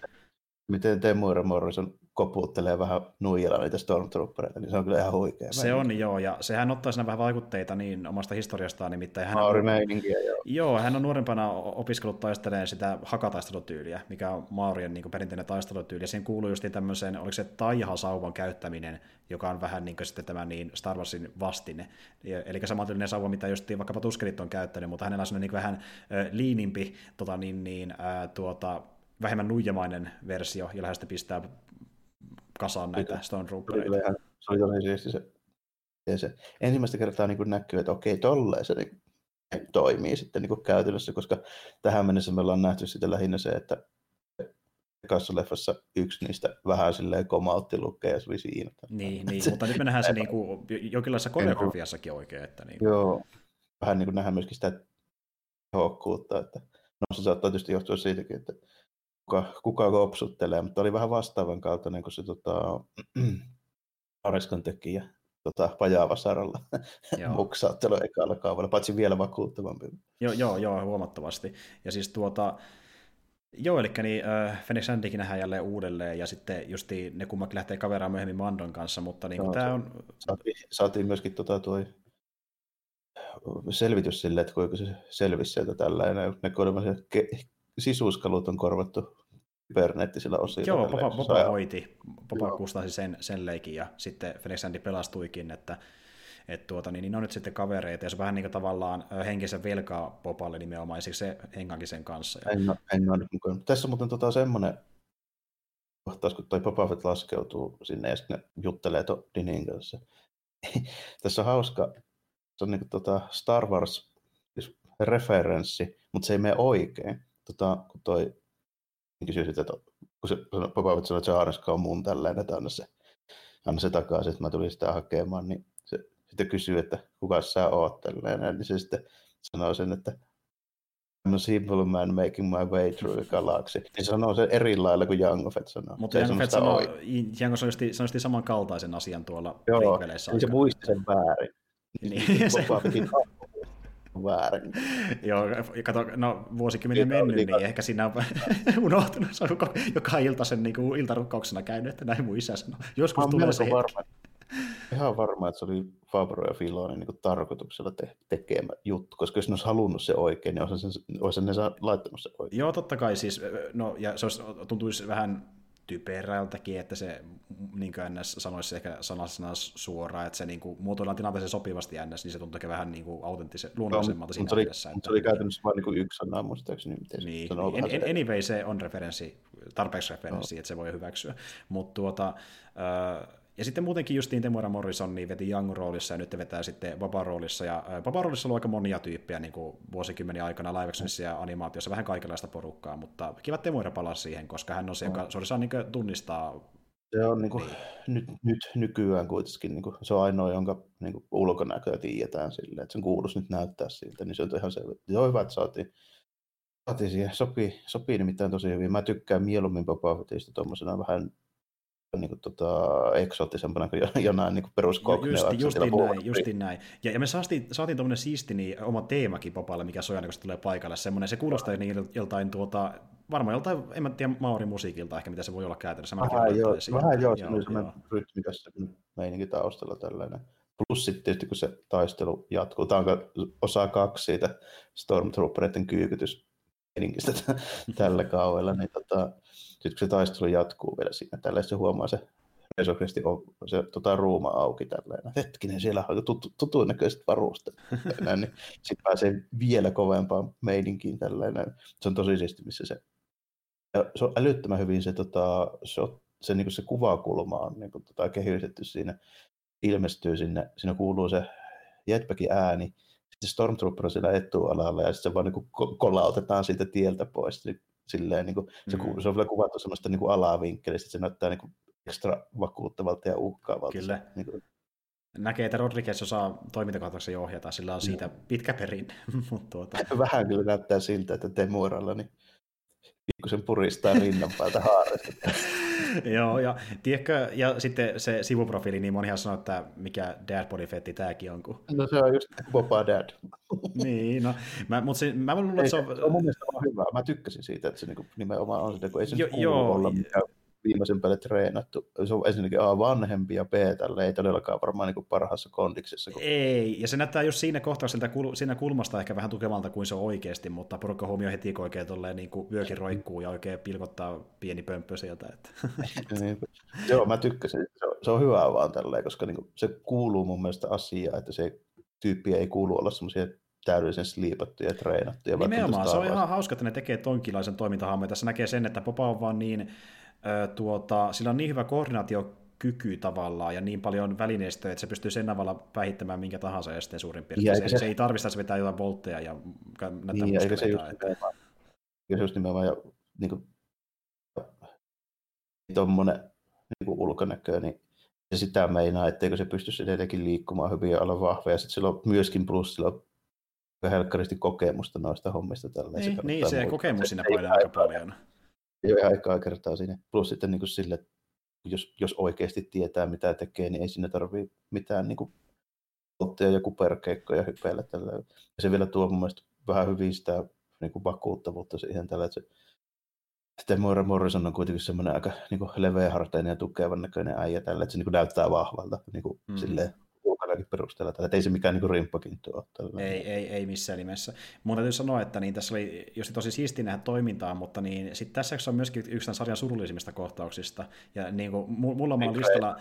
Speaker 2: Miten Temuira Morrison koputtelee vähän nuijalla niitä Stormtroopereita, niin se on kyllä ihan huikea.
Speaker 1: Se on joo, ja sehän ottaa siinä vähän vaikutteita niin omasta historiastaan, nimittäin hän
Speaker 2: on, joo.
Speaker 1: joo. hän on nuorempana opiskellut taisteleen sitä hakataistelutyyliä, mikä on Maurien niin perinteinen taistelutyyli, ja siihen kuuluu just tämmöisen, oliko se taihasauvan käyttäminen, joka on vähän niin kuin sitten tämä niin Star Warsin vastine. Eli samantyylinen sauva, mitä just vaikkapa Tuskelit on käyttänyt, mutta hänellä on niin vähän liinimpi tota, niin, niin, ää, tuota, vähemmän nuijamainen versio, jolla hän sitten pistää kasaan näitä Stone Troopereita.
Speaker 2: Se oli tosi siisti se, se, se. Ensimmäistä kertaa niin näkyy, että okei, tolleen se niin toimii sitten niin käytännössä, koska tähän mennessä me ollaan nähty sitten lähinnä se, että leffassa yksi niistä vähän silleen komautti lukee ja se oli siinä.
Speaker 1: Niin, niin mutta nyt me nähdään se niin kuin, jonkinlaisessa koreografiassakin oikein. Että niin.
Speaker 2: Joo, vähän niin kuin nähdään myöskin sitä tehokkuutta, että no se saattaa tietysti johtua siitäkin, että kuka, kuka kopsuttelee, mutta oli vähän vastaavan kautta niin kuin se tota, Areskan tekijä tota, Pajavasaralla muksauttelu ekalla kaavalla, paitsi vielä vakuuttavampi.
Speaker 1: Joo, joo, joo, huomattavasti. Ja siis tuota, Joo, eli niin, äh, Fenix Sandikin nähdään jälleen uudelleen, ja sitten justi ne kummakin lähtee kaveraan myöhemmin Mandon kanssa, mutta niin, no, tämä on...
Speaker 2: Saatiin, saatiin myöskin tota, toi selvitys sille, että kuinka se selvisi sieltä tällainen, ne ke- sisuskalut on korvattu kybernettisillä osilla.
Speaker 1: Joo, Popa, Popa hoiti, Popa kustasi sen, sen leikin ja sitten Felix Sandy pelastuikin, että et tuota, niin, niin on nyt sitten kavereita, ja se vähän niin kuin tavallaan henkisen velkaa Popalle nimenomaan, ja se hengankin sen kanssa. Ja...
Speaker 2: Henga, henga mukaan. Tässä on muuten tota semmoinen kohtaus, kun toi Popa Fett laskeutuu sinne, ja sitten ne juttelee Dinin kanssa. Tässä on hauska, se on niin kuin tota Star Wars siis referenssi, mutta se ei mene oikein. Tota, kun toi kysyi sitä, että kun se Popovit sanoi, että se haaraska on mun tällainen, että anna se, anna se takaisin, että mä tulin sitä hakemaan, niin se sitten kysyy, että kuka sä oot tällainen, niin se sitten sanoo sen, että I'm a simple man making my way through a galaxy. Niin sanoo se eri lailla kuin Jango Fett sanoo.
Speaker 1: Mutta Jango Fett sanoo, Jango sanoi, sanoi samankaltaisen asian tuolla
Speaker 2: Joo, niin se muisti sen väärin.
Speaker 1: Niin, se...
Speaker 2: väärin.
Speaker 1: Joo, kato, no vuosikymmeniä mennyt, niin, niin ehkä siinä on unohtunut, se on joka ilta sen niin kuin iltarukkauksena käynyt, että näin mun isä sanoi. Joskus tulee se
Speaker 2: varma, ihan varma, että se oli Fabro ja Filonin niin tarkoituksella te- tekemä juttu, koska jos ne olisi halunnut se oikein, niin olisi, sen, olisi ne laittanut se oikein.
Speaker 1: Joo, totta kai siis, no, ja se olisi, tuntuisi vähän typerältäkin, että se niin kuin NS sanoisi ehkä sanasena suoraan, että se niin kuin, muotoillaan tilanteeseen sopivasti NS, niin se tuntuu vähän niin kuin autenttisen, luonnollisemmalta no, siinä
Speaker 2: se oli, mielessä. Että, se oli käytännössä vain niin kuin yksi sana, muistaakseni.
Speaker 1: Miten niin, niin. En, anyway, se on referenssi, tarpeeksi referenssi, no. että se voi hyväksyä. Mutta tuota, äh, ja sitten muutenkin justiin Temuera Morrison niin veti Young-roolissa ja nyt vetää sitten Baba-roolissa. Ja Baba-roolissa on aika monia tyyppejä niin kuin vuosikymmeniä aikana live ja animaatiossa, vähän kaikenlaista porukkaa, mutta kiva Temuera palaa siihen, koska hän on se, joka suoraan niin tunnistaa
Speaker 2: se on niin kuin, niin. Nyt, nyt, nykyään kuitenkin niin kuin, se on ainoa, jonka niin kuin, ulkonäköä tiedetään sille, että sen kuuluisi nyt näyttää siltä, niin se on ihan selvä. Joo, hyvä, että saatiin, saatiin siihen. Sopii, sopii nimittäin tosi hyvin. Mä tykkään mieluummin Boba Fettistä tuommoisena vähän niin kuin, tota, eksoottisempana kuin jonain niin perus
Speaker 1: Just, justiin näin, justiin näin. Ja, ja me saatiin, saatiin tuommoinen siisti niin, oma teemakin Popalle, mikä soi kun se tulee paikalle. Semmoinen, se kuulostaa niin joltain tuota, varmaan joltain, en mä tiedä, Maori musiikilta ehkä, mitä se voi olla käytännössä.
Speaker 2: Vähän joo, vähän joo, se oli semmoinen rytmikäs meininki taustalla tällainen. Plus sitten tietysti, kun se taistelu jatkuu. Tämä on osa kaksi siitä Stormtroopereiden kyykytys tällä kaudella, niin tota, sitten kun se taistelu jatkuu vielä siinä, tällä se huomaa se Resokesti on se tota, ruuma auki tällainen. Hetkinen, siellä on tutu, tutun näköiset varusteet. niin sitten pääsee vielä kovempaan meidinkiin tällainen. Se on tosi siisti, missä se, ja se on älyttömän hyvin se, tota, se, se, niin se kuvakulma on niin kuin, tota, kehystetty siinä, ilmestyy sinne, siinä kuuluu se jetpackin ääni, sitten Stormtrooper on siellä etualalla ja sitten se vaan niin kuin kolautetaan siitä tieltä pois. Silleen, niin kuin, se, mm. se on vielä kuvattu semmoista niin kuin alavinkkelistä, että se näyttää niin kuin ekstra vakuuttavalta ja uhkaavalta.
Speaker 1: Kyllä. Se, niin kuin... Näkee, että Rodriguez osaa toimintakohtauksen ohjata, sillä on siitä mm. pitkä perin. tuota...
Speaker 2: Vähän kyllä näyttää siltä, että Temuralla niin pikkusen puristaa rinnan päältä haaresta.
Speaker 1: Joo, ja, tiedätkö, ja sitten se sivuprofiili, niin monihan sanoo, että mikä dad body fetti tämäkin on. Kun...
Speaker 2: No se on just Boba Dad.
Speaker 1: niin, no, mä, mutta se, mä luulen, että se on...
Speaker 2: Se on mun hyvä. Mä tykkäsin siitä, että se niinku, nimenomaan on se, kun ei se jo, joo, olla mikään viimeisen päälle treenattu. Se on ensinnäkin A vanhempi ja B tälle ei todellakaan varmaan niin kuin parhaassa kondiksessa. Kun...
Speaker 1: Ei, ja se näyttää just siinä kohtauksessa siinä kulmasta ehkä vähän tukevalta kuin se on oikeasti, mutta porukka huomioi heti, kun oikein tolleen niin kuin vyökin roikkuu ja oikein pilkottaa pieni pömppö sieltä. Että...
Speaker 2: niin, joo, mä tykkäsin. Se on, se on hyvä vaan tälleen, koska niin kuin, se kuuluu mun mielestä asiaan, että se tyyppi ei kuulu olla semmoisia täydellisen sliipattuja ja treenattuja.
Speaker 1: Nimenomaan, se on ihan hauska, että ne tekee tonkilaisen toimintahaamme. Tässä näkee sen, että Popa on vaan niin tuota, sillä on niin hyvä koordinaatiokyky tavallaan ja niin paljon välineistöä, että se pystyy sen tavalla päihittämään minkä tahansa esteen suurin piirtein. Se, se, se, ei tarvista, että se vetää jotain voltteja ja näyttää niin, eikä se just että... nimenomaan,
Speaker 2: just nimenomaan ja, niin kuin, tuommoinen niin kuin ulkonäkö, niin se sitä meinaa, etteikö se pystyisi edelleenkin liikkumaan hyvin ja olla vahva. Ja sitten sillä on myöskin plus, sillä on helkkaristi kokemusta noista hommista.
Speaker 1: Niin, niin se kokemus siinä painaa aika paljon
Speaker 2: ei ole aikaa kertaa siinä. Plus sitten niin kuin sille, jos, jos oikeasti tietää mitä tekee, niin ei sinne tarvitse mitään niin kuin, otteja ja kuperkeikkoja hypeillä. Tällä. Ja se vielä tuo mun mielestä vähän hyvin sitä niin kuin vakuuttavuutta siihen tällä, että se sitten Moira Morrison on kuitenkin semmoinen aika niin leveäharteinen ja tukevan näköinen äijä tällä, että se niin kuin näyttää vahvalta niin kuin, mm. silleen, ulkonakin perusteella. Että ei se mikään niin rimppakintu ole.
Speaker 1: Ei, ei, ei missään nimessä. Mun täytyy sanoa, että niin tässä oli just tosi siisti nähdä toimintaa, mutta niin, sit tässä on myöskin yksi tämän sarjan surullisimmista kohtauksista. Ja niin kuin, mulla on listalla...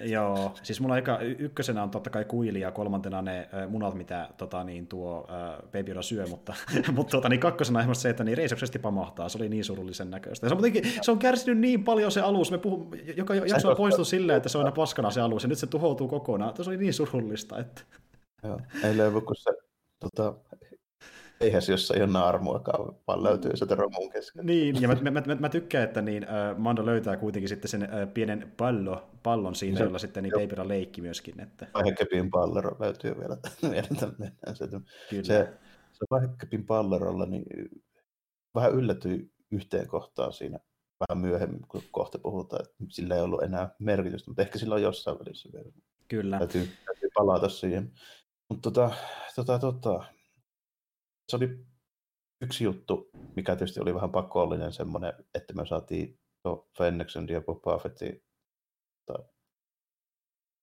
Speaker 1: Joo, siis mulla aika ykkösenä on totta kai kuili ja kolmantena ne munat, mitä tota, niin, tuo äh, Baby Yoda syö, mutta, mutta tota, niin kakkosena on se, että niin reisoksesti pamahtaa, se oli niin surullisen näköistä. Ja se, on, se on kärsinyt niin paljon se alus, me puhun, joka jakso on poistunut silleen, että se on aina paskana se alus, ja nyt se tuhoutuu kokonaan. Se oli niin surullista, että...
Speaker 2: Joo, ei löydy kuin se tota, eihän se jossain ole naarmuakaan, vaan löytyy sieltä romun kesken.
Speaker 1: Niin, ja mä, mä, mä, mä tykkään, että niin, äh, Mando löytää kuitenkin sitten sen äh, pienen pallo, pallon siinä, jolla sitten niin Babyra leikki myöskin. Että...
Speaker 2: Vaihekepin pallero löytyy vielä. se, Kyllä. se, se Vaihekepin pallerolla niin vähän yllätyi yhteen kohtaan siinä vähän myöhemmin, kun kohta puhutaan, että sillä ei ollut enää merkitystä, mutta ehkä sillä on jossain välissä vielä.
Speaker 1: Kyllä.
Speaker 2: Täytyy, täytyy palata siihen. Mutta tota, tota, tota, se oli yksi juttu, mikä tietysti oli vähän pakollinen semmoinen, että me saatiin tuo Fennexen ja Boba Fettin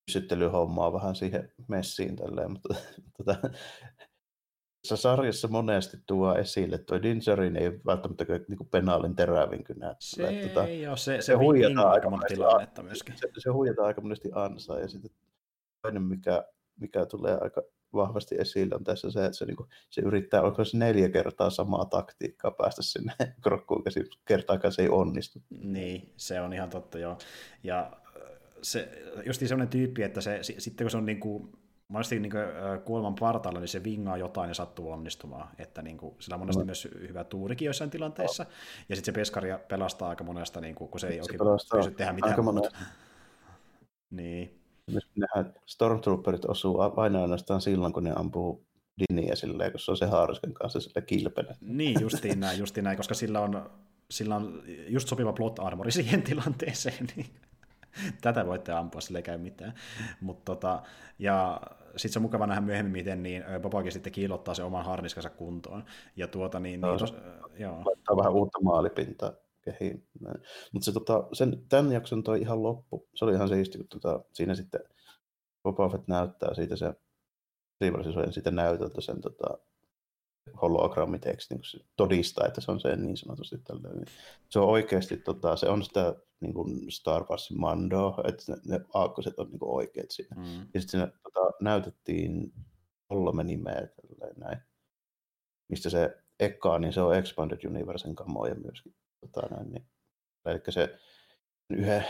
Speaker 2: pysyttelyhommaa vähän siihen messiin tälleen, mutta tota, tässä sarjassa monesti tuo esille, tuo Dingerin ei välttämättä niin penaalin terävin kynä.
Speaker 1: Se että, tota, ei ole, se, se, se huijataan aika monesti tilannetta myöskin.
Speaker 2: Se, se huijataan aika monesti ansaa, ja sitten toinen, mikä, mikä tulee aika vahvasti esille on tässä se, että se, niin kuin, se yrittää onko se neljä kertaa samaa taktiikkaa päästä sinne krokkuun, ja kertaakaan se ei onnistu.
Speaker 1: Niin, se on ihan totta joo. Ja se, just sellainen tyyppi, että se, sitten kun se on niin kuin, monesti niin kuin, kuoleman partalla, niin se vingaa jotain ja sattuu onnistumaan. Että niin kuin, sillä on monesti no. myös hyvä tuurikin joissain tilanteissa. No. Ja sitten se peskaria pelastaa aika monesta, niin kuin, kun se ei oikein pysty tehdä mitään muuta. niin.
Speaker 2: Nähdään, Stormtrooperit osuu aina ainoastaan silloin, kun ne ampuu Diniä silleen, kun se on se haarisken kanssa sille kilpenä.
Speaker 1: Niin, justiin näin, justiin näin, koska sillä on, sillä on just sopiva plot armori siihen tilanteeseen. Niin tätä voitte ampua, sille ei käy mitään. Mut tota, ja sitten se on mukava nähdä myöhemmin, miten niin Bobakin sitten kiilottaa se oman harniskansa kuntoon. Ja tuota niin, no, niin tos,
Speaker 2: joo. Laittaa vähän uutta maalipintaa kehiin. Mutta se, tota, sen, tämän jakson toi ihan loppu. Se oli ihan siisti, kun tota, siinä sitten Boba Fett näyttää siitä se riivallisen siitä näytöltä sen tota, hologrammitekstin, kun se todistaa, että se on se niin sanotusti tällainen. Se on oikeasti, tota, se on sitä niin kuin Star Warsin Mando, että ne, ne aakkoset on niin kuin oikeat siinä. Mm. Ja sitten siinä tota, näytettiin kolme nimeä tälleen näin. Mistä se ekkaa, niin se on Expanded Universen kamoja myöskin. Tota, näin, niin. Eli se yhden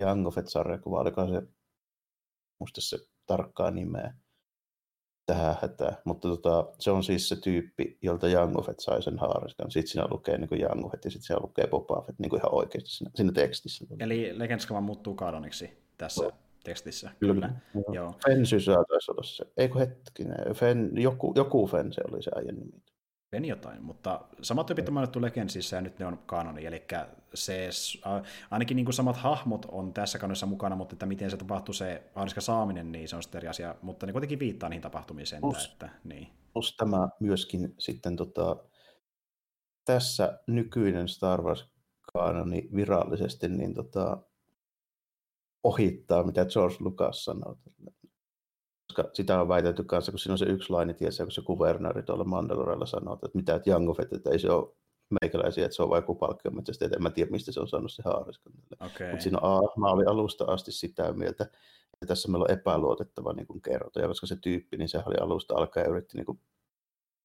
Speaker 2: Young of sarjakuva, oliko se muista se tarkkaa nimeä tähän hätään. Mutta tota, se on siis se tyyppi, jolta Young Fett sai sen haariskan. Sitten siinä lukee niin Young Fett ja sitten siinä lukee Boba Fett niin kuin ihan oikeasti siinä, siinä tekstissä.
Speaker 1: Eli Legends vaan muuttuu kanoniksi tässä no. tekstissä.
Speaker 2: Kyllä. Kyllä. Joo. Joo. Fen taisi olla se. Eikö hetkinen, Fen, joku, joku Fen se oli se aiemmin nimi
Speaker 1: meni jotain, mutta samat tyypit on mainittu Legendsissa ja nyt ne on kanoni, eli se, ainakin niin kuin samat hahmot on tässä kanonissa mukana, mutta että miten se tapahtuu se haariska saaminen, niin se on sitten eri asia, mutta ne kuitenkin viittaa niihin tapahtumiin plus, että, niin.
Speaker 2: plus tämä myöskin sitten tota, tässä nykyinen Star Wars kanoni virallisesti niin tota, ohittaa, mitä George Lucas sanoo koska sitä on väitetty kanssa, kun siinä on se yksi laini, tiedätkö, kun se kuvernööri tuolla Mandalorella sanoo, että mitä, että Young of että ei se ole meikäläisiä, että se on vain joku palkkiometsästä, että en mä tiedä, mistä se on saanut se haariskan. Okay. Mutta siinä on, mä olin alusta asti sitä mieltä, että tässä meillä on epäluotettava niin kuin kertoja, koska se tyyppi, niin se oli alusta alkaen yritti niin kuin,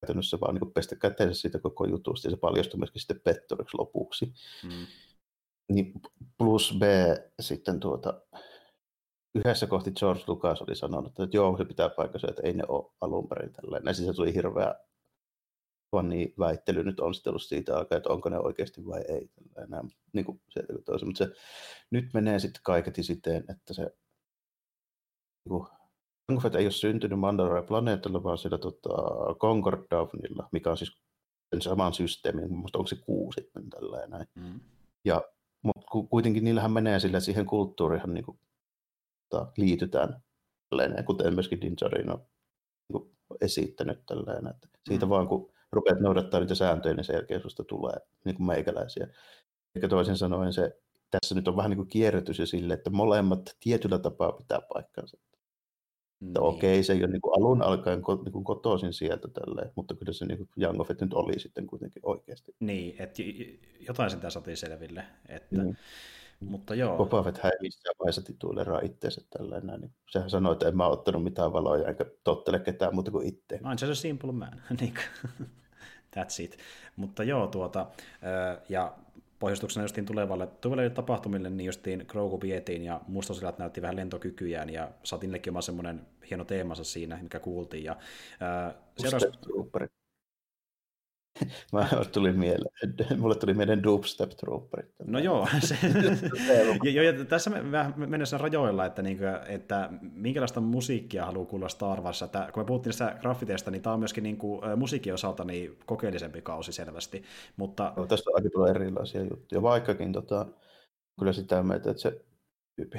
Speaker 2: käytännössä vaan niin kuin pestä käteensä siitä koko jutusta, ja se paljastui myöskin sitten pettoriksi lopuksi. Mm. Niin plus B sitten tuota, yhdessä kohti George Lucas oli sanonut, että joo, se pitää paikkansa, että ei ne ole alun perin tällainen. Ja siis se tuli hirveä fani väittely nyt on sitten ollut siitä aikaa, että onko ne oikeasti vai ei. Tällainen, niin kuin toisen. Mutta se nyt menee sitten kaiketi siten, että se niin kuin, ei ole syntynyt Mandalorian planeetalla, vaan siellä tota, Concord Downilla, mikä on siis sen saman systeemin, mutta onko se kuusi sitten tällainen. Mm. Ja, mutta kuitenkin niillähän menee sillä siihen kulttuurihan niin kuin tota, liitytään tälleen, kuten myöskin Dinjarin on niin esittänyt tälleen, että siitä mm. vaan kun rupeat noudattaa niitä sääntöjä, niin sen jälkeen susta tulee niin kuin meikäläisiä. Eikä toisin sanoen se, tässä nyt on vähän niin kuin kierrätys ja sille, että molemmat tietyllä tapaa pitää paikkansa. Niin. okei, se ei ole niin kuin alun alkaen niin kuin kotoisin sieltä tälleen, mutta kyllä se niin kuin Young Fett nyt oli sitten kuitenkin oikeasti.
Speaker 1: Niin, että jotain sitä saatiin selville. Että, mm. Mutta joo.
Speaker 2: Boba Fett missään vaiheessa tituleraa itseensä tällainen. Niin sehän sanoi, että en mä ottanut mitään valoja enkä tottele ketään muuta kuin itse.
Speaker 1: I'm just a simple man. Niin That's it. Mutta joo, tuota, ja pohjustuksena justiin tulevalle, tulevalle tapahtumille, niin justiin Grogu vietiin ja mustosilat näytti vähän lentokykyjään ja saatiin oma semmoinen hieno teemansa siinä, mikä kuultiin. Ja, ää,
Speaker 2: seuraus... Mä tuli mieleen, mulle tuli mieleen Dubstep Trooperit.
Speaker 1: No joo, se, jo, ja tässä me mennessä rajoilla, että, niin kuin, että minkälaista musiikkia haluaa kuulla Star Wars. Että kun me puhuttiin näistä graffiteista, niin tämä on myöskin niin kuin, musiikin osalta niin kokeellisempi kausi selvästi. Mutta...
Speaker 2: No, tästä on aika paljon erilaisia juttuja, vaikkakin tota, kyllä sitä mieltä, että se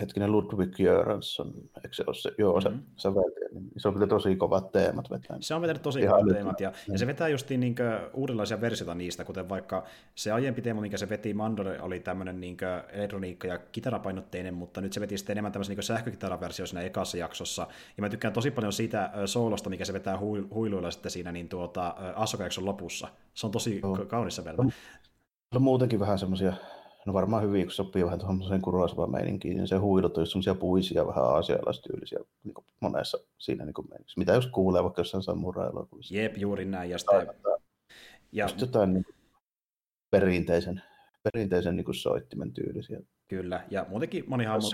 Speaker 2: hetkinen Ludwig Göransson, eikö se ole se, joo, se, mm-hmm. se, niin se on kyllä tosi kovat teemat vetänyt.
Speaker 1: Se on vetänyt tosi kovat teemat, ja, ja, se vetää just niin uudenlaisia versioita niistä, kuten vaikka se aiempi teema, mikä se veti Mandore, oli tämmöinen niin elektroniikka- ja kitarapainotteinen, mutta nyt se veti sitten enemmän tämmöisen niin sähkökitaraversio siinä ekassa jaksossa, ja mä tykkään tosi paljon siitä soolosta, mikä se vetää huiluilla sitten siinä niin tuota, Asoka-jakson lopussa. Se on tosi oh. kaunis se
Speaker 2: on, on muutenkin vähän semmoisia No varmaan hyvin, kun sopii vähän tuohon kurosavaan meininkiin, niin se huidot on semmoisia puisia, vähän aasialaistyylisiä niin monessa siinä niin meininkissä. Mitä jos kuulee vaikka jossain samurai-elokuvissa.
Speaker 1: Jep, juuri näin. Ja sitten...
Speaker 2: Ja... Just jotain niin perinteisen, perinteisen niin soittimen tyylisiä.
Speaker 1: Kyllä, ja muutenkin moni hahmo...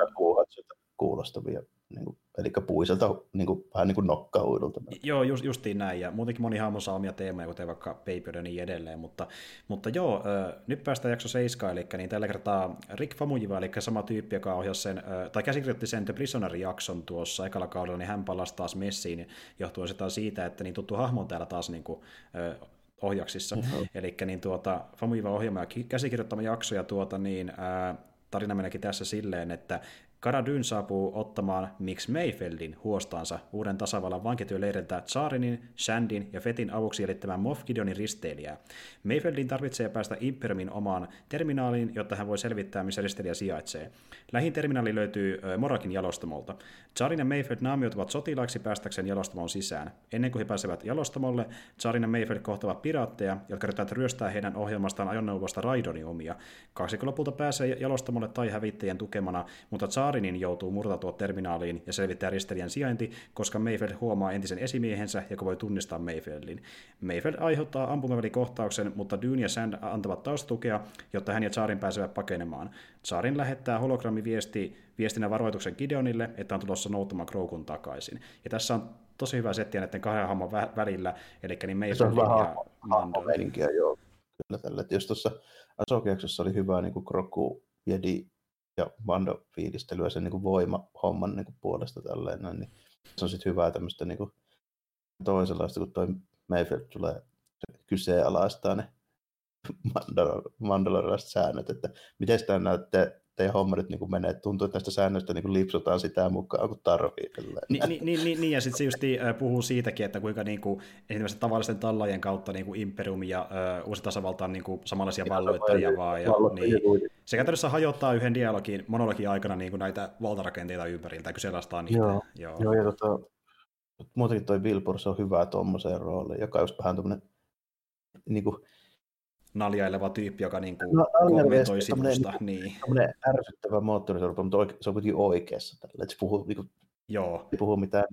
Speaker 2: Kuulostavia niin kuin, eli puiselta niin kuin, vähän niin kuin nokkauidulta.
Speaker 1: Joo, just, justiin näin, ja muutenkin moni hahmo saa omia teemoja, kuten vaikka Paper ja niin edelleen, mutta, mutta joo, äh, nyt päästään jakso 7, eli niin tällä kertaa Rick Famujiva, eli sama tyyppi, joka ohjasi sen, äh, tai käsikirjoitti sen The Prisoner-jakson tuossa ekalla kaudella, niin hän palasi taas messiin, johtuen sitä siitä, että niin tuttu hahmo on täällä taas niin kuin, äh, ohjaksissa. Mm-hmm. Eli niin tuota, Famujiva ohjelma ja käsikirjoittama jakso, ja tuota, niin, ää, tarina meneekin tässä silleen, että Karadyn saapuu ottamaan Mix Mayfeldin huostaansa uuden tasavallan vankityöleiriltä Tsarinin, Shandin ja Fetin avuksi jäljittämään Moff Gideonin risteilijää. Mayfeldin tarvitsee päästä Imperiumin omaan terminaaliin, jotta hän voi selvittää, missä risteilijä sijaitsee. Lähin terminaali löytyy Morakin jalostamolta. Tsarin ja Mayfeld naamioituvat sotilaiksi päästäkseen jalostamon sisään. Ennen kuin he pääsevät jalostamolle, Tsarin ja Mayfeld kohtavat piraatteja, jotka yrittävät ryöstää heidän ohjelmastaan ajoneuvosta Raidonin omia. Kaksikko lopulta pääsee jalostamolle tai hävittäjien tukemana, mutta Tsarinin joutuu murtautua terminaaliin ja selvittää risteilijän sijainti, koska Mayfeld huomaa entisen esimiehensä, joka voi tunnistaa Mayfeldin. Mayfeld aiheuttaa ampumavälikohtauksen, mutta Dune ja Sand antavat taustatukea, jotta hän ja Tsarin pääsevät pakenemaan. Tsarin lähettää hologrammiviesti viestinä varoituksen Gideonille, että on tulossa nouttamaan Kroukun takaisin. Ja tässä on tosi hyvä setti näiden kahden hahmon vä- välillä, eli niin Mason ja
Speaker 2: Mando. joo. Kyllä tällä. Jos tuossa Asokiaksossa oli hyvä niin Kroku, Jedi ja Mando fiilistelyä sen niin voima-homman niin puolesta tälleen, niin se on sitten hyvää tämmöistä niin kuin toisenlaista, kun toi Mayfield tulee kyseenalaistaa ne mandalorilaiset säännöt, että miten sitä näytte teidän homma nyt niin kuin menee. Tuntuu, että näistä säännöistä niin kuin lipsutaan sitä mukaan, kun tarvii.
Speaker 1: Ni, ni, ni, ni, niin, ja sitten se just puhuu siitäkin, että kuinka niin kuin, esimerkiksi tavallisten tallajien kautta niin kuin Imperium ja uh, uusi tasavalta on niin kuin samanlaisia ja valloittajia vaan. Ja, niin, se käytännössä hajottaa yhden dialogin, monologin aikana niin kuin näitä valtarakenteita ympäriltä, kyseenalaistaa niitä.
Speaker 2: Joo, joo. joo ja tota, muutenkin toi Bill on hyvä tuommoiseen rooliin, joka on just vähän tuommoinen niin kuin,
Speaker 1: naljaileva tyyppi, joka niin kuin no, kommentoi sivusta. Niin.
Speaker 2: ärsyttävä moottorisorpa, mutta oike, se on kuitenkin oikeassa tällä, että se puhuu, niin kuin, Joo. ei puhu mitään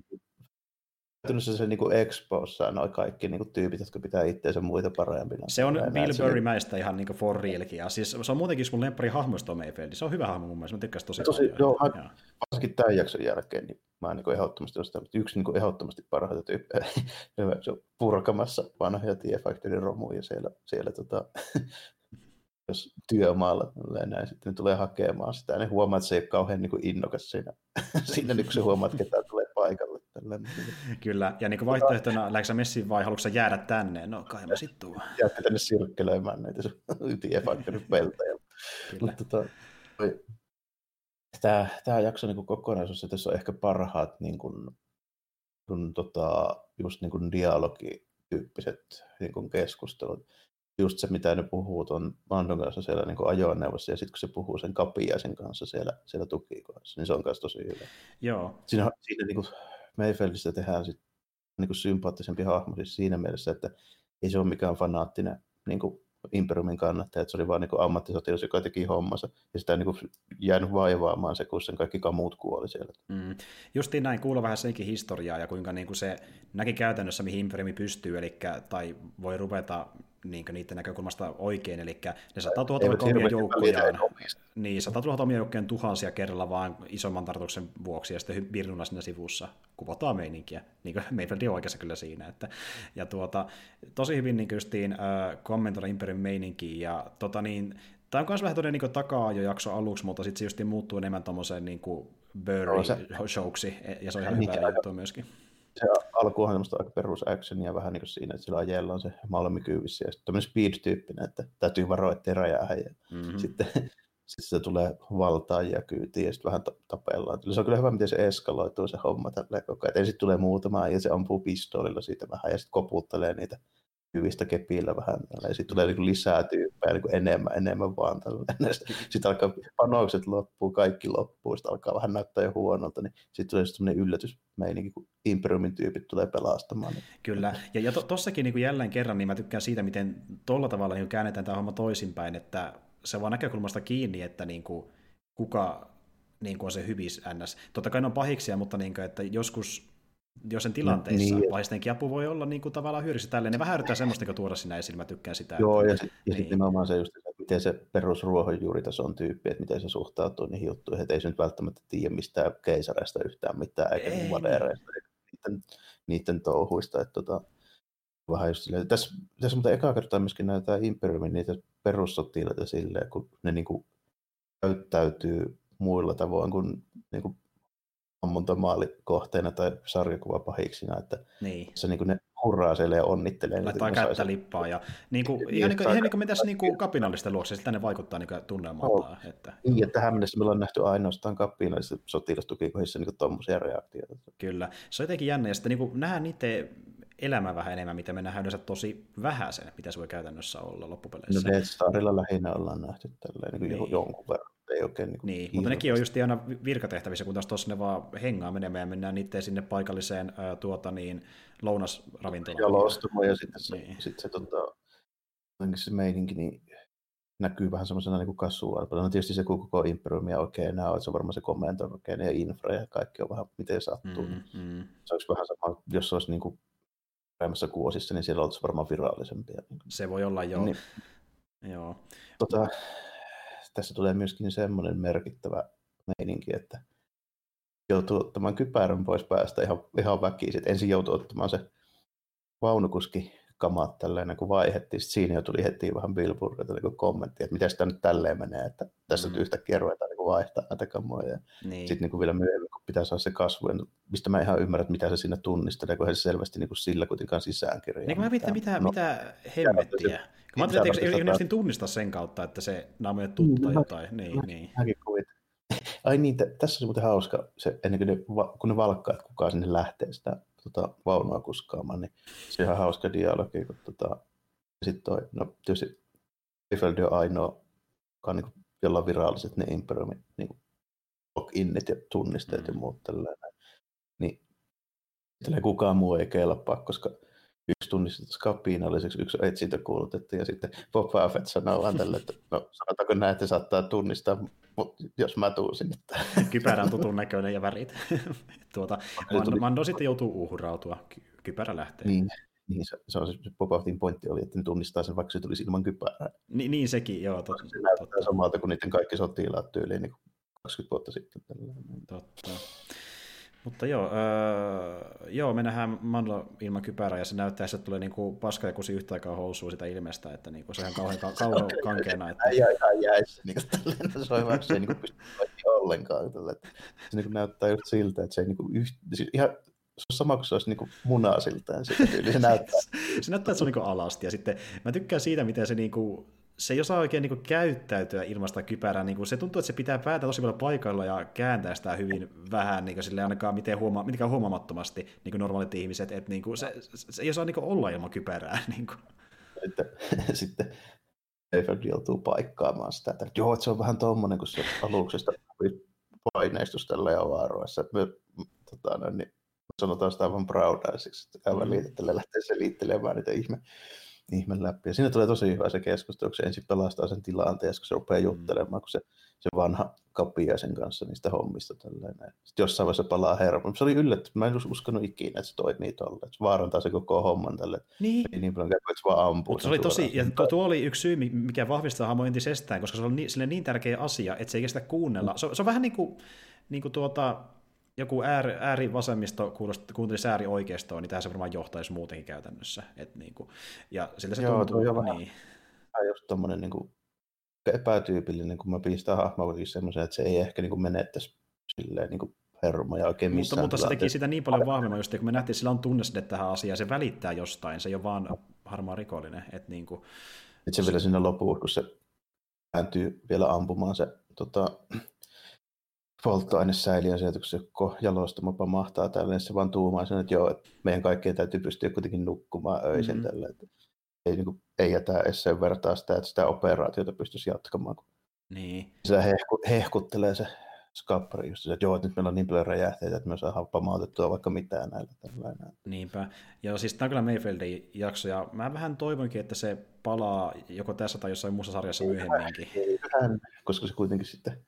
Speaker 2: käytännössä se niin Expossa noin kaikki niin kuin, tyypit, jotka pitää itseensä muita parempina.
Speaker 1: Se on Bill Burry-mäistä ihan niin for realkin. Ja siis, se on muutenkin mun lemppari hahmosto Mayfield. Se on hyvä hahmo mun mielestä. Mä tykkäsin tosi,
Speaker 2: tosi paljon. Joo, mä, varsinkin tämän jakson jälkeen, niin mä niin ehdottomasti ostan, yksi niin ehdottomasti parhaita tyyppejä. se on purkamassa vanhoja Tie Factory romuja siellä, siellä tota, jos työmaalla näin, sitten ne tulee hakemaan sitä, ne huomaa, että se ei ole kauhean niin kuin innokas siinä, siinä niin kun se huomaa, että ketään paikalle. Tällainen.
Speaker 1: Kyllä, ja niin vaihtoehtona, lähdekö messiin vai haluatko jäädä tänne? No kai mä sitten tuun.
Speaker 2: Jäätkö tänne sirkkelöimään näitä sun peltejä. Mutta tota, tämä, tämä jakso niin kuin kokonaisuus, että tässä on ehkä parhaat niin kuin, kun, tota, just niin kuin dialogityyppiset niin kuin keskustelut just se, mitä ne puhuu tuon Mandon kanssa siellä niin kuin ajoneuvossa, ja sitten kun se puhuu sen kapiaisen kanssa siellä, siellä tukikohdassa, niin se on myös tosi hyvä.
Speaker 1: Joo.
Speaker 2: Siinä, siinä niin kuin Mayfeldistä tehdään sit, niin kuin sympaattisempi hahmo siis siinä mielessä, että ei se ole mikään fanaattinen niin kuin Imperiumin kannattaja, että se oli vain niin ammattisotilas, joka teki hommansa, ja sitä ei niin jäänyt vaivaamaan se, kun sen kaikki muut kuoli siellä.
Speaker 1: Mm. Justiin näin, kuulla vähän senkin historiaa, ja kuinka niin kuin se näki käytännössä, mihin Imperiumi pystyy, eli, tai voi ruveta niin niiden näkökulmasta oikein, eli ne saattaa tuhota omia joukkojaan, niin, saattaa tuhota omia joukkojaan tuhansia kerralla vaan isomman tarkoituksen vuoksi, ja sitten Virnuna siinä sivussa kuvataan meininkiä, niin kuin Mayfield on oikeassa kyllä siinä, että, ja tuota, tosi hyvin niin justiin äh, kommentoida Imperium meininkiä, ja tota niin, Tämä on myös vähän todella niin takaa jo jakso aluksi, mutta sitten se just muuttuu enemmän tuommoiseen niin Burry-showksi, ja se on ihan hyvä juttu myöskin
Speaker 2: se alku on semmoista aika perus actionia vähän niin kuin siinä, että sillä ajella on se malmi kyyvissä ja sitten tämmöinen speed-tyyppinen, että täytyy varoa, ettei räjää. Ja mm-hmm. sitten sitten se tulee valtaan ja kyytiin ja sitten vähän tapellaan. Se on kyllä hyvä, miten se eskaloituu se homma tälleen koko ajan. Ensin tulee muutama ja se ampuu pistoolilla siitä vähän ja sitten koputtelee niitä hyvistä kepillä vähän. Ja sitten tulee niin lisää tyyppejä niin enemmän, enemmän vaan. Sitten alkaa panokset loppuu, kaikki loppuu, sitten alkaa vähän näyttää jo huonolta, niin sitten tulee semmoinen yllätysmeininki, kun Imperiumin tyypit tulee pelastamaan.
Speaker 1: Kyllä, ja, ja tossakin niin jälleen kerran, niin mä tykkään siitä, miten tuolla tavalla niin käännetään tämä homma toisinpäin, että se vaan näkökulmasta kiinni, että niin kuin, kuka niin kuin on se hyvis ns. Totta kai ne on pahiksia, mutta niin kuin, että joskus jos sen tilanteissa no, niin. vaistenkin apu voi olla niin kuin tavallaan hyödyksi tälleen, niin vähän yrittää semmoista niin tuoda sinä esille, mä tykkään sitä.
Speaker 2: Joo, että, ja, sit, niin. sitten nimenomaan se just, että miten se perusruohonjuuritason tyyppi, että miten se suhtautuu niihin juttuihin, että ei se nyt välttämättä tiedä mistään keisareista yhtään mitään, eikä ei. vadereista, eikä niiden, niiden touhuista, että tota, vähän just silleen. Tässä, tässä mutta eka kertaa myöskin näitä Imperiumin niitä perussotilaita silleen, kun ne niin kuin käyttäytyy muilla tavoin kuin, niin kuin ammuntamaalikohteena tai sarjakuvapahiksina, että niin. se niin kuin ne hurraa siellä ja onnittelee.
Speaker 1: Laittaa kättä saisi... lippaa ja niin kuin, niin, ihan, niin kuin, ihan niin kuin me tässä niin kuin kapinallisten luokse, siltä ne vaikuttaa niin tunnelmaltaan.
Speaker 2: No, että... Niin, että tähän mennessä meillä on nähty ainoastaan kapinallisissa sotilastukikohdissa niin tuommoisia reaktioita.
Speaker 1: Kyllä, se on jotenkin jännä, ja sitten niin kuin nähdään niiden elämä vähän enemmän, mitä me nähdään yleensä tosi vähäisen, mitä se voi käytännössä olla loppupeleissä.
Speaker 2: No Death Starilla lähinnä ollaan nähty tälleen niin niin. jonkun verran ei oikein
Speaker 1: niin, niin mutta nekin on just aina virkatehtävissä, kun taas tuossa ne vaan hengaa menemään ja mennään niitä sinne paikalliseen ää, tuota, niin, lounasravintolaan.
Speaker 2: Jalostamoon ja sitten se, niin. sit se, tota, se meininki niin näkyy vähän semmoisena niin kasvuarpana. No tietysti se, kun koko imperiumia oikein enää on, se on varmaan se komento oikein ja infra ja kaikki on vähän miten sattuu. Mm, mm. Se olisi vähän sama, jos se olisi niin kuin paremmassa kuosissa, niin siellä olisi varmaan virallisempia.
Speaker 1: Se voi olla, joo. Niin, joo.
Speaker 2: Tota, tässä tulee myöskin semmoinen merkittävä meininki, että joutuu ottamaan kypärän pois päästä ihan, ihan väkisin. Ensin joutuu ottamaan se vaunukuski kamat tälleen, kun vaihettiin. Sitten siinä jo tuli heti vähän Billboardilta niin kommentti, että miten sitä nyt tälleen menee, että tässä mm. yhtäkkiä ruvetaan niin vaihtaa näitä kamoja. Niin. Sitten niin vielä myöhemmin, pitää saada se kasvu, mistä mä ihan ymmärrän, että mitä se siinä tunnistelee, kun se selvästi niin kuin sillä kuitenkaan sisäänkirjaa.
Speaker 1: Niin mä mietin, mitä, no, mitä hemmettiä. Mä ajattelin, että eikö, eikö tunnistaa sen kautta, että se naamo tuttu tai jotain. Niin, niin.
Speaker 2: Ai niin, tässä on muuten hauska, se, ennen kuin ne, kun ne valkkaa, että kukaan sinne lähtee sitä tota, vaunua kuskaamaan, niin se on ihan hauska dialogi, kun tota, sitten toi, no tietysti Eiffel on ainoa, joka on niin kuin, jolla on viralliset ne Imperiumin niin loginnit ja tunnisteet mm. ja muut tällainen. Niin kukaan muu ei kelpaa, koska yksi tunnistettaisiin kapinalliseksi, yksi etsintä kuulutettu, ja sitten Bob Buffett sanoo vaan tälle, että no sanotaanko näin, että saattaa tunnistaa, mutta jos mä tuun sinne.
Speaker 1: Kypärä on tutun näköinen ja värit. tuota, Mando, Mando sitten joutuu uhrautua, kypärä lähtee.
Speaker 2: Niin, niin se, se, on se Boba Fettin pointti oli, että ne tunnistaa sen, vaikka se tulisi ilman kypärää.
Speaker 1: Ni, niin sekin, joo. Totta,
Speaker 2: se näyttää totta. samalta kuin niiden kaikki sotilaat tyyliin niin 20 vuotta sitten.
Speaker 1: Totta. Mutta joo, öö, joo, me nähdään Mandlo ilman kypärää ja se näyttää, että se tulee niinku paska ja kusi yhtä aikaa housuun sitä ilmestä, että niinku se on kauhean, kauhean kankeena. Että...
Speaker 2: Äijä ihan jäissä, niin kuin se on hyvä, se ei niinku pysty ollenkaan. Tälle. Se niinku näyttää just siltä, että se ei niinku yht... siis ihan se on sama kuin se olisi niin munaa siltään. Se näyttää.
Speaker 1: se näyttää, että se on niin alasti. Ja sitten mä tykkään siitä, miten se niin kuin, se ei osaa oikein niin käyttäytyä ilmasta kypärää. Niin se tuntuu, että se pitää päätä tosi paljon paikalla ja kääntää sitä hyvin vähän, niin sille ainakaan miten huoma- mitenkään huomaamattomasti niin kuin normaalit ihmiset. Että niin kuin se, se, ei osaa niin olla ilman kypärää. Niin kuin.
Speaker 2: Sitten, sitten Eiffel joutuu paikkaamaan sitä, että joo, että se on vähän tuommoinen, kun se aluksesta paineistus tällä ja avaruudessa. Me, tota, no, niin, sanotaan sitä aivan proudaiseksi, että käy mm. lähtee selittelemään niitä ihme, ihme läpi. Ja siinä tulee tosi hyvä se keskustelu, kun se ensin pelastaa sen tilanteen, kun se rupeaa mm. juttelemaan, kun se, se vanha kapia sen kanssa niistä hommista. Tällainen. Sitten jossain vaiheessa palaa hermo. Se oli yllätty, mä en uskonut ikinä, että se toimii. Että se vaarantaa se koko homman tälle. Niin. Ei niin paljon käy, että se vaan ampuu.
Speaker 1: Se oli tosi, ja tuo, tuo, oli yksi syy, mikä vahvistaa hahmo entisestään, koska se on niin, sille niin tärkeä asia, että se ei kestä kuunnella. Se, se on vähän niin kuin, niin kuin tuota, joku ääri, äärivasemmisto kuuntelisi äärioikeistoon, niin tähän se varmaan johtaisi muutenkin käytännössä. Et niin kuin, ja sillä se Joo, tuntuu. Joo, niin.
Speaker 2: Vähän just tommonen niin kuin epätyypillinen, kun mä pistän hahmoakin semmoisen, että se ei ehkä niin kuin menettäisi silleen niin kuin hermoja oikein missään.
Speaker 1: Mutta, mutta se teki sitä niin paljon vahvemmin, just, kun me nähtiin, että sillä on tunneside tähän asiaan, se välittää jostain, se ei ole vaan harmaa rikollinen. Että niin kuin,
Speaker 2: Sitten se vielä sinne lopuun, kun se kääntyy vielä ampumaan se tota, polttoainesäiliön sieltä, kun se jalostamo pamahtaa tälle, niin se vaan tuumaa sen, että joo, että meidän kaikkien täytyy pystyä kuitenkin nukkumaan öisin mm-hmm. tälle. Että ei, niin kuin, ei jätä edes sen vertaa sitä, että sitä operaatiota pystyisi jatkamaan.
Speaker 1: Niin.
Speaker 2: Se hehku, hehkuttelee se skappari just että joo, että nyt meillä on niin paljon räjähteitä, että me saadaan pamautettua vaikka mitään näillä. Tällainen.
Speaker 1: Niinpä. Ja siis tämä on kyllä Mayfieldin jakso, ja mä vähän toivonkin, että se palaa joko tässä tai jossain muussa sarjassa myöhemminkin.
Speaker 2: Ei vähän, koska se kuitenkin sitten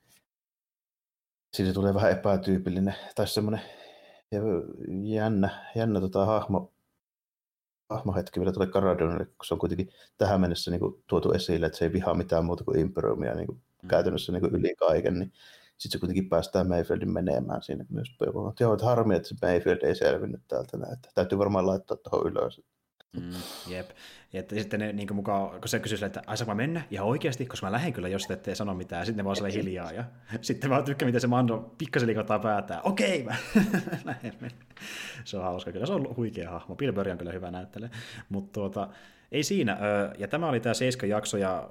Speaker 2: siinä tulee vähän epätyypillinen tai semmoinen jännä, jännä tota, hahmo, hahmohetki vielä tulee Karadonille, kun se on kuitenkin tähän mennessä niin kuin, tuotu esille, että se ei vihaa mitään muuta kuin Imperiumia niin kuin, mm. käytännössä niin kuin, yli kaiken, niin sitten se kuitenkin päästään Mayfieldin menemään siinä myös. Joo, että harmi, että se Mayfield ei selvinnyt täältä näin. Täytyy varmaan laittaa tuohon ylös.
Speaker 1: Mm, jep. Ja että sitten ne niin mukaan, kun se kysyy että ai saa mennä ihan oikeasti, koska mä lähden kyllä, jos te ette sano mitään. Sitten ne vaan sille hiljaa. Ja sitten mä tykkään, miten se Mando pikkasen liikottaa päätään. Okei, mä lähden Se on hauska kyllä. Se on huikea hahmo. Bill Burry on kyllä hyvä näyttelijä. Mutta tuota, ei siinä. Ja tämä oli tämä seiska jakso, ja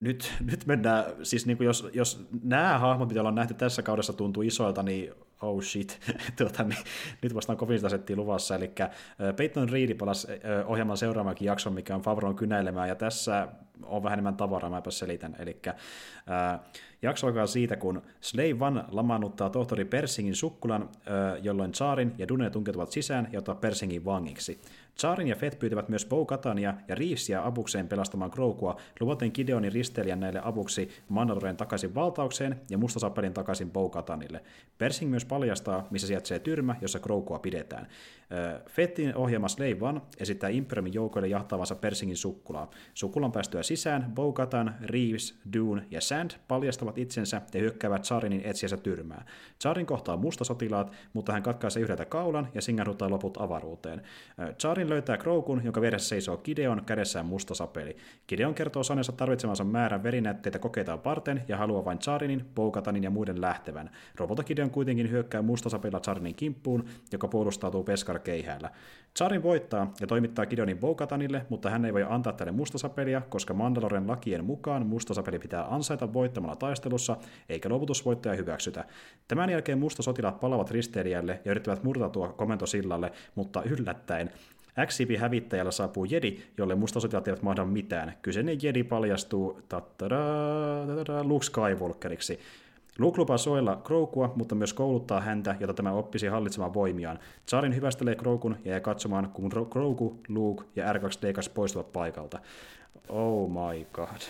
Speaker 1: nyt, nyt mennään, siis niin kuin jos, jos nämä hahmot, mitä ollaan nähty tässä kaudessa, tuntuu isoilta, niin oh shit, tuota, niin, nyt vastaan kovin settiä luvassa, eli Peyton Reed palasi ohjelman seuraavakin jakson, mikä on Favron kynäilemään, ja tässä on vähän enemmän tavaraa, mäpä selitän, eli äh, jakso alkaa siitä, kun Slave One lamaannuttaa tohtori Persingin sukkulan, jolloin Chaarin ja Dune tunkeutuvat sisään ja ottaa Persingin vangiksi. Chaarin ja Fett pyytävät myös Bo Katania ja Reevesia abukseen pelastamaan Groukua, luvaten Gideonin risteilijän näille avuksi Mandaloren takaisin valtaukseen ja mustasapelin takaisin Bo Katanille. Persing myös paljastaa, missä sijaitsee tyrmä, jossa Groukua pidetään. Fettin ohjelma Slave One esittää Imperiumin joukoille jahtaavansa Persingin sukkulaa. Sukkulan päästyä sisään, Bo-Katan, Reeves, Dune ja Sand paljastavat itsensä ja hyökkäävät Charinin etsiänsä tyrmää. Charin kohtaa mustasotilaat, mutta hän katkaisee yhdeltä kaulan ja singahduttaa loput avaruuteen. Charin löytää Kroukun, jonka vieressä seisoo Gideon kädessään mustasapeli. Gideon kertoo sanensa tarvitsemansa määrän verinäytteitä kokeita varten ja haluaa vain Charinin, Bo-Katanin ja muiden lähtevän. Robota Gideon kuitenkin hyökkää mustasapelilla Charinin kimppuun, joka puolustautuu Peskar keihäällä. Charin voittaa ja toimittaa Gideonin Bo-Katanille, mutta hän ei voi antaa tälle mustasapelia, koska Mandaloren lakien mukaan mustasapeli pitää ansaita voittamalla taistelussa, eikä luovutusvoittaja hyväksytä. Tämän jälkeen mustasotilaat palavat risteilijälle ja yrittävät murtautua komentosillalle, mutta yllättäen XCP hävittäjällä saapuu Jedi, jolle mustasotilaat eivät mahda mitään. Kyseinen Jedi paljastuu Luke Skywalkeriksi. Luke lupaa suojella Kroukua, mutta myös kouluttaa häntä, jotta tämä oppisi hallitsemaan voimiaan. Charin hyvästelee Kroukun ja jää katsomaan, kun Krouku, Luke ja R2D2 poistuvat paikalta. Oh my god.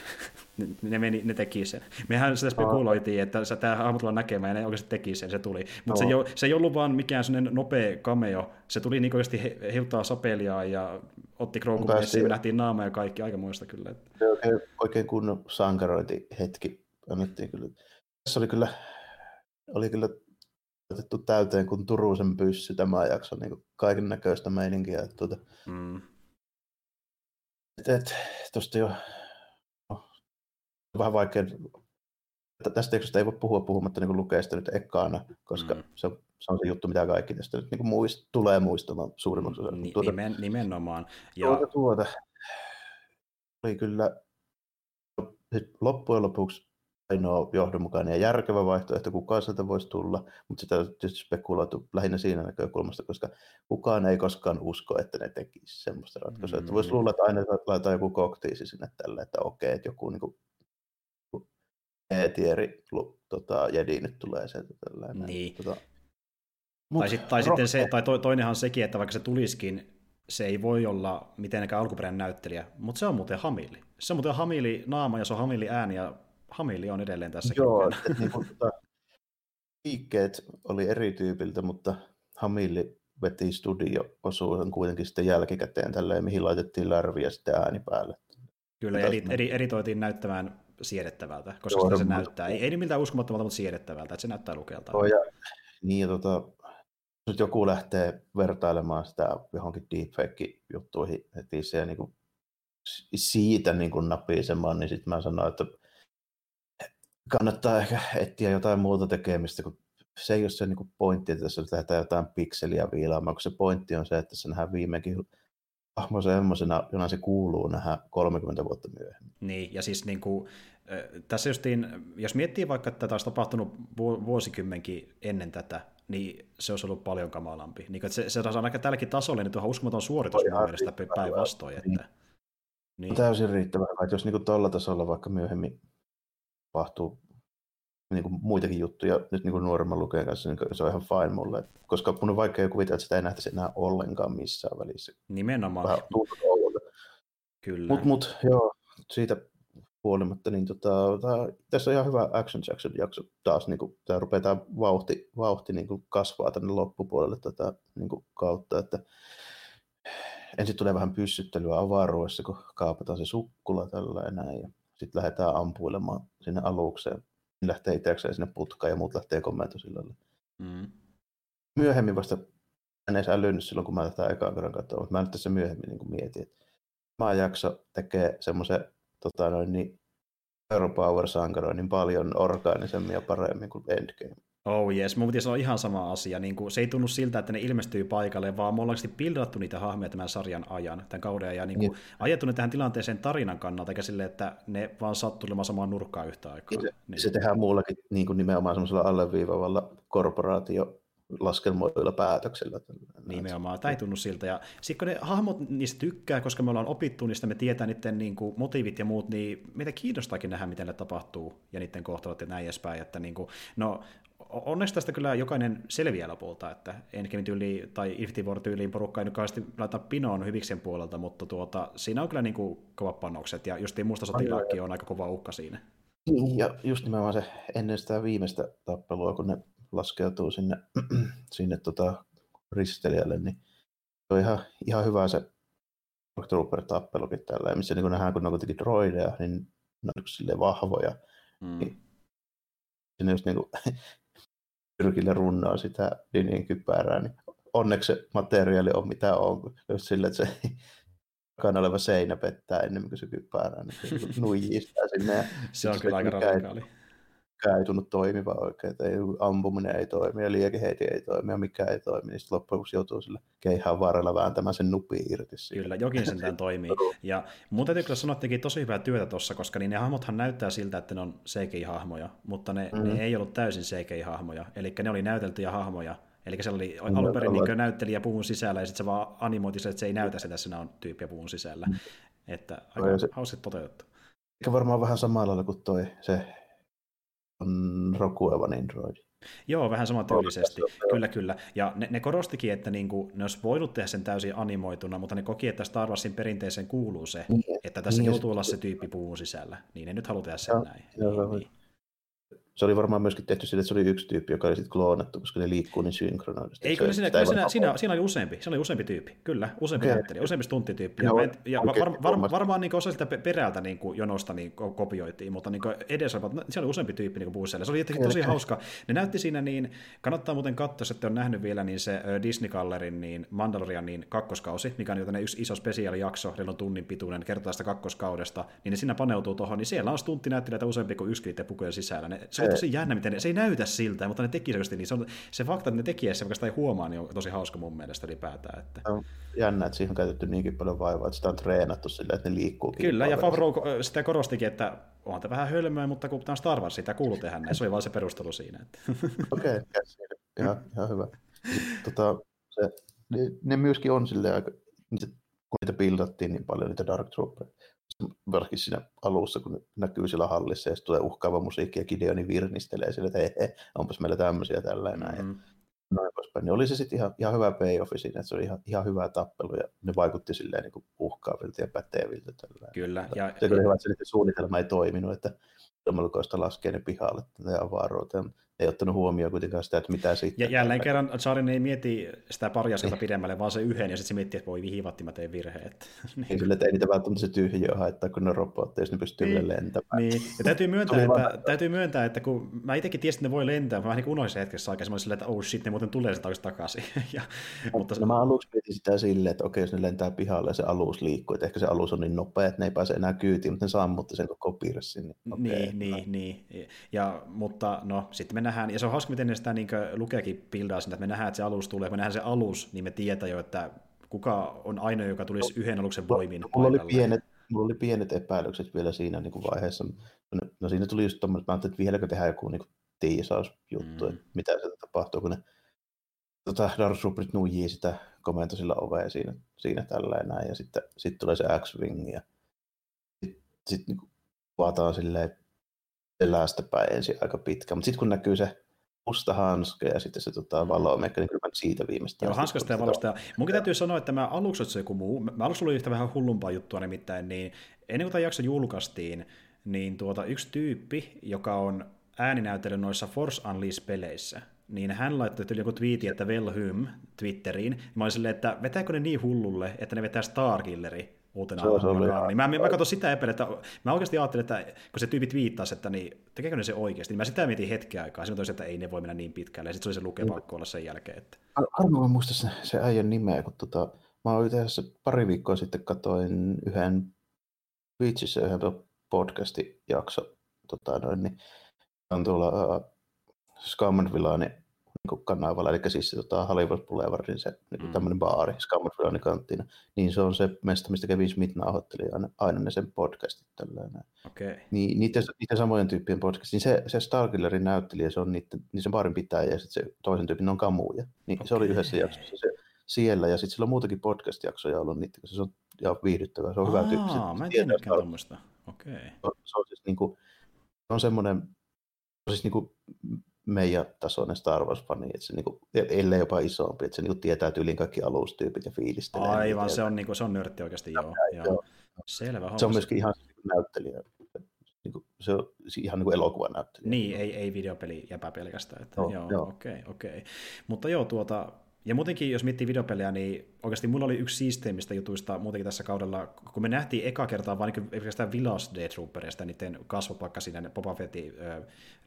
Speaker 1: ne, meni, ne teki sen. Mehän sitä spekuloitiin, että tämä hahmo tulee näkemään ja ne oikeasti teki sen, se tuli. Mutta no. se, se ei ollut vaan mikään sellainen nopea cameo. Se tuli niin oikeasti heiltaa sapeliaa ja otti Kroukun messiin, me nähtiin naama ja kaikki, aika muista kyllä.
Speaker 2: Se oikein, oikein kunnon sankarointi hetki annettiin kyllä tässä oli kyllä, oli kyllä otettu täyteen kuin Turusen pyssy tämä jakso, niin kaiken näköistä meininkiä. Että tuota, mm. et, et, tosta jo no, vähän vaikea, tästä tekstistä ei voi puhua puhumatta niin lukea sitä nyt ekkaana, koska mm. se, on, se on se juttu, mitä kaikki tästä nyt niin muist, tulee muistamaan suurimmaksi osaksi.
Speaker 1: Ni, tuota, nimen, nimenomaan.
Speaker 2: Ja... Tuota, tuota, oli kyllä loppujen lopuksi ainoa johdonmukainen ja järkevä vaihtoehto, kukaan sieltä voisi tulla, mutta sitä on tietysti spekuloitu lähinnä siinä näkökulmasta, koska kukaan ei koskaan usko, että ne tekisi semmoista ratkaisua. Mm. Että voisi luulla, että aina laitetaan joku koktiisi sinne tälle, että okei, että joku niin kuin, E-tieri tota, Jedi nyt tulee sieltä tällainen.
Speaker 1: Niin. Tota, Mut, tai, sit, tai sitten se, tai to, toinenhan sekin, että vaikka se tulisikin, se ei voi olla mitenkään alkuperäinen näyttelijä, mutta se on muuten Hamili. Se on muuten Hamili naama ja se on Hamili ääni ja Hamili on edelleen tässä.
Speaker 2: Joo, että niin kuin, tota, liikkeet oli eri tyypiltä, mutta Hamili veti studio-osuuden kuitenkin sitten jälkikäteen tälleen, mihin laitettiin lärvi ja sitten ääni päälle.
Speaker 1: Kyllä, eri, eri, editoitiin näyttämään siedettävältä, koska Joo, se no, näyttää, ei, ei niin miltään uskomattomalta, mutta siedettävältä, että se näyttää lukelta.
Speaker 2: Joo, ja, niin, ja tota, nyt joku lähtee vertailemaan sitä johonkin deepfake-juttuihin heti se niin kuin, siitä niin kuin napisemaan, niin sitten mä sanoin, että kannattaa ehkä etsiä jotain muuta tekemistä, kun se ei ole se niin pointti, että tässä lähdetään jotain pikseliä viilaamaan, kun se pointti on se, että se nähdään viimeinkin hahmo semmoisena, jona se kuuluu nähdä 30 vuotta myöhemmin.
Speaker 1: Niin, ja siis niin kuin, tässä justiin, jos miettii vaikka, että tätä olisi tapahtunut vuosikymmenkin ennen tätä, niin se olisi ollut paljon kamalampi. Niin, että se, se on aika tälläkin tasolla, niin tuohon uskomaton suoritus mun mielestä päinvastoin. Että, niin.
Speaker 2: niin. Täysin riittävää, että jos niin tuolla tasolla vaikka myöhemmin tapahtuu niin kuin muitakin juttuja nyt niin kuin nuoremman lukejan kanssa, niin se on ihan fine mulle. Koska mun on vaikea kuvitella, että sitä ei nähtäisi enää ollenkaan missään välissä.
Speaker 1: Nimenomaan.
Speaker 2: Vähän
Speaker 1: Kyllä.
Speaker 2: Mutta mut, joo, siitä huolimatta, niin tota, tää, tässä on ihan hyvä Action Jackson jakso taas, niin kuin, tämä rupeaa tämä vauhti, vauhti niin kuin kasvaa tänne loppupuolelle tätä niin kuin kautta, että ensin tulee vähän pyssyttelyä avaruudessa, kun kaapataan se sukkula tällä näin, ja sitten lähdetään ampuilemaan sinne alukseen. Lähtee itsekseen sinne putkaan ja muut lähtee komentosillalle. Mm. Myöhemmin vasta en edes älynyt silloin, kun mä tätä ekaan kerran katsoin, mutta mä nyt tässä myöhemmin niin mietin, että mä jakso tekee semmoisen tota noin, niin Hero Power-sankaroinnin paljon orgaanisemmin ja paremmin kuin Endgame.
Speaker 1: Oh yes, mun pitäisi olla ihan sama asia. Niin kuin, se ei tunnu siltä, että ne ilmestyy paikalle, vaan me ollaan pildattu niitä hahmoja tämän sarjan ajan, tämän kauden ja niin kuin, ajettu ne tähän tilanteeseen tarinan kannalta, eikä silleen, että ne vaan sattuu samaan nurkkaan yhtä aikaa.
Speaker 2: Se, niin. se tehdään muullakin niin kuin nimenomaan semmoisella alleviivavalla korporaatio laskelmoilla päätöksellä.
Speaker 1: Nimenomaan, tämä ei tunnu siltä. Ja sitten kun ne hahmot niistä tykkää, koska me ollaan opittu niistä, me tietää niiden niin kuin, motiivit ja muut, niin meitä kiinnostaakin nähdä, miten ne tapahtuu ja niiden kohtalot ja näin edespäin. Että, niin kuin, no, onneksi tästä kyllä jokainen selviää lopulta, että Endgame tyyli tai Infinity War tyyliin porukka ei nyt kauheasti laita pinoon hyviksen puolelta, mutta tuota, siinä on kyllä niin kuin kovat panokset, ja justiin musta sotilaakin on aika kova uhka siinä.
Speaker 2: Niin, ja just nimenomaan se ennen sitä viimeistä tappelua, kun ne laskeutuu sinne, sinne tota ristelijälle, niin se on ihan, ihan hyvä se Trooper-tappelukin tällä, missä niin kun nähdään, kun ne on kuitenkin droideja, niin ne on sille vahvoja. Mm. Niin, sinne just niin kuin, pyrkille runnaa sitä Dinin kypärää, niin onneksi se materiaali on mitä on, jos sille, että se takana oleva seinä pettää ennen kuin se kypärää, niin se nuijii sitä sinne.
Speaker 1: Se on kyllä aika radikaali
Speaker 2: mikään ei tunnu toimiva oikein, että ei, ampuminen ei toimi ja liekeheiti ei toimi ja mikä ei toimi, niin sitten loppujen lopuksi joutuu sille keihän varrella vääntämään sen nupi irti.
Speaker 1: Siitä. Kyllä, jokin sentään toimii. Ja mun täytyy kyllä sanoa, että teki tosi hyvää työtä tuossa, koska niin ne hahmothan näyttää siltä, että ne on CGI-hahmoja, mutta ne, mm. ne ei ollut täysin CGI-hahmoja, eli ne oli näyteltyjä hahmoja, Eli se oli alun perin niin näyttelijä puvun sisällä, ja sitten se vaan animoiti se, että se ei näytä sitä, että on tyyppiä puvun sisällä. Mm. Että aika se, hauska toteutettu.
Speaker 2: Eikä varmaan vähän samalla lailla kuin toi, se on Rokuevan Android.
Speaker 1: Joo, vähän samantyylisesti. Kyllä, kyllä. Ja ne, ne korostikin, että niinku, ne olisi voinut tehdä sen täysin animoituna, mutta ne koki, että Star Warsin perinteeseen kuuluu se, niin, että tässä niin, joutuu olla se tyyppi puun sisällä. Niin ne nyt haluaa tehdä sen ja, näin. Joo, niin, niin
Speaker 2: se oli varmaan myöskin tehty sille, että se oli yksi tyyppi, joka oli sitten kloonattu, koska ne liikkuu niin synkronoidusti.
Speaker 1: Ei, kyllä, siinä, kyllä siinä, siinä, siinä, oli useampi, siinä oli useampi tyyppi, kyllä, useampi okay. näyttelijä, useampi stunttityyppi. No, ja, ja okay, var, var, varmaan niin osa sitä perältä niin kuin jonosta niin kopioitiin, mutta niin edessä siellä oli useampi tyyppi niin puhui Se oli jotenkin tosi hauska. Ne näytti siinä niin, kannattaa muuten katsoa, että on nähnyt vielä niin se Disney Gallerin niin Mandalorian niin kakkoskausi, mikä on yksi iso spesiaalijakso, on tunnin pituinen, kertoo tästä kakkoskaudesta, niin ne siinä paneutuu tuohon, niin siellä on stunttinäyttelijöitä useampi kuin yksi pukujen sisällä. Ne, se oli tosi jännä, miten ne, se ei näytä siltä, mutta ne teki niin se, on, se fakta, että ne teki se, vaikka sitä ei huomaa, niin on tosi hauska mun mielestä ylipäätään. Että...
Speaker 2: On jännä, että siihen on käytetty niinkin paljon vaivaa, että sitä on treenattu silleen, että ne liikkuu.
Speaker 1: Kyllä, ja Favreau sitä korostikin, että onhan tämä vähän hölmöä, mutta kun tämä on Star Wars, sitä kuuluu tehdä, niin se oli vain se perustelu siinä. Että...
Speaker 2: Okei, okay, ihan, ihan hyvä. Tota, se, ne, ne, myöskin on silleen aika, kun niitä pildattiin niin paljon, niitä Dark Troopereita, varsinkin siinä alussa, kun näkyy siellä hallissa ja sitten tulee uhkaava musiikki ja Gideoni virnistelee sille, että hei, onpas meillä tämmöisiä tällä näin. Mm-hmm. Noin poispäin. Niin oli se sitten ihan, ihan hyvä payoffi siinä, että se oli ihan, ihan hyvä tappelu ja ne vaikutti silleen niin kuin uhkaavilta ja päteviltä. Tällä.
Speaker 1: Kyllä.
Speaker 2: Ja, se oli hyvä, että se suunnitelma ei toiminut, että Dommelkoista laskee ne pihalle tätä avaruuteen ei ottanut huomioon kuitenkaan sitä, että mitä sitten.
Speaker 1: Ja jälleen kerran Charin ei mieti sitä pari sieltä pidemmälle, vaan se yhden, ja sitten se miettii, että voi vihivatti, mä tein virheet.
Speaker 2: niin. Kyllä, että ei niitä välttämättä se tyhjiö haittaa, kun ne robotteja, jos ne pystyy niin, lentämään.
Speaker 1: Niin, ja täytyy myöntää, että, täytyy myöntää, että kun mä itsekin tiesin, että ne voi lentää, mä vähän niin unohdin hetkessä aikaa, semmoinen silleen, että oh shit, ne muuten tulee sitä takaisin. ja,
Speaker 2: no, mutta... no, mä aluksi mietin sitä silleen, että okei, jos ne lentää pihalle ja se alus liikkuu, että ehkä se alus on niin nopea, että ne ei pääse enää kyytiin, mutta ne sammutti sen koko piirssin.
Speaker 1: Niin, niin, niin, niin, ja, mutta no, sitten nähdään, ja se on hauska, miten ne sitä niin lukeekin pildaa sinne, että me nähdään, että se alus tulee, kun me nähdään se alus, niin me tietää jo, että kuka on ainoa, joka tulisi yhden aluksen voimin
Speaker 2: no, mulla oli, pienet, mulla oli pienet epäilykset vielä siinä niin kuin vaiheessa. No, no siinä tuli just tommoinen, että mä ajattelin, että vieläkö tehdään joku niin kuin tiisausjuttu, mm. että mitä se tapahtuu, kun ne tota, Dark Trooperit nuijii sitä komentosilla ovea siinä, siinä tällä näin, ja sitten sit tulee se X-Wing, ja sitten sit, niin kuvataan silleen elästä päin ensin aika pitkä, mutta sitten kun näkyy se musta hanska ja sitten se tota, valomekka, niin kyllä mä siitä viimeistä.
Speaker 1: Joo, hanskasta ja valosta. Munkin täytyy sanoa, että mä aluksi se joku muu. Mä aluksi oli yhtä vähän hullumpaa juttua nimittäin, niin ennen kuin tämä jakso julkaistiin, niin tuota, yksi tyyppi, joka on ääninäytellyt noissa Force Unleashed-peleissä, niin hän laittoi tyyli joku twiiti, että well hym Twitteriin. Mä olin silleen, että vetääkö ne niin hullulle, että ne vetää Starkilleri uutena se, se niin mä, mä katson sitä epäilen, että mä oikeasti ajattelin, että kun se tyypit viittasi, että niin, tekeekö ne se oikeasti, niin mä sitä mietin hetken aikaa, siinä toisin, että ei ne voi mennä niin pitkälle, ja sitten se oli se lukepakko olla sen jälkeen. Että...
Speaker 2: Harmi mä muista se, se äijän nimeä, kun tota, mä olin tässä pari viikkoa sitten katoin yhden Twitchissä yhden podcastin jakso, tota, noin, niin on tuolla uh, Scum Villani niin kanavalla, eli siis se tota, Hollywood Boulevardin se niin mm. tämmöinen baari, Scum Villanin kanttina, niin se on se mesta, mistä Kevin Smith nauhoitteli aina, aina ne sen podcastit tällainen.
Speaker 1: Okay.
Speaker 2: Niin, niiden, niiden samojen tyyppien podcast, niin se, se Starkillerin näyttelijä, se on niiden, niin sen baarin pitäjä ja sitten se toisen tyypin, ne on kamuja. Niin okay. se oli yhdessä jaksossa se, siellä, ja sitten sillä on muutakin podcast-jaksoja ollut niitä, se on ja viihdyttävää, se on Aa, hyvä tyyppi.
Speaker 1: mä en tiedäkään tuommoista. Okei. Okay.
Speaker 2: Se, se on siis niin kuin, on semmoinen, siis niin kuin meidän tasoinen Star Wars-fani, että se niinku, ellei jopa isompi, että se niinku tietää tyyliin kaikki alustyypit ja fiilistelee.
Speaker 1: Aivan, se on, niinku, se on nörtti oikeasti, joo. joo. joo. Selvä
Speaker 2: Se on myöskin ihan näyttelijä. Niinku, se on ihan niin elokuvan näyttelijä.
Speaker 1: Niin, ei, ei videopeli jäpä pelkästään. Että, no, joo, joo. Okei, okay, okei. Okay. Mutta joo, tuota, ja muutenkin, jos miettii videopelejä, niin oikeasti mulla oli yksi siisteimmistä jutuista muutenkin tässä kaudella, kun me nähtiin eka kertaa vain niin pelkästään Village Day Trooperista, niiden kasvopaikka siinä Boba Fettin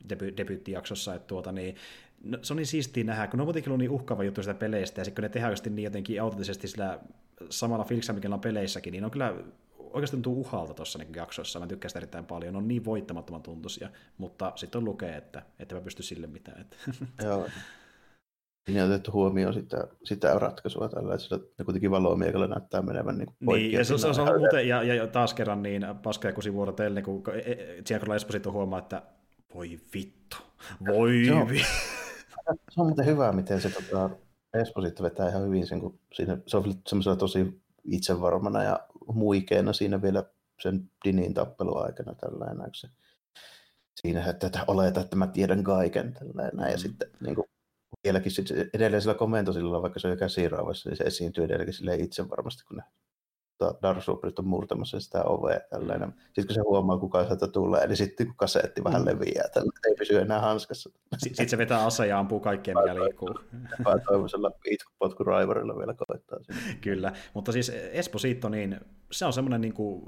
Speaker 1: deby- debyyttijaksossa, että tuota, niin, no, se on niin siistiä nähdä, kun ne on muutenkin ollut niin uhkava juttu sitä peleistä, ja sitten kun ne tehdään niin jotenkin autenttisesti sillä samalla fiiliksellä, mikä on peleissäkin, niin on kyllä oikeasti tuntuu uhalta tuossa niin jaksossa, mä tykkään sitä erittäin paljon, on niin voittamattoman tuntuisia, mutta sitten on lukee, että, että mä pysty sille mitään. Että.
Speaker 2: Joo, Siinä on otettu huomioon sitä, sitä ratkaisua tällä, että ne kuitenkin valomiekalla näyttää menevän niin
Speaker 1: Niin, ja, se, se, on muuten, ja, ja, taas kerran niin paska ja kusivuorotellen, kun Giancarlo Esposito huomaa, että voi vittu, voi se on, vittu.
Speaker 2: Se on muuten hyvä, miten se tota, Esposito vetää ihan hyvin sen, kun siinä, se on semmoisella tosi itsevarmana ja muikeena siinä vielä sen Dinin tappelun aikana tällainen, se siinä, että, että oleta, että mä tiedän kaiken tällainen, mm. ja sitten niin kuin, vieläkin sit edelleen sillä komentosilla, vaikka se on jo käsiraavassa, niin se esiintyy edelleenkin sille itse varmasti, kun ne Dark Souls on murtamassa sitä ovea. Tällainen. Mm. Sitten kun se huomaa, kuka sieltä tulee, niin sitten kun kasetti vähän mm. leviää, tällä, ei pysy enää hanskassa.
Speaker 1: Sitten se vetää ase ja ampuu kaikkea, mikä liikkuu.
Speaker 2: Toivoisella itkupotku raivarilla vielä koittaa. Sinne.
Speaker 1: Kyllä, mutta siis Esposito, niin se on semmoinen niin kuin,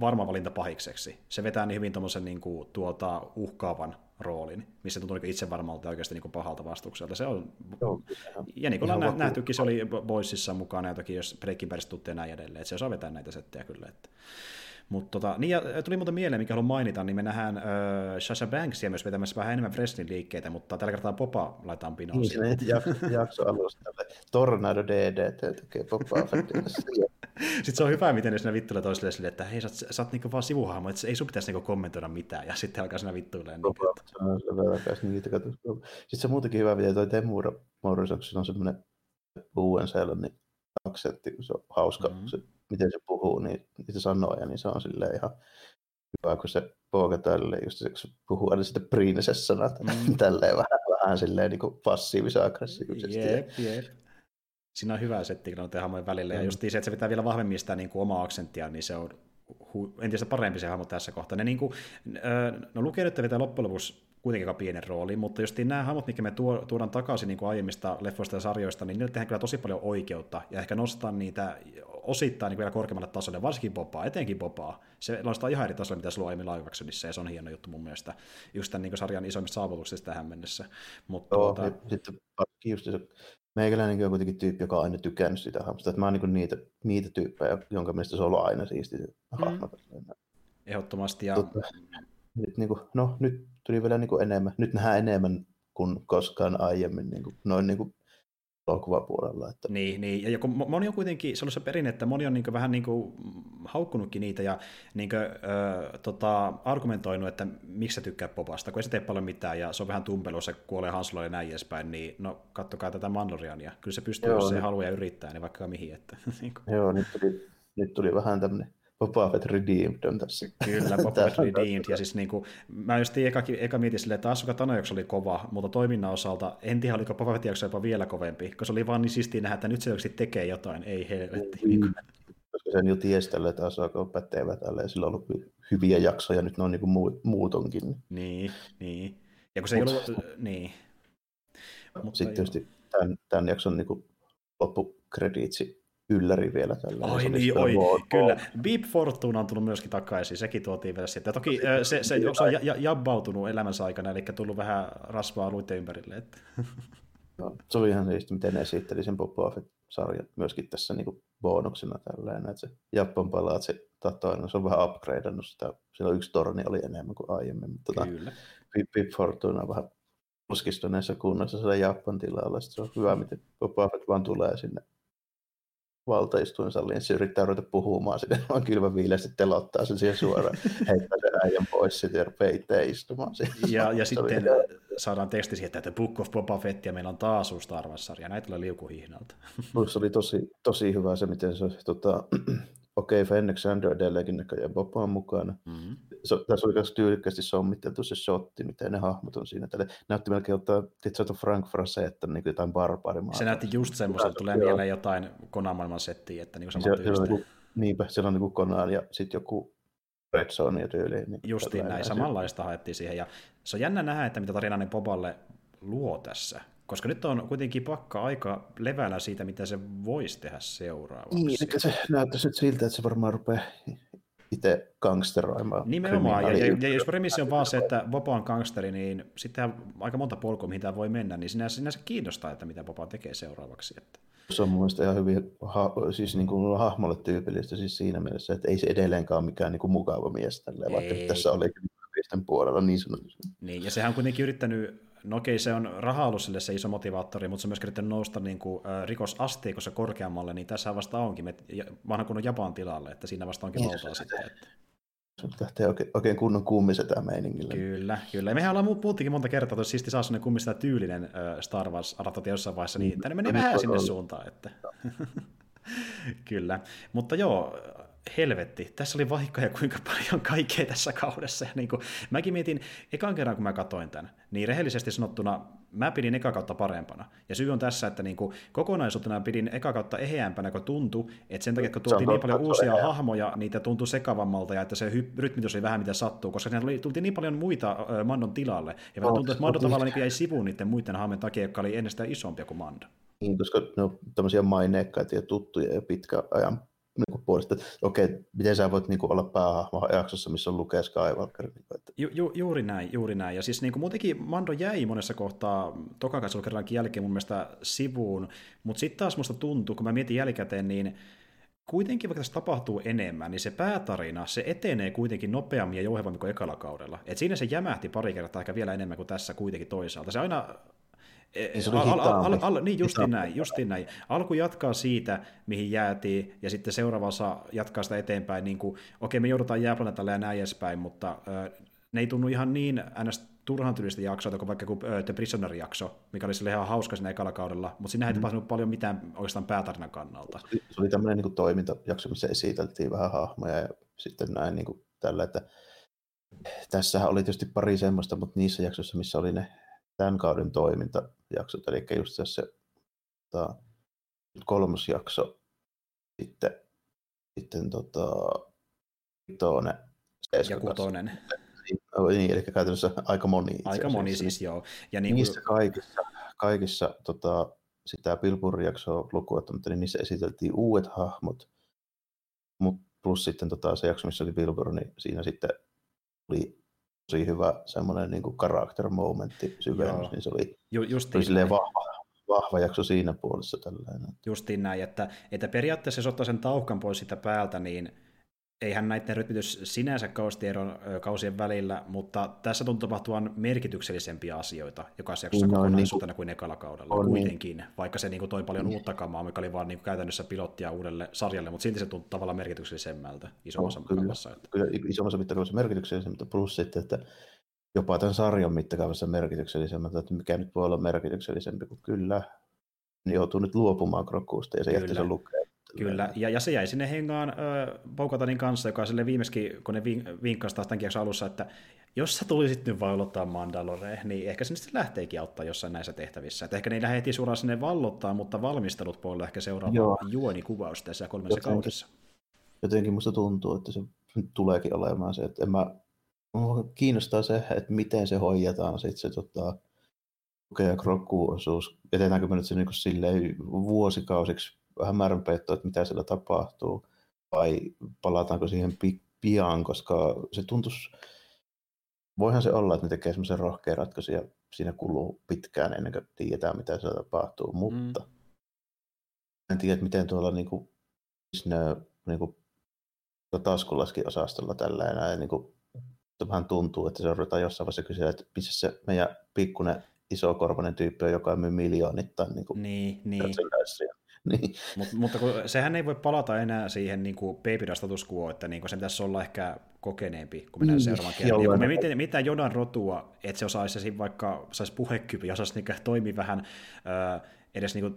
Speaker 1: varma valinta pahikseksi. Se vetää niin hyvin tuommoisen niin kuin, tuota, uhkaavan roolin, missä tuntuu niin itse varmalta ja oikeasti niin pahalta vastukselta. Se on, Joo, ja niin kuin nä- nähtykin, se oli Boysissa mukana jotakin, jos Breaking Badista tuttuja näin edelleen, että se osaa vetää näitä settejä kyllä. Että. Mutta tota, niin ja tuli muuten mieleen, mikä haluan mainita, niin me nähdään äh, Sasha Banksia myös vetämässä vähän enemmän wrestling liikkeitä, mutta tällä kertaa Popa laitetaan pinoon.
Speaker 2: Niin, se jakso, jakso alusta. Tornado DD tekee Popa
Speaker 1: Sitten se on hyvä, miten ne siinä vittuilee toiselle sille, että hei, sä, sä, sä oot niinku vaan sivuhahmo, että ei sun pitäisi niinku kommentoida mitään, ja sitten alkaa siinä vittuilemaan.
Speaker 2: Niin, että... Sitten se on muutenkin hyvä, miten toi Temura Morrison, on semmoinen uuden seelannin aksentti, se on hauska, mm-hmm. se, miten se puhuu, niin niitä sanoja, niin se on silleen ihan hyvä, kun se pooka tälleen, just se, kun se puhuu aina sitä princess-sanat, mm. tälleen vähän, vähän silleen niin passiivisen aggressiivisesti.
Speaker 1: Jep, jep siinä on hyvä setti noiden hahmojen välillä, mm. ja just se, että se pitää vielä vahvemmin sitä niin kuin omaa aksenttia, niin se on hu- entistä parempi se hahmo tässä kohtaa. Ne, niin kuin, no lukijoiden vetää loppujen lopuksi kuitenkin aika pienen rooli, mutta just nämä hahmot, mitkä me tuo, tuodaan takaisin niin kuin aiemmista leffoista ja sarjoista, niin niille tehdään kyllä tosi paljon oikeutta, ja ehkä nostaa niitä osittain niin vielä korkeammalle tasolle, varsinkin Bopaa, etenkin Bopaa. Se nostaa ihan eri tasolle, mitä se luo aiemmin live ja se on hieno juttu mun mielestä, just tämän niin kuin sarjan isoimmista saavutuksista tähän mennessä. Mutta,
Speaker 2: Joo, tuota... sitten just se Meikäläinenkin on kuitenkin tyyppi, joka on aina tykännyt sitä hahmosta. Että mä oon niin niitä, niitä tyyppejä, jonka mielestä se on ollut aina siisti mm.
Speaker 1: Ehdottomasti. Ja... Totta,
Speaker 2: nyt, niin kuin, no, nyt tuli vielä niin kuin enemmän. Nyt nähdään enemmän kuin koskaan aiemmin. Niin kuin, noin niin kuin elokuvapuolella. Että...
Speaker 1: Niin, niin, ja kun moni on kuitenkin, se on se perinne, että moni on niin vähän niin kuin haukkunutkin niitä ja niin kuin, ö, tota, argumentoinut, että miksi sä tykkää popasta, kun ei se tee paljon mitään ja se on vähän tumpelu, se kuolee Hanslolle ja näin edespäin, niin no kattokaa tätä Mandaloriania. Kyllä se pystyy, Joo, jos se niin... haluaa ja yrittää, niin vaikka mihin. Että,
Speaker 2: niin kuin. Joo, nyt tuli, nyt tuli vähän tämmöinen Boba Fett Redeemed on tässä.
Speaker 1: Kyllä, Boba Fett Redeemed. Ja siis niin kuin, mä just eka, eka mietin silleen, että Asuka Tano oli kova, mutta toiminnan osalta en tiedä, oliko Boba Fett jopa vielä kovempi, koska se oli vaan niin siistiä nähdä, että nyt se oikeasti tekee jotain, ei helvetti. Mm. Niin kuin.
Speaker 2: Koska sen jo tiesi tälle, että Asuka on pätevä tälle, ja sillä on ollut hyviä jaksoja, nyt ne on niin kuin muutonkin.
Speaker 1: Niin, niin. Ja kun se Mut, ei ollut, niin.
Speaker 2: Mutta sitten tietysti tämän, tämän jakson niin kuin loppukrediitsi ylläri vielä tällä.
Speaker 1: Oi niin, oi, War, kyllä. Beep Fortuna on tullut myöskin takaisin, sekin tuotiin vielä sitten. Toki se, se, se on ja, jabbautunut elämänsä aikana, eli tullut vähän rasvaa alueiden ympärille. Että.
Speaker 2: No, se oli ihan niistä, miten ne esitteli sen Boba Fett-sarjan myöskin tässä niin kuin bonuksena tällainen, että se Japan se tatoina, se on vähän upgradeannut sitä, siellä yksi torni oli enemmän kuin aiemmin, mutta tota, Kyllä. Pip Fortuna on vähän puskistuneessa kunnossa siellä Japan tilalla, se on hyvä, miten Boba Fett vaan tulee sinne valtaistuinsaliin, se yrittää ruveta puhumaan sinne, vaan kylmä viileästi telottaa sen siihen suoraan, heittää sen äijän pois sitten ja rupeaa itse istumaan siihen.
Speaker 1: Ja, ja sitten saadaan teksti siihen, että Book of Boba Fett ja meillä on taas uusi Star Wars-sarja, näitä tulee liukuhihnalta.
Speaker 2: Minusta oli tosi, tosi hyvä se, miten se tota, okei, okay, Fennec Sander edelleenkin näköjään Boba on mukana. Mm-hmm. Se, tässä oli myös tyylikkästi sommitteltu se shotti, miten ne hahmot on siinä. Tälle näytti melkein ottaa, että Frank Frasetta, niin kuin jotain barbaarimaa.
Speaker 1: Se näytti just semmoista, että tulee mieleen jotain Konamaailman settiä, että niin kuin se,
Speaker 2: se on, niin niinpä, siellä on niin Konan ja sitten joku Red Zone tyyliin.
Speaker 1: Niin Justiin näin, samanlaista haettiin siihen. Ja se on jännä nähdä, että mitä tarina Boballe luo tässä, koska nyt on kuitenkin pakka aika levällä siitä, mitä se voisi tehdä seuraavaksi.
Speaker 2: Niin, se näyttäisi nyt siltä, että se varmaan rupeaa itse gangsteroimaan.
Speaker 1: Nimenomaan, ja, ja, ja jos premissi on vaan se, että Boba on gangsteri, niin sitten aika monta polkua, mihin tämä voi mennä, niin sinänsä, sinänsä kiinnostaa, että mitä Boba tekee seuraavaksi. Että.
Speaker 2: Se on mun mielestä ihan hyvin ha, siis niin kuin hahmolle tyypillistä siis siinä mielessä, että ei se edelleenkaan mikään niin kuin mukava mies tälleen, vaikka tässä oli puolella niin sanotusti.
Speaker 1: Niin, ja sehän on kuitenkin yrittänyt no okei, se on raha ollut sille se iso motivaattori, mutta se on myös yrittänyt nousta niin kuin, rikosasteikossa korkeammalle, niin tässä vasta onkin, me, vanha kunnon Japan tilalle, että siinä vasta onkin niin, valtaa sitten. Että...
Speaker 2: Se lähtee oikein, oikein kunnon kummisetä meiningillä.
Speaker 1: Kyllä, kyllä. Ja mehän ollaan puhuttiinkin monta kertaa, että siisti saa sellainen kummiseta tyylinen äh, Star Wars adaptaatio jossain vaiheessa, niin tänne menee vähän sinne suuntaan. Että... kyllä, mutta joo, helvetti, tässä oli vaikka ja kuinka paljon kaikkea tässä kaudessa. Ja niin kuin, mäkin mietin, ekan kerran kun mä katsoin tämän, niin rehellisesti sanottuna mä pidin eka kautta parempana. Ja syy on tässä, että niin kuin, kokonaisuutena pidin eka kautta eheämpänä, kun tuntui, että sen takia, kun tultiin niin paljon uusia eheä. hahmoja, niitä tuntui sekavammalta ja että se hy- rytmitys oli vähän mitä sattuu, koska siinä tuli, tultiin niin paljon muita äh, Mandon tilalle. Ja oh, tuntui, että Mando tavallaan niin jäi sivuun niiden muiden hahmojen takia, jotka oli ennestään isompia kuin Mando.
Speaker 2: Niin, koska ne on tämmöisiä maineikkaita ja tuttuja ja pitkä ajan niin puolesta, että okei, miten sä voit niin kuin, olla päähahmo jaksossa, missä on Luke Skywalker. Niin kuin, että...
Speaker 1: Ju, ju, juuri näin, juuri näin. Ja siis niin kuin, muutenkin Mando jäi monessa kohtaa tokakasvukerrankin jälkeen mun mielestä sivuun, mutta sitten taas musta tuntuu, kun mä mietin jälkikäteen, niin kuitenkin vaikka tässä tapahtuu enemmän, niin se päätarina, se etenee kuitenkin nopeammin ja jouhevammin kuin ekalla kaudella. Et siinä se jämähti pari kertaa ehkä vielä enemmän kuin tässä kuitenkin toisaalta. Se aina niin se al, al, al, al, niin justiin näin, justiin näin. Alku jatkaa siitä, mihin jäätiin, ja sitten seuraava osa jatkaa sitä eteenpäin, niin kuin, okei, me joudutaan jääplaneetalle ja näin edespäin, mutta ö, ne ei tunnu ihan niin ns. turhan tyylistä jaksoa, kuin vaikka kuin The Prisoner-jakso, mikä oli sille ihan hauska siinä ekalla kaudella, mutta siinä ei mm. tapahtunut paljon mitään oikeastaan päätarinan kannalta.
Speaker 2: Se oli tämmöinen niin toimintajakso, missä esiteltiin vähän hahmoja ja sitten näin niin kuin tällä, että tässähän oli tietysti pari semmoista, mutta niissä jaksoissa, missä oli ne tämän kauden toimintajaksot, eli just tässä tota, kolmas jakso, sitten, sitten tota, vitonen,
Speaker 1: ja kutonen.
Speaker 2: Niin, eli käytännössä aika moni.
Speaker 1: Aika moni siis, joo.
Speaker 2: Ja niin niissä kaikissa, kaikissa tota, sitä Pilpuri-jaksoa lukuottamatta, niin niissä esiteltiin uudet hahmot, mut plus sitten tota, se jakso, missä oli Pilpur, niin siinä sitten oli tosi hyvä semmoinen niin character momentti syvennys, niin se oli, Ju, oli silleen vahva, vahva jakso siinä puolessa tällainen.
Speaker 1: Justiin näin, että, että periaatteessa jos ottaa sen tauhkan pois sitä päältä, niin eihän näiden rytmitys sinänsä kaustieron kausien välillä, mutta tässä tuntuu tapahtuvan merkityksellisempiä asioita jokaisessa jaksossa no, kokonaisuutena niin kuin ekalla kaudella on, niin. kuitenkin, niin. vaikka se niin kuin, toi paljon niin. uutta kamaa, mikä oli vaan niin kuin, käytännössä pilottia uudelle sarjalle, mutta silti se tuntuu tavallaan merkityksellisemmältä isommassa
Speaker 2: no, mittakaavassa. Että... Kyllä isommassa mittakaavassa merkityksellisemmältä, plus sitten, että jopa tämän sarjan mittakaavassa merkityksellisemmältä, että mikä nyt voi olla merkityksellisempi kuin kyllä, niin joutuu nyt luopumaan krokkuusta ja se jätti sen lukea
Speaker 1: Kyllä, ja, ja se jäi sinne hengaan äh, Boukatanin kanssa, joka sille viimeksi, kun ne vinkkasi taas tämän alussa, että jos sä tulisit nyt vallottaa Mandalore, niin ehkä se sitten lähteekin auttaa jossain näissä tehtävissä. Et ehkä ne ei lähde heti suoraan sinne vallottaa, mutta valmistelut puolella ehkä seuraava juonikuvaus tässä kolmessa jotenkin, kaudessa.
Speaker 2: Jotenkin musta tuntuu, että se tuleekin olemaan se, että en mä, kiinnostaa se, että miten se hoidetaan sitten se tota, ja krokkuosuus. Jätetäänkö me nyt se niin silleen vuosikausiksi hämäränpeittoa, että mitä siellä tapahtuu, vai palataanko siihen pi- pian, koska se tuntuisi, voihan se olla, että ne tekee semmoisen rohkean ratkaisun ja siinä kuluu pitkään ennen kuin tiedetään, mitä siellä tapahtuu, mutta mm. en tiedä, miten tuolla niin kuin, sinne, niin kuin, taskulaskin-osastolla tällä enää, niin kuin, vähän tuntuu, että se ruvetaan jossain vaiheessa kysyä, että missä se meidän pikkuinen isokorvainen tyyppi on, joka myy miljoonittain niin kuin,
Speaker 1: niin, niin.
Speaker 2: niin.
Speaker 1: Mut, mutta kun, sehän ei voi palata enää siihen niin kuin baby status quo, että niin kuin se pitäisi olla ehkä kokeneempi, kun mennään mm, seuraavan kerran. Ja kun me miten, mitään jodan rotua, että se osaisi vaikka saisi puhekyvy ja osaisi niin toimi vähän äh, edes niin kuin,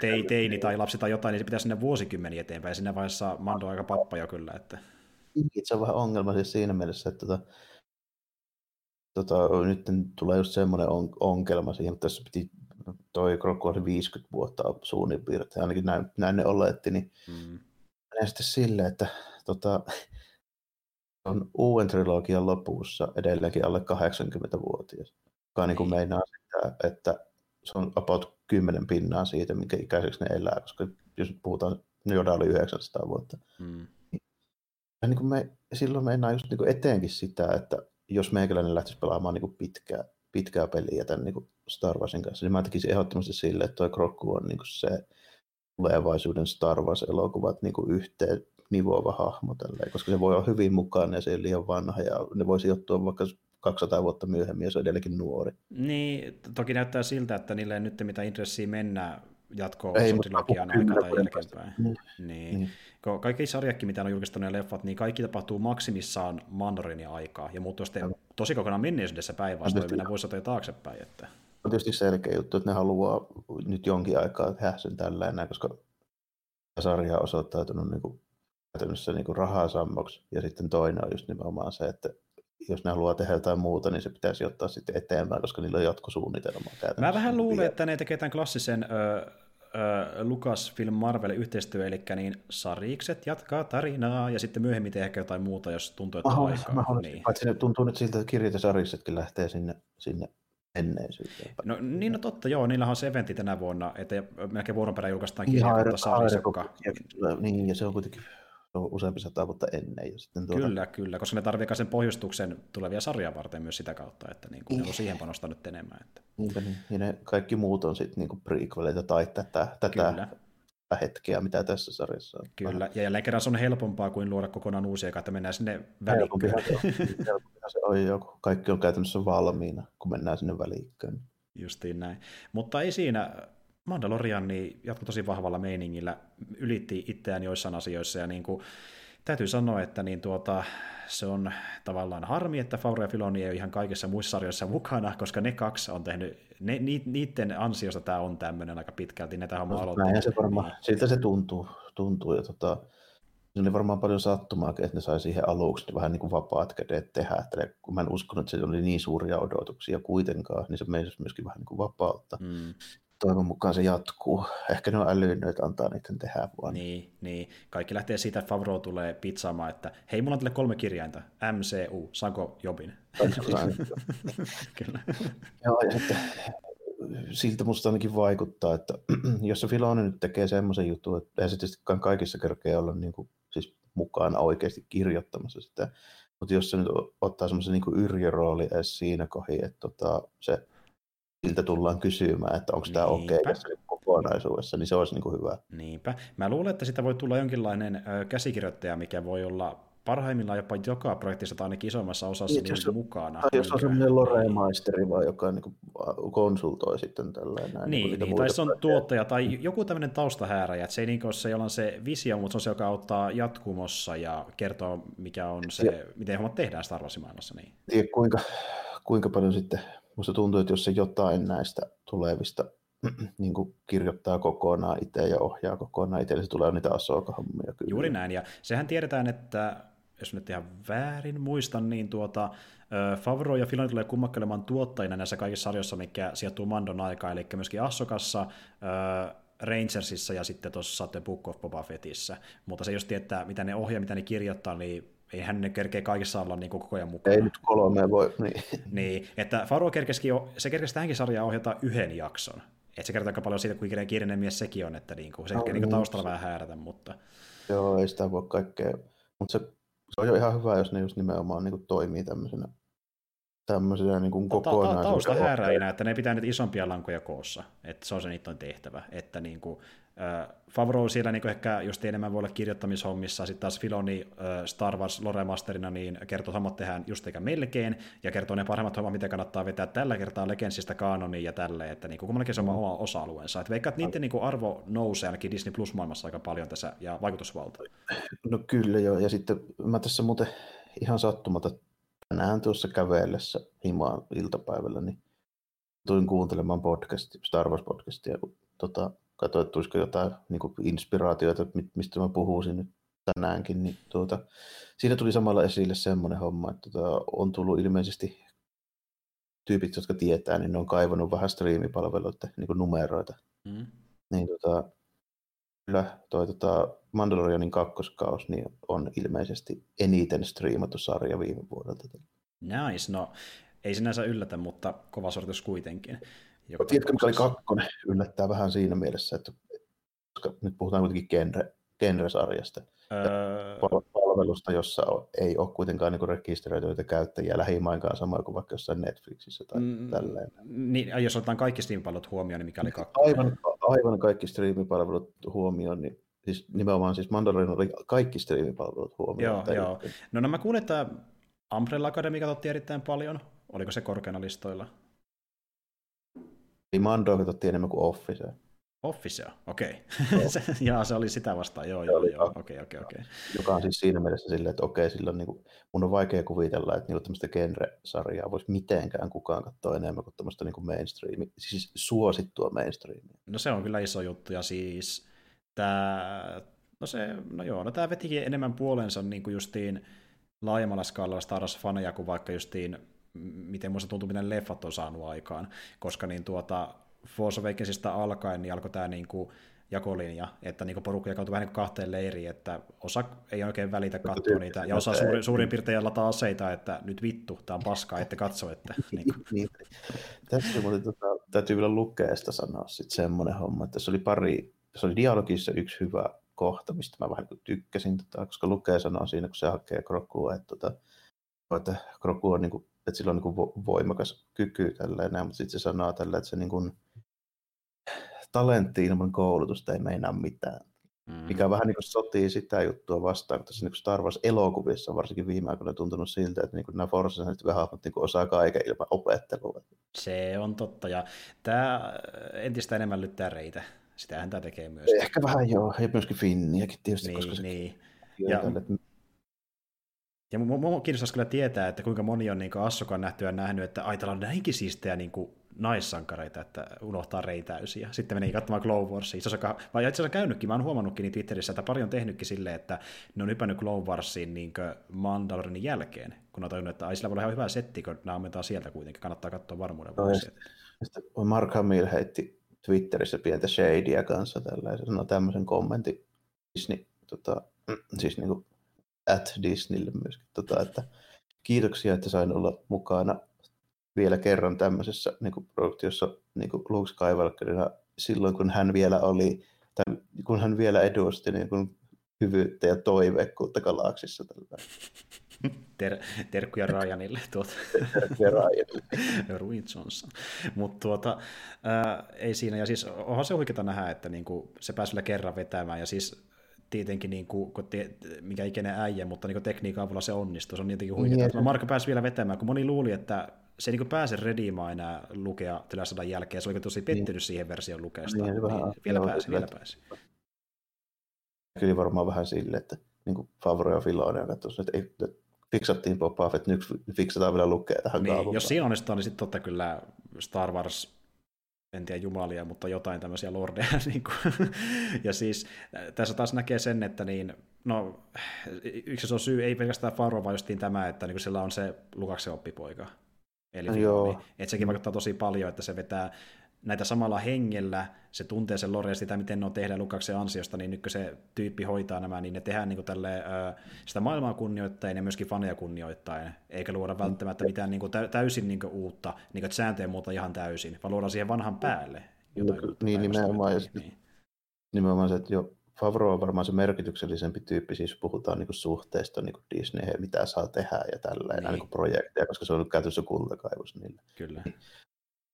Speaker 1: tei, teini tai lapsi tai jotain, niin se pitäisi sinne vuosikymmeniä eteenpäin, ja siinä vaiheessa Mando on aika pappa jo kyllä. Että...
Speaker 2: Niin, se on vähän ongelma siis siinä mielessä, että tota, tota, nyt tulee just semmoinen on, ongelma siihen, että tässä piti toi Krokku oli 50 vuotta suunnin piirtein, ainakin näin, näin ne oletti, niin mm. menee sitten silleen, että tota, on uuden trilogian lopussa edelleenkin alle 80-vuotias, joka niin kuin niin. meinaa sitä, että se on about 10 pinnaa siitä, minkä ikäiseksi ne elää, koska jos puhutaan, Joda oli 900 vuotta. Mm. Ja niin kuin me, silloin meinaa just niin kuin eteenkin sitä, että jos meikäläinen lähtisi pelaamaan niin kuin pitkää, pitkää peliä tämän niin kuin Star Warsin kanssa, niin mä tekisin ehdottomasti sille, että toi Krokku on niin se tulevaisuuden Star Wars-elokuvat niin kuin yhteen nivoava hahmo tälleen, koska se voi olla hyvin mukana ja se ei liian vanha ja ne voi sijoittua vaikka 200 vuotta myöhemmin ja se on edelleenkin nuori.
Speaker 1: Niin, toki näyttää siltä, että niille ei nyt mitä intressiä mennä jatkoa trilogian aikana tai jälkeenpäin. Niin. niin. niin. Kaikki sarjakki, mitä on julkistanut ja leffat, niin kaikki tapahtuu maksimissaan Mandorinin aikaa, ja muuttuu sitten tosi kokonaan menneisyydessä päinvastoin, mennä vuosisatoja taaksepäin. Että...
Speaker 2: On tietysti selkeä juttu, että ne haluaa nyt jonkin aikaa tehdä sen tällä enää, koska sarja on osoittautunut niin kuin, käytännössä niin kuin rahaa sammoksi, ja sitten toinen on just nimenomaan se, että jos ne haluaa tehdä jotain muuta, niin se pitäisi ottaa sitten eteenpäin, koska niillä on jatkosuunnitelma.
Speaker 1: Mä vähän luulen, että ne tekee tämän klassisen ö, ö, Lucasfilm Marvel yhteistyö, eli niin sarikset jatkaa tarinaa, ja sitten myöhemmin tehdään jotain muuta, jos tuntuu, että on aikaa.
Speaker 2: Niin. Paitsi ne tuntuu nyt siltä, että kirjat ja sariksetkin lähtee sinne, sinne menneisyyteen.
Speaker 1: No niin, no totta, joo, niillä on se eventti tänä vuonna, että melkein vuoron perään julkaistaan kirja Saarisekka.
Speaker 2: Niin, ja se on kuitenkin on useampi sata vuotta ennen. Ja sitten
Speaker 1: tuota... Kyllä, kyllä, koska ne tarvitsevat sen pohjustuksen tulevia sarjaa varten myös sitä kautta, että niin kuin ne on siihen panostanut enemmän. Että...
Speaker 2: Niinpä niin, ja ne kaikki muut on sitten niin prequeleita tai tätä, tätä kyllä. Hetkeä, mitä tässä sarjassa on.
Speaker 1: Kyllä, ja jälleen kerran se on helpompaa kuin luoda kokonaan uusia, että mennään sinne välikköön.
Speaker 2: Helpompihan se on jo, kaikki on käytännössä valmiina, kun mennään sinne välikköön.
Speaker 1: Justiin näin. Mutta ei siinä, Mandalorian niin jatkoi tosi vahvalla meiningillä, ylitti itseään joissain asioissa ja niin kuin, täytyy sanoa, että niin tuota, se on tavallaan harmi, että Faure ja Filoni ei ole ihan kaikissa muissa sarjoissa mukana, koska ne kaksi on tehnyt, ne, niiden ansiosta tämä on tämmöinen aika pitkälti, ne tähän
Speaker 2: no, Näin se varmaan, siltä se tuntuu, tuntuu ja tota, se oli varmaan paljon sattumaa, että ne sai siihen aluksi vähän niin kuin vapaat kädet tehdä. Että ne, kun mä en uskonut, että se oli niin suuria odotuksia kuitenkaan, niin se meisi myöskin vähän niin kuin vapautta. Mm toivon mukaan se jatkuu. Ehkä ne on älynyt antaa niiden tehdä vaan.
Speaker 1: Niin, niin, kaikki lähtee siitä, että Favro tulee pizzaamaan, että hei, mulla on tälle kolme kirjainta, MCU, saanko jobin?
Speaker 2: Kyllä. Joo, ja sitten siltä musta ainakin vaikuttaa, että jos se Filoni nyt tekee semmoisen jutun, että ei se tietysti kaikissa kerkeä olla niin kuin, siis mukana oikeasti kirjoittamassa sitä, mutta jos se nyt ottaa semmoisen niin yrjörooli edes siinä kohi, että tota, se siltä tullaan kysymään, että onko tämä okei okay tässä kokonaisuudessa, niin se olisi niin kuin hyvä.
Speaker 1: Niinpä. Mä luulen, että sitä voi tulla jonkinlainen käsikirjoittaja, mikä voi olla parhaimmillaan jopa joka projektissa tai ainakin isommassa osassa niin,
Speaker 2: jos,
Speaker 1: mukana.
Speaker 2: Tai jos on semmoinen Lore-maisteri vai joka niin kuin konsultoi sitten tällainen.
Speaker 1: Näin, niin, niin, niin tai se on tuottaja tai joku tämmöinen taustahääräjä, että se ei niin ole se, jolla on se visio, mutta se on se, joka auttaa jatkumossa ja kertoo, mikä on se, ja, miten hommat tehdään Star Warsin maailmassa. Niin.
Speaker 2: Tiedä, kuinka, kuinka paljon sitten, musta tuntuu, että jos se jotain näistä tulevista niin kuin kirjoittaa kokonaan itse ja ohjaa kokonaan itse, niin se tulee niitä Asoka-hommia.
Speaker 1: Kyllä. Juuri näin, ja sehän tiedetään, että jos nyt ihan väärin muistan, niin tuota, Favro ja Filoni tulee kummakkelemaan tuottajina näissä kaikissa sarjoissa, mikä sijoittuu Mandon aikaan, eli myöskin Assokassa, Rangersissa ja sitten tuossa The Book of Boba Fettissä. Mutta se just tietää, mitä ne ohjaa, mitä ne kirjoittaa, niin eihän ne kerkeä kaikissa olla niin koko ajan mukana.
Speaker 2: Ei nyt kolme voi, niin.
Speaker 1: niin että Faro kerkesi, se kerkesi tähänkin sarjaan ohjata yhden jakson. Että se kertoo aika paljon siitä, kuinka kiireinen mies sekin on, että niinku, se no, niin taustalla vähän häärätä, mutta...
Speaker 2: Joo, ei sitä voi kaikkea, mutta se, se on jo ihan hyvä, jos ne just nimenomaan niin kuin toimii tämmöisenä tämmöisenä niin kuin kokonaisuuden.
Speaker 1: Tausta hääräinä, että ne pitää nyt isompia lankoja koossa, että se on se niiden tehtävä, että niin kuin, Favro siellä niin ehkä just enemmän voi olla kirjoittamishommissa, sitten taas Filoni Star Wars Lore Masterina niin kertoo, hommat tehdään just eikä melkein, ja kertoo ne parhaimmat hommat, mitä kannattaa vetää tällä kertaa Legendsistä kanoniin ja tälleen, että niin kummallakin se on oma osa-alueensa. Että veikkaa, että niiden niin arvo nousee ainakin Disney Plus-maailmassa aika paljon tässä, ja vaikutusvalta.
Speaker 2: No kyllä joo, ja sitten mä tässä muuten ihan sattumalta tänään tuossa kävellessä himaan iltapäivällä, niin tuin kuuntelemaan podcastia, Star Wars-podcastia, kun tota, katsoin, että tulisiko jotain niin kuin inspiraatioita, mistä mä puhuisin nyt tänäänkin, niin tuota, siinä tuli samalla esille semmoinen homma, että tuota, on tullut ilmeisesti tyypit, jotka tietää, niin ne on kaivannut vähän striimipalveluiden niin kuin numeroita. Mm. Niin tota, kyllä toi tota, Mandalorianin kakkoskaus niin on ilmeisesti eniten striimattu sarja viime vuodelta.
Speaker 1: Nice, no ei sinänsä yllätä, mutta kova sortus kuitenkin.
Speaker 2: Joka Tiedätkö, mikä oli kakkonen? Yllättää vähän siinä mielessä, että koska nyt puhutaan kuitenkin genre, genre-sarjasta. Öö... Palvelusta, jossa ei ole kuitenkaan niin rekisteröityneitä käyttäjiä lähimainkaan samoin kuin vaikka jossain Netflixissä tai mm, tälleen.
Speaker 1: Niin, jos otetaan kaikki Steam-palvelut huomioon, niin mikä oli kakkonen?
Speaker 2: Aivan, aivan kaikki striimipalvelut huomioon, niin siis nimenomaan siis Mandalorian oli kaikki striimipalvelut huomioon.
Speaker 1: Joo, joo. No, no mä kuulin, että Umbrella Academy katsottiin erittäin paljon. Oliko se korkeana listoilla?
Speaker 2: Niin Mando katsottiin enemmän kuin Office.
Speaker 1: Office, okei. Okay. se, jaa, se oli sitä vastaan, joo, joo, joo, okei, okei, okei.
Speaker 2: Joka on siis siinä mielessä silleen, että okei, sillä on, niin kuin, mun on vaikea kuvitella, että niin tämmöistä genre-sarjaa voisi mitenkään kukaan katsoa enemmän kuin tämmöistä niin mainstreamia, siis suosittua mainstreamia.
Speaker 1: No se on kyllä iso juttu, ja siis tämä, no se, no joo, no tämä vetikin enemmän puolensa niin kuin justiin laajemmalla skaalalla Star Wars-faneja kuin vaikka justiin miten muista tuntuu, miten leffat on saanut aikaan, koska niin tuota, Force Awakensista alkaen niin alkoi tämä niin kuin jakolinja, että niin porukka jakautui vähän niin kahteen leiriin, että osa ei oikein välitä katsoa niitä, ja osa suuri, suurin piirtein lataa aseita, että nyt vittu, tämä on paskaa, ette katso, että... Niin kuin. niin.
Speaker 2: Tässä muuten, tota, täytyy vielä lukeesta sanoa sitten semmoinen homma, että se oli pari, se oli dialogissa yksi hyvä kohta, mistä mä vähän tykkäsin, tota, koska lukee sanoo siinä, kun se hakee Krokua, että, tota, että Kroku on niin kuin että sillä on niin voimakas kyky tällainen, mutta sitten se sanoo tällä, että se niin kuin, talentti ilman koulutusta ei meinaa mitään. Mm. Mikä vähän niin kuin sotii sitä juttua vastaan, kun tässä niin Star Wars-elokuvissa varsinkin viime aikoina tuntunut siltä, että niin nämä Force hahmot niin osaa kaiken ilman opettelua.
Speaker 1: Se on totta, ja tämä entistä enemmän lyttää reitä. Sitähän tämä tekee myös.
Speaker 2: Ehkä vähän joo, ja myöskin Finniäkin tietysti, niin, koska se
Speaker 1: niin. Ja, tälle, että ja mua kiinnostaisi kyllä tietää, että kuinka moni on niin Assokan nähtyä nähnyt, että ai on näinkin siistejä niin kuin naissankareita, että unohtaa reitäysiä. Ja sitten meni katsomaan Clone Warsia. Itse asiassa, vai itse asiassa käynytkin, mä oon huomannutkin niin Twitterissä, että paljon on tehnytkin silleen, että ne on hypännyt Clone Warsiin niin Mandalorinin jälkeen, kun on tajunnut, että ai sillä voi olla ihan hyvä setti, kun nämä ammentaa sieltä kuitenkin. Kannattaa katsoa varmuuden no, vuoksi.
Speaker 2: Mark Hamill heitti Twitterissä pientä shadyä kanssa tällaisen, sanoi tämmöisen kommentin Disney, tota, siis niin kuin at Disneylle myöskin, tota, että kiitoksia, että sain olla mukana vielä kerran tämmöisessä niin kuin produktiossa niin kuin Luke Skywalkerina silloin, kun hän vielä oli, tai kun hän vielä edusti niin kuin hyvyyttä ja toiveikkuutta galaksissa.
Speaker 1: Ter- terkkuja Ryanille. Tuota.
Speaker 2: terkkuja Ryanille.
Speaker 1: Rui Johnson. Mutta tuota, ää, ei siinä, ja siis onhan se huikeata nähdä, että niinku, se pääsi vielä kerran vetämään, ja siis tietenkin, niin kuin, kun te, mikä ikinä äijä, mutta niin tekniikan avulla se onnistuu. Se on jotenkin huikeaa. Niin, Marko pääsi vielä vetämään, kun moni luuli, että se ei niin pääse rediimaan enää lukea tilasodan jälkeen. Se oli tosi niin. pettynyt niin. siihen version lukeesta. Niin, niin, vielä pääsi, vielä pääsi.
Speaker 2: Kyllä varmaan vähän sille, että niin kuin Favro ja Filoni on katsonut, että, ei, että fiksattiin Boba Fett, nyt fiksataan vielä lukea tähän
Speaker 1: niin, Jos siinä onnistuu, niin sitten totta kyllä Star Wars en tiedä jumalia, mutta jotain tämmöisiä lordeja. Niin kuin. ja siis tässä taas näkee sen, että niin, no, yksi on syy, ei pelkästään Faro, vaan justiin tämä, että niin sillä on se Lukaksen oppipoika. Eli Joo. Että sekin vaikuttaa tosi paljon, että se vetää näitä samalla hengellä, se tuntee sen lore sitä, miten ne on tehdä Lukaksen ansiosta, niin nyt kun se tyyppi hoitaa nämä, niin ne tehdään niin kuin tälle, sitä maailmaa kunnioittain ja myöskin faneja kunnioittain, eikä luoda välttämättä mitään niin kuin täysin niin kuin uutta, niin kuin, sääntöjä muuta ihan täysin, vaan luodaan siihen vanhan päälle.
Speaker 2: Jotain niin, nimenomaan, ja niin. nimenomaan se, että jo Favro on varmaan se merkityksellisempi tyyppi, siis puhutaan niin suhteesta niin Disney, mitä saa tehdä ja tällä niin. niin projekteja, koska se on käytössä kultakaivos niille.
Speaker 1: Kyllä.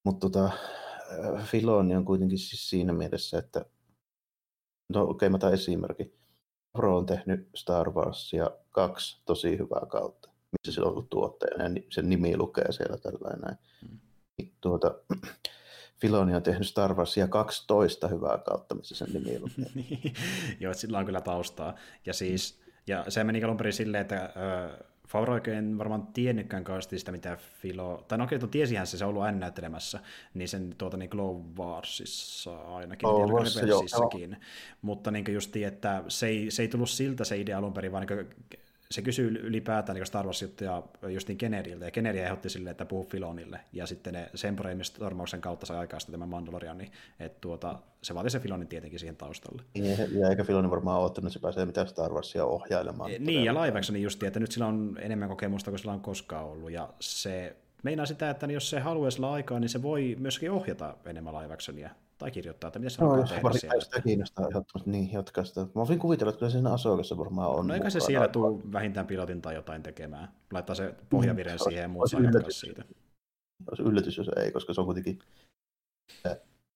Speaker 2: Mutta tota, Filoni on kuitenkin siis siinä mielessä, että no okei, okay, mä otan esimerkki. Pro on tehnyt Star Warsia kaksi tosi hyvää kautta, missä se on ollut tuottajana ja sen nimi lukee siellä tällainen. Hmm. Tuota, Filoni on tehnyt Star Warsia 12 hyvää kautta, missä sen nimi lukee.
Speaker 1: Niin. Joo, sillä on kyllä taustaa. Ja siis, ja se meni alun perin silleen, että Favro oikein varmaan tiennytkään kauheasti sitä, mitä Filo, tai no okei, tiesihän se, se on ollut aina näyttelemässä, niin sen tuota niin Glow Warsissa ainakin, oh, Rebelsissäkin, mutta niin just, että se ei, se ei tullut siltä se idea alun perin, vaan niin se kysyy ylipäätään niin Star Wars-juttuja justiin Kenneriltä, ja Kennedy ehdotti silleen, että puhuu Filonille, ja sitten ne sen kautta sai aikaa tämän Mandalorian, niin että tuota, se vaati se Filonin tietenkin siihen taustalle.
Speaker 2: Niin, ja eikä Filoni varmaan odottanut, että se pääsee mitään Star Warsia ohjailemaan.
Speaker 1: Niin, ja live niin just, että nyt sillä on enemmän kokemusta kuin sillä on koskaan ollut, ja se meinaa sitä, että jos se haluaa sillä aikaa, niin se voi myöskin ohjata enemmän live actionia tai kirjoittaa, että miten se no, tehdä
Speaker 2: siellä. Sitä kiinnostaa ehdottomasti niin jatkaa sitä. Mä voin kuvitella, että kyllä siinä Asokassa varmaan on.
Speaker 1: No eikä se siellä tule vähintään pilotin tai jotain tekemään. Laittaa se pohjaviren mm, siihen ja muut saa yllätys, siitä.
Speaker 2: Olisi yllätys, jos ei, koska se on kuitenkin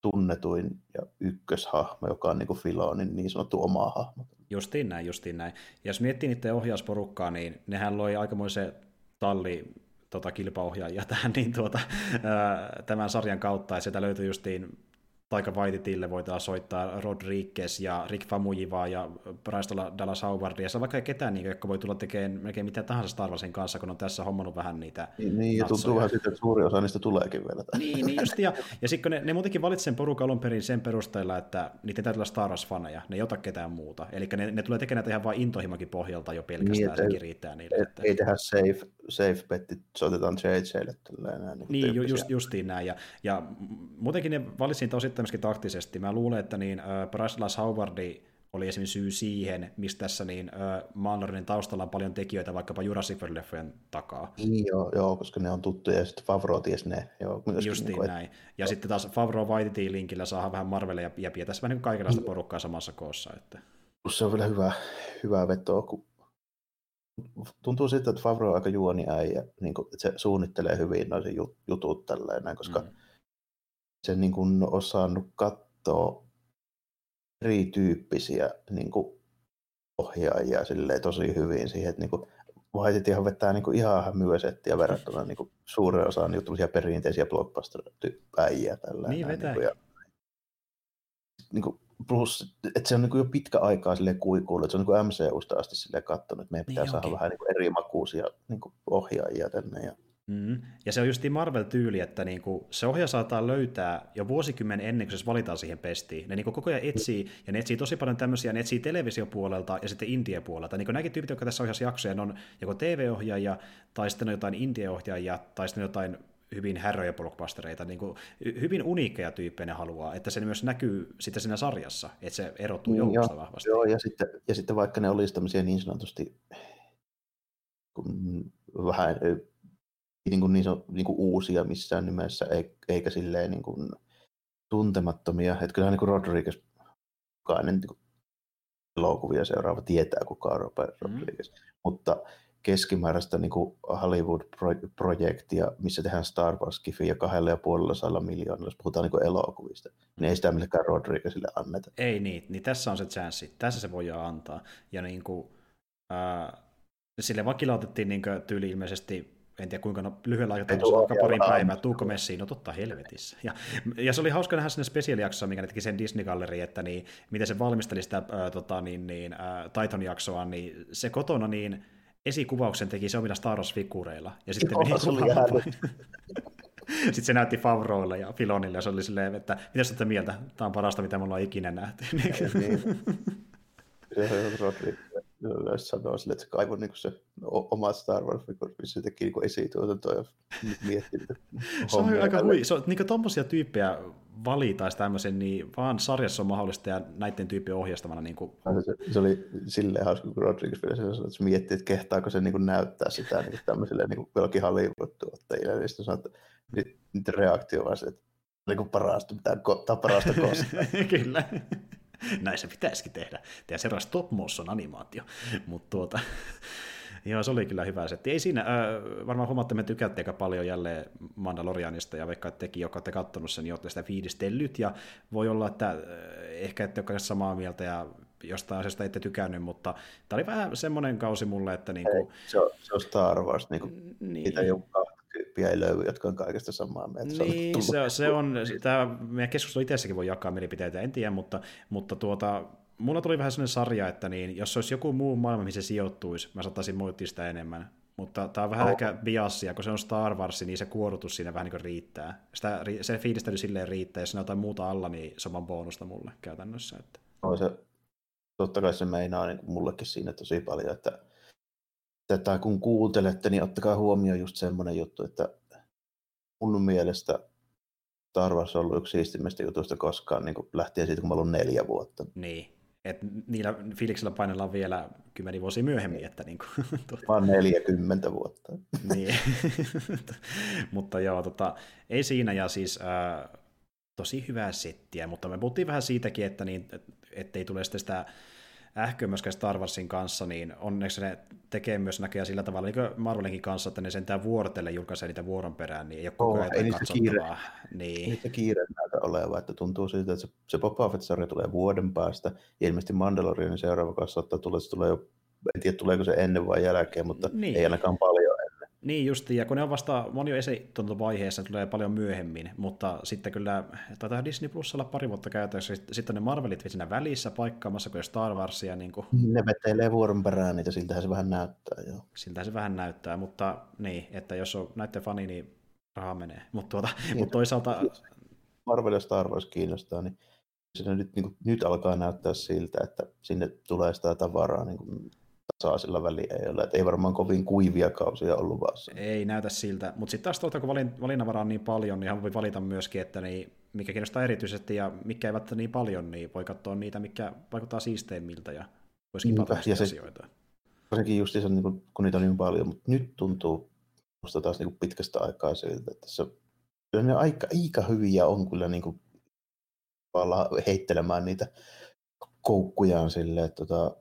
Speaker 2: tunnetuin ja ykköshahmo, joka on niin kuin Filonin niin sanottu oma hahmo.
Speaker 1: Justiin näin, justiin näin. Ja jos miettii niiden ohjausporukkaa, niin nehän loi aikamoisen talli tota, kilpaohjaajia tähän, niin tuota, tämän sarjan kautta, ja sieltä löytyi justiin Taika Waititille voidaan soittaa Rodriguez ja Rick Famuyiva ja Bryce Dallas Howard, ja se on vaikka ketään, niin, jotka voi tulla tekemään melkein mitä tahansa Star Warsin kanssa, kun on tässä hommannut vähän niitä
Speaker 2: Niin, niin ja tuntuu vähän sitten, että suuri osa niistä tuleekin vielä.
Speaker 1: Niin, niin just, ja, ja sitten kun ne, ne muutenkin valitsevat sen porukan alun perin sen perusteella, että niiden täytyy olla Star Wars-faneja, ne ei ota ketään muuta. Eli ne, ne tulee tekemään ihan vain intohimokin pohjalta jo pelkästään, niin, sekin riittää niille.
Speaker 2: Et, että... Ei tehdä safe, safe betti, soitetaan JJlle.
Speaker 1: Niin, niin just, justiin näin. Ja, ja muutenkin ne valitsivat osittain myöskin taktisesti. Mä luulen, että niin, äh, Bryce Howardi oli esimerkiksi syy siihen, mistä tässä niin, äh, Mandarinin taustalla on paljon tekijöitä vaikkapa Jurassic World-leffojen takaa.
Speaker 2: Niin, joo, joo, koska ne on tuttuja ja sitten Favro ties ne. Joo,
Speaker 1: Justiin niin kuin, näin. Ja joo. sitten taas Favro Waititin linkillä saa vähän Marvelia ja tässä vähän niin kaikenlaista mm. porukkaa samassa koossa. Että.
Speaker 2: Se on vielä hyvä, hyvä vetoa, kun tuntuu siltä, että Favro on aika juoni äijä, niin kuin, että se suunnittelee hyvin noin jutut tälleen, koska mm se niin kuin osannut katsoa erityyppisiä niin kuin ohjaajia silleen tosi hyvin siihen, että niin kuin ihan vetää niin kuin ihan hämyösettiä verrattuna niin kuin suuren osaan niin perinteisiä blockbuster-äijiä. Tällä
Speaker 1: niin, vetää. Niin kuin, ja,
Speaker 2: niin kuin, plus, että se on niin kuin jo pitkä aikaa sille kuikuille, että se on niin kuin MCUsta asti sille katsonut, että meidän pitää niin saada vähän niin kuin eri makuisia niin kuin ohjaajia tänne. Ja
Speaker 1: Mm. Ja se on just Marvel-tyyli, että niinku, se ohjaaja saattaa löytää jo vuosikymmen ennen kuin se valitaan siihen pestiin. Ne niinku koko ajan etsii, ja ne etsii tosi paljon tämmöisiä, ne etsii televisiopuolelta ja sitten India-puolelta. Niinku nämäkin tyypit, jotka tässä ohjasi jaksoja, on joko TV-ohjaajia, tai sitten on jotain India-ohjaajia, tai sitten jotain hyvin härröjä blockbustereita, niin kuin, hyvin uniikkeja tyyppejä ne haluaa, että se myös näkyy sitten siinä sarjassa, että se erottuu niin, joukosta vahvasti.
Speaker 2: Joo, ja sitten, ja sitten vaikka ne olisi tämmöisiä niin sanotusti vähän niin, kuin niin, niin kuin uusia missään nimessä, eikä silleen niin kuin tuntemattomia. Että kyllähän niin kuin Rodriguez, jokainen niin elokuvia seuraava tietää, kuka on Robert mm. Rodriguez. Mutta keskimääräistä niin kuin Hollywood-projektia, missä tehdään Star wars ja kahdella ja puolella saalla miljoonalla, jos puhutaan niin elokuvista, niin ei sitä millekään Rodriguezille anneta.
Speaker 1: Ei niin, niin tässä on se chanssi, tässä se voidaan antaa. Ja niin kuin, äh, sille vakilautettiin niin tyyli ilmeisesti en tiedä kuinka no, lyhyellä aikataululla, vaikka parin päivää, tuuko messiin, no totta helvetissä. Ja, ja se oli hauska nähdä sinne spesiaalijaksoa, mikä ne teki sen Disney-galleri, että niin, miten se valmisteli sitä ää, tota, niin, niin, ää, Titan-jaksoa, niin se kotona niin esikuvauksen teki se omilla Star Wars-figureilla. Ja sitten Joo, se oli sitten se näytti Favroille ja Filonille, ja se oli silleen, että mitä olette mieltä? Tämä on parasta, mitä me ollaan ikinä nähty. niin.
Speaker 2: jos sanoo sille, että se kaivoi niin se oma Star Wars figure, missä se teki niin esituotantoa ja mietti
Speaker 1: Se on aika hui. Se on, niin tommosia tyyppejä valitaisi tämmöisen, niin vaan sarjassa on mahdollista ja näiden tyyppien ohjastamana. Niin kuin...
Speaker 2: se, se, oli silleen hauska, kun Rodriguez vielä sanoi, että se miettii, että kehtaako se niin näyttää sitä niin tämmöiselle niin jollakin Hollywood-tuottajille, niin sitten sanoi, että niiden reaktio vaan se, että niin kuin parasta, tämä parasta koskaan.
Speaker 1: Kyllä. Näin se pitäisikin tehdä. Tehdään seuraava stop motion animaatio. Mutta tuota, Joo, se oli kyllä hyvä setti. Ei siinä, äh, varmaan huomaatte, me tykkäätte aika paljon jälleen Mandalorianista, ja vaikka tekin, joka olette katsonut sen, niin olette sitä fiilistellyt, ja voi olla, että äh, ehkä ette ole samaa mieltä, ja jostain asiasta ette tykännyt, mutta tämä oli vähän semmoinen kausi mulle, että... Niin kuin... Ei,
Speaker 2: se, on, se on Star Wars, niin kuin, niin. mitä joku tyyppiä ei löydy, jotka on kaikesta samaa mieltä.
Speaker 1: Niin, se, on, se on, tämä meidän keskustelu itsessäkin voi jakaa mielipiteitä, en tiedä, mutta, mutta tuota, mulla tuli vähän sellainen sarja, että niin, jos olisi joku muu maailma, missä se sijoittuisi, mä saattaisin moittia sitä enemmän. Mutta tämä on vähän oh. ehkä biassia, kun se on Star Wars, niin se kuorutus siinä vähän niin riittää. Sitä, se fiilistely silleen riittää, jos siinä on jotain muuta alla, niin se on bonusta mulle käytännössä. Että.
Speaker 2: No, se, totta kai se meinaa niin mullekin siinä tosi paljon, että tätä kun kuuntelette, niin ottakaa huomioon just semmoinen juttu, että mun mielestä Star Wars on ollut yksi siistimmistä jutuista koskaan niin lähtien siitä, kun mä ollut neljä vuotta.
Speaker 1: Niin, et niillä fiiliksillä painellaan vielä kymmeni vuosia myöhemmin. Että niin kuin,
Speaker 2: tuota. Vaan 40 vuotta.
Speaker 1: niin. mutta joo, tota, ei siinä, ja siis äh, tosi hyvää settiä, mutta me puhuttiin vähän siitäkin, että niin, ettei tule sitä ähkö myöskään Star Warsin kanssa, niin onneksi ne tekee myös näköjään sillä tavalla, niin kuin Marvelinkin kanssa, että ne sentään vuorotelle julkaisee niitä vuoron perään, niin ei ole koko ajan
Speaker 2: oh, katsottavaa. Niin. Niitä kiire näytä oleva, että tuntuu siltä, että se, se Boba Fett-sarja tulee vuoden päästä, ja ilmeisesti Mandalorianin seuraava kanssa saattaa tulla, se tulee jo, en tiedä tuleeko se ennen vai jälkeen, mutta niin. ei ainakaan paljon
Speaker 1: niin justi, ja kun ne on vasta, moni on tulee paljon myöhemmin, mutta sitten kyllä, taitaa Disney Plus olla pari vuotta käytössä, sitten ne Marvelit siinä välissä paikkaamassa, kuin Star Warsia. Niin kuin...
Speaker 2: Ne vetelee vuoron perään niitä, siltähän se vähän näyttää, joo.
Speaker 1: Siltähän se vähän näyttää, mutta niin, että jos on näiden fani, niin raha menee. Mutta tuota, niin, mutta toisaalta...
Speaker 2: Marvel ja Star Wars kiinnostaa, niin se nyt, niin kuin, nyt alkaa näyttää siltä, että sinne tulee sitä tavaraa niin kuin tasaisilla väliajoilla. Että ei varmaan kovin kuivia kausia ollut vasta.
Speaker 1: Ei näytä siltä, mutta sitten taas tuolta, kun valin, valinnanvaraa on niin paljon, niin voi valita myöskin, että niin, mikä kiinnostaa erityisesti ja mikä eivät niin paljon, niin voi katsoa niitä, mikä vaikuttaa siisteimmiltä ja voisikin paljon ja se, asioita.
Speaker 2: Varsinkin just se, niin kun, kun niitä on niin paljon, mutta nyt tuntuu musta taas niin pitkästä aikaa siltä, että se, ne aika, aika hyviä on kyllä niin kuin, heittelemään niitä koukkujaan silleen, että tota,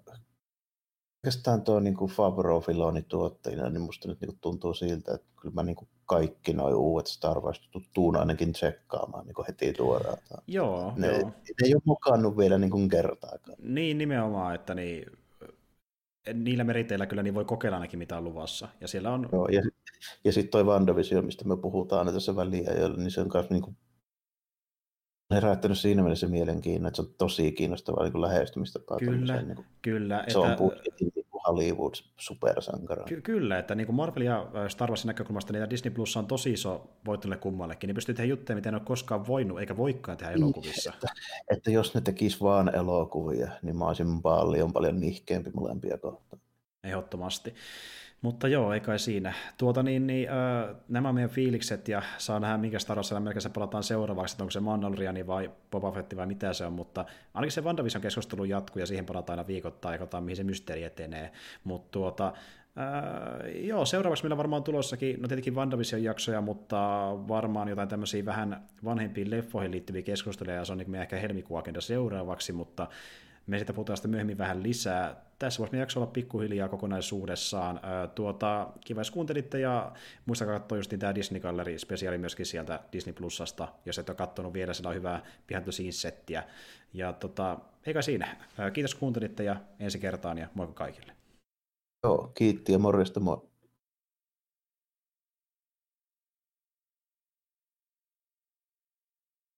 Speaker 2: Oikeastaan tuo niin Fabro Filoni tuottajina, niin musta nyt niin tuntuu siltä, että kyllä mä niin kuin kaikki nuo uudet Star Wars tuun ainakin tsekkaamaan niin heti tuoraan.
Speaker 1: Joo,
Speaker 2: ne,
Speaker 1: joo.
Speaker 2: ne ei ole mukannut vielä niin kuin kertaakaan.
Speaker 1: Niin, nimenomaan, että niin, niillä meriteillä kyllä niin voi kokeilla ainakin mitä on luvassa. Ja siellä on...
Speaker 2: Joo, ja, ja sitten toi WandaVision, mistä me puhutaan aina tässä väliä, niin se on myös niin kuin herättänyt siinä mielessä mielenkiinnon, että se on tosi kiinnostava niin lähestymistapa.
Speaker 1: Kyllä, niin kuin,
Speaker 2: kyllä. Se että, on budjetin niin Hollywood supersankara.
Speaker 1: Ky- kyllä, että niin kuin Marvel ja Star Warsin näkökulmasta niin Disney Plus on tosi iso voittolle kummallekin, niin pystyy tehdä juttuja, mitä ne ole koskaan voinut, eikä voikaan tehdä niin, elokuvissa.
Speaker 2: Että, että jos ne tekis vaan elokuvia, niin mä olisin paljon paljon nihkeämpi molempia kohtaan.
Speaker 1: Ehdottomasti. Mutta joo, ei kai siinä. Tuota niin, niin äh, nämä meidän fiilikset ja saa nähdä, minkä Star Wars se palataan seuraavaksi, että onko se Mandaloriani vai Boba Fett vai mitä se on, mutta ainakin se WandaVision keskustelu jatkuu ja siihen palataan aina viikoittain ja katsotaan, mihin se mysteeri etenee. Mutta tuota, Äh, joo, seuraavaksi meillä varmaan tulossakin, no tietenkin WandaVision jaksoja, mutta varmaan jotain tämmöisiä vähän vanhempiin leffoihin liittyviä keskusteluja, ja se on niin ehkä helmikuun agenda seuraavaksi, mutta Me siitä puhutaan sitten myöhemmin vähän lisää. Tässä voisi jakso olla pikkuhiljaa kokonaisuudessaan. Tuota, kiva, jos kuuntelitte, ja muistakaa katsoa just tämä Disney Gallery spesiaali myöskin sieltä Disney Plusasta, jos et ole katsonut vielä, sillä on hyvää behind settiä. Ja tota, eikä siinä. Kiitos kuuntelitte ja ensi kertaan ja moikka kaikille.
Speaker 2: Joo, kiitti ja morjesta moi.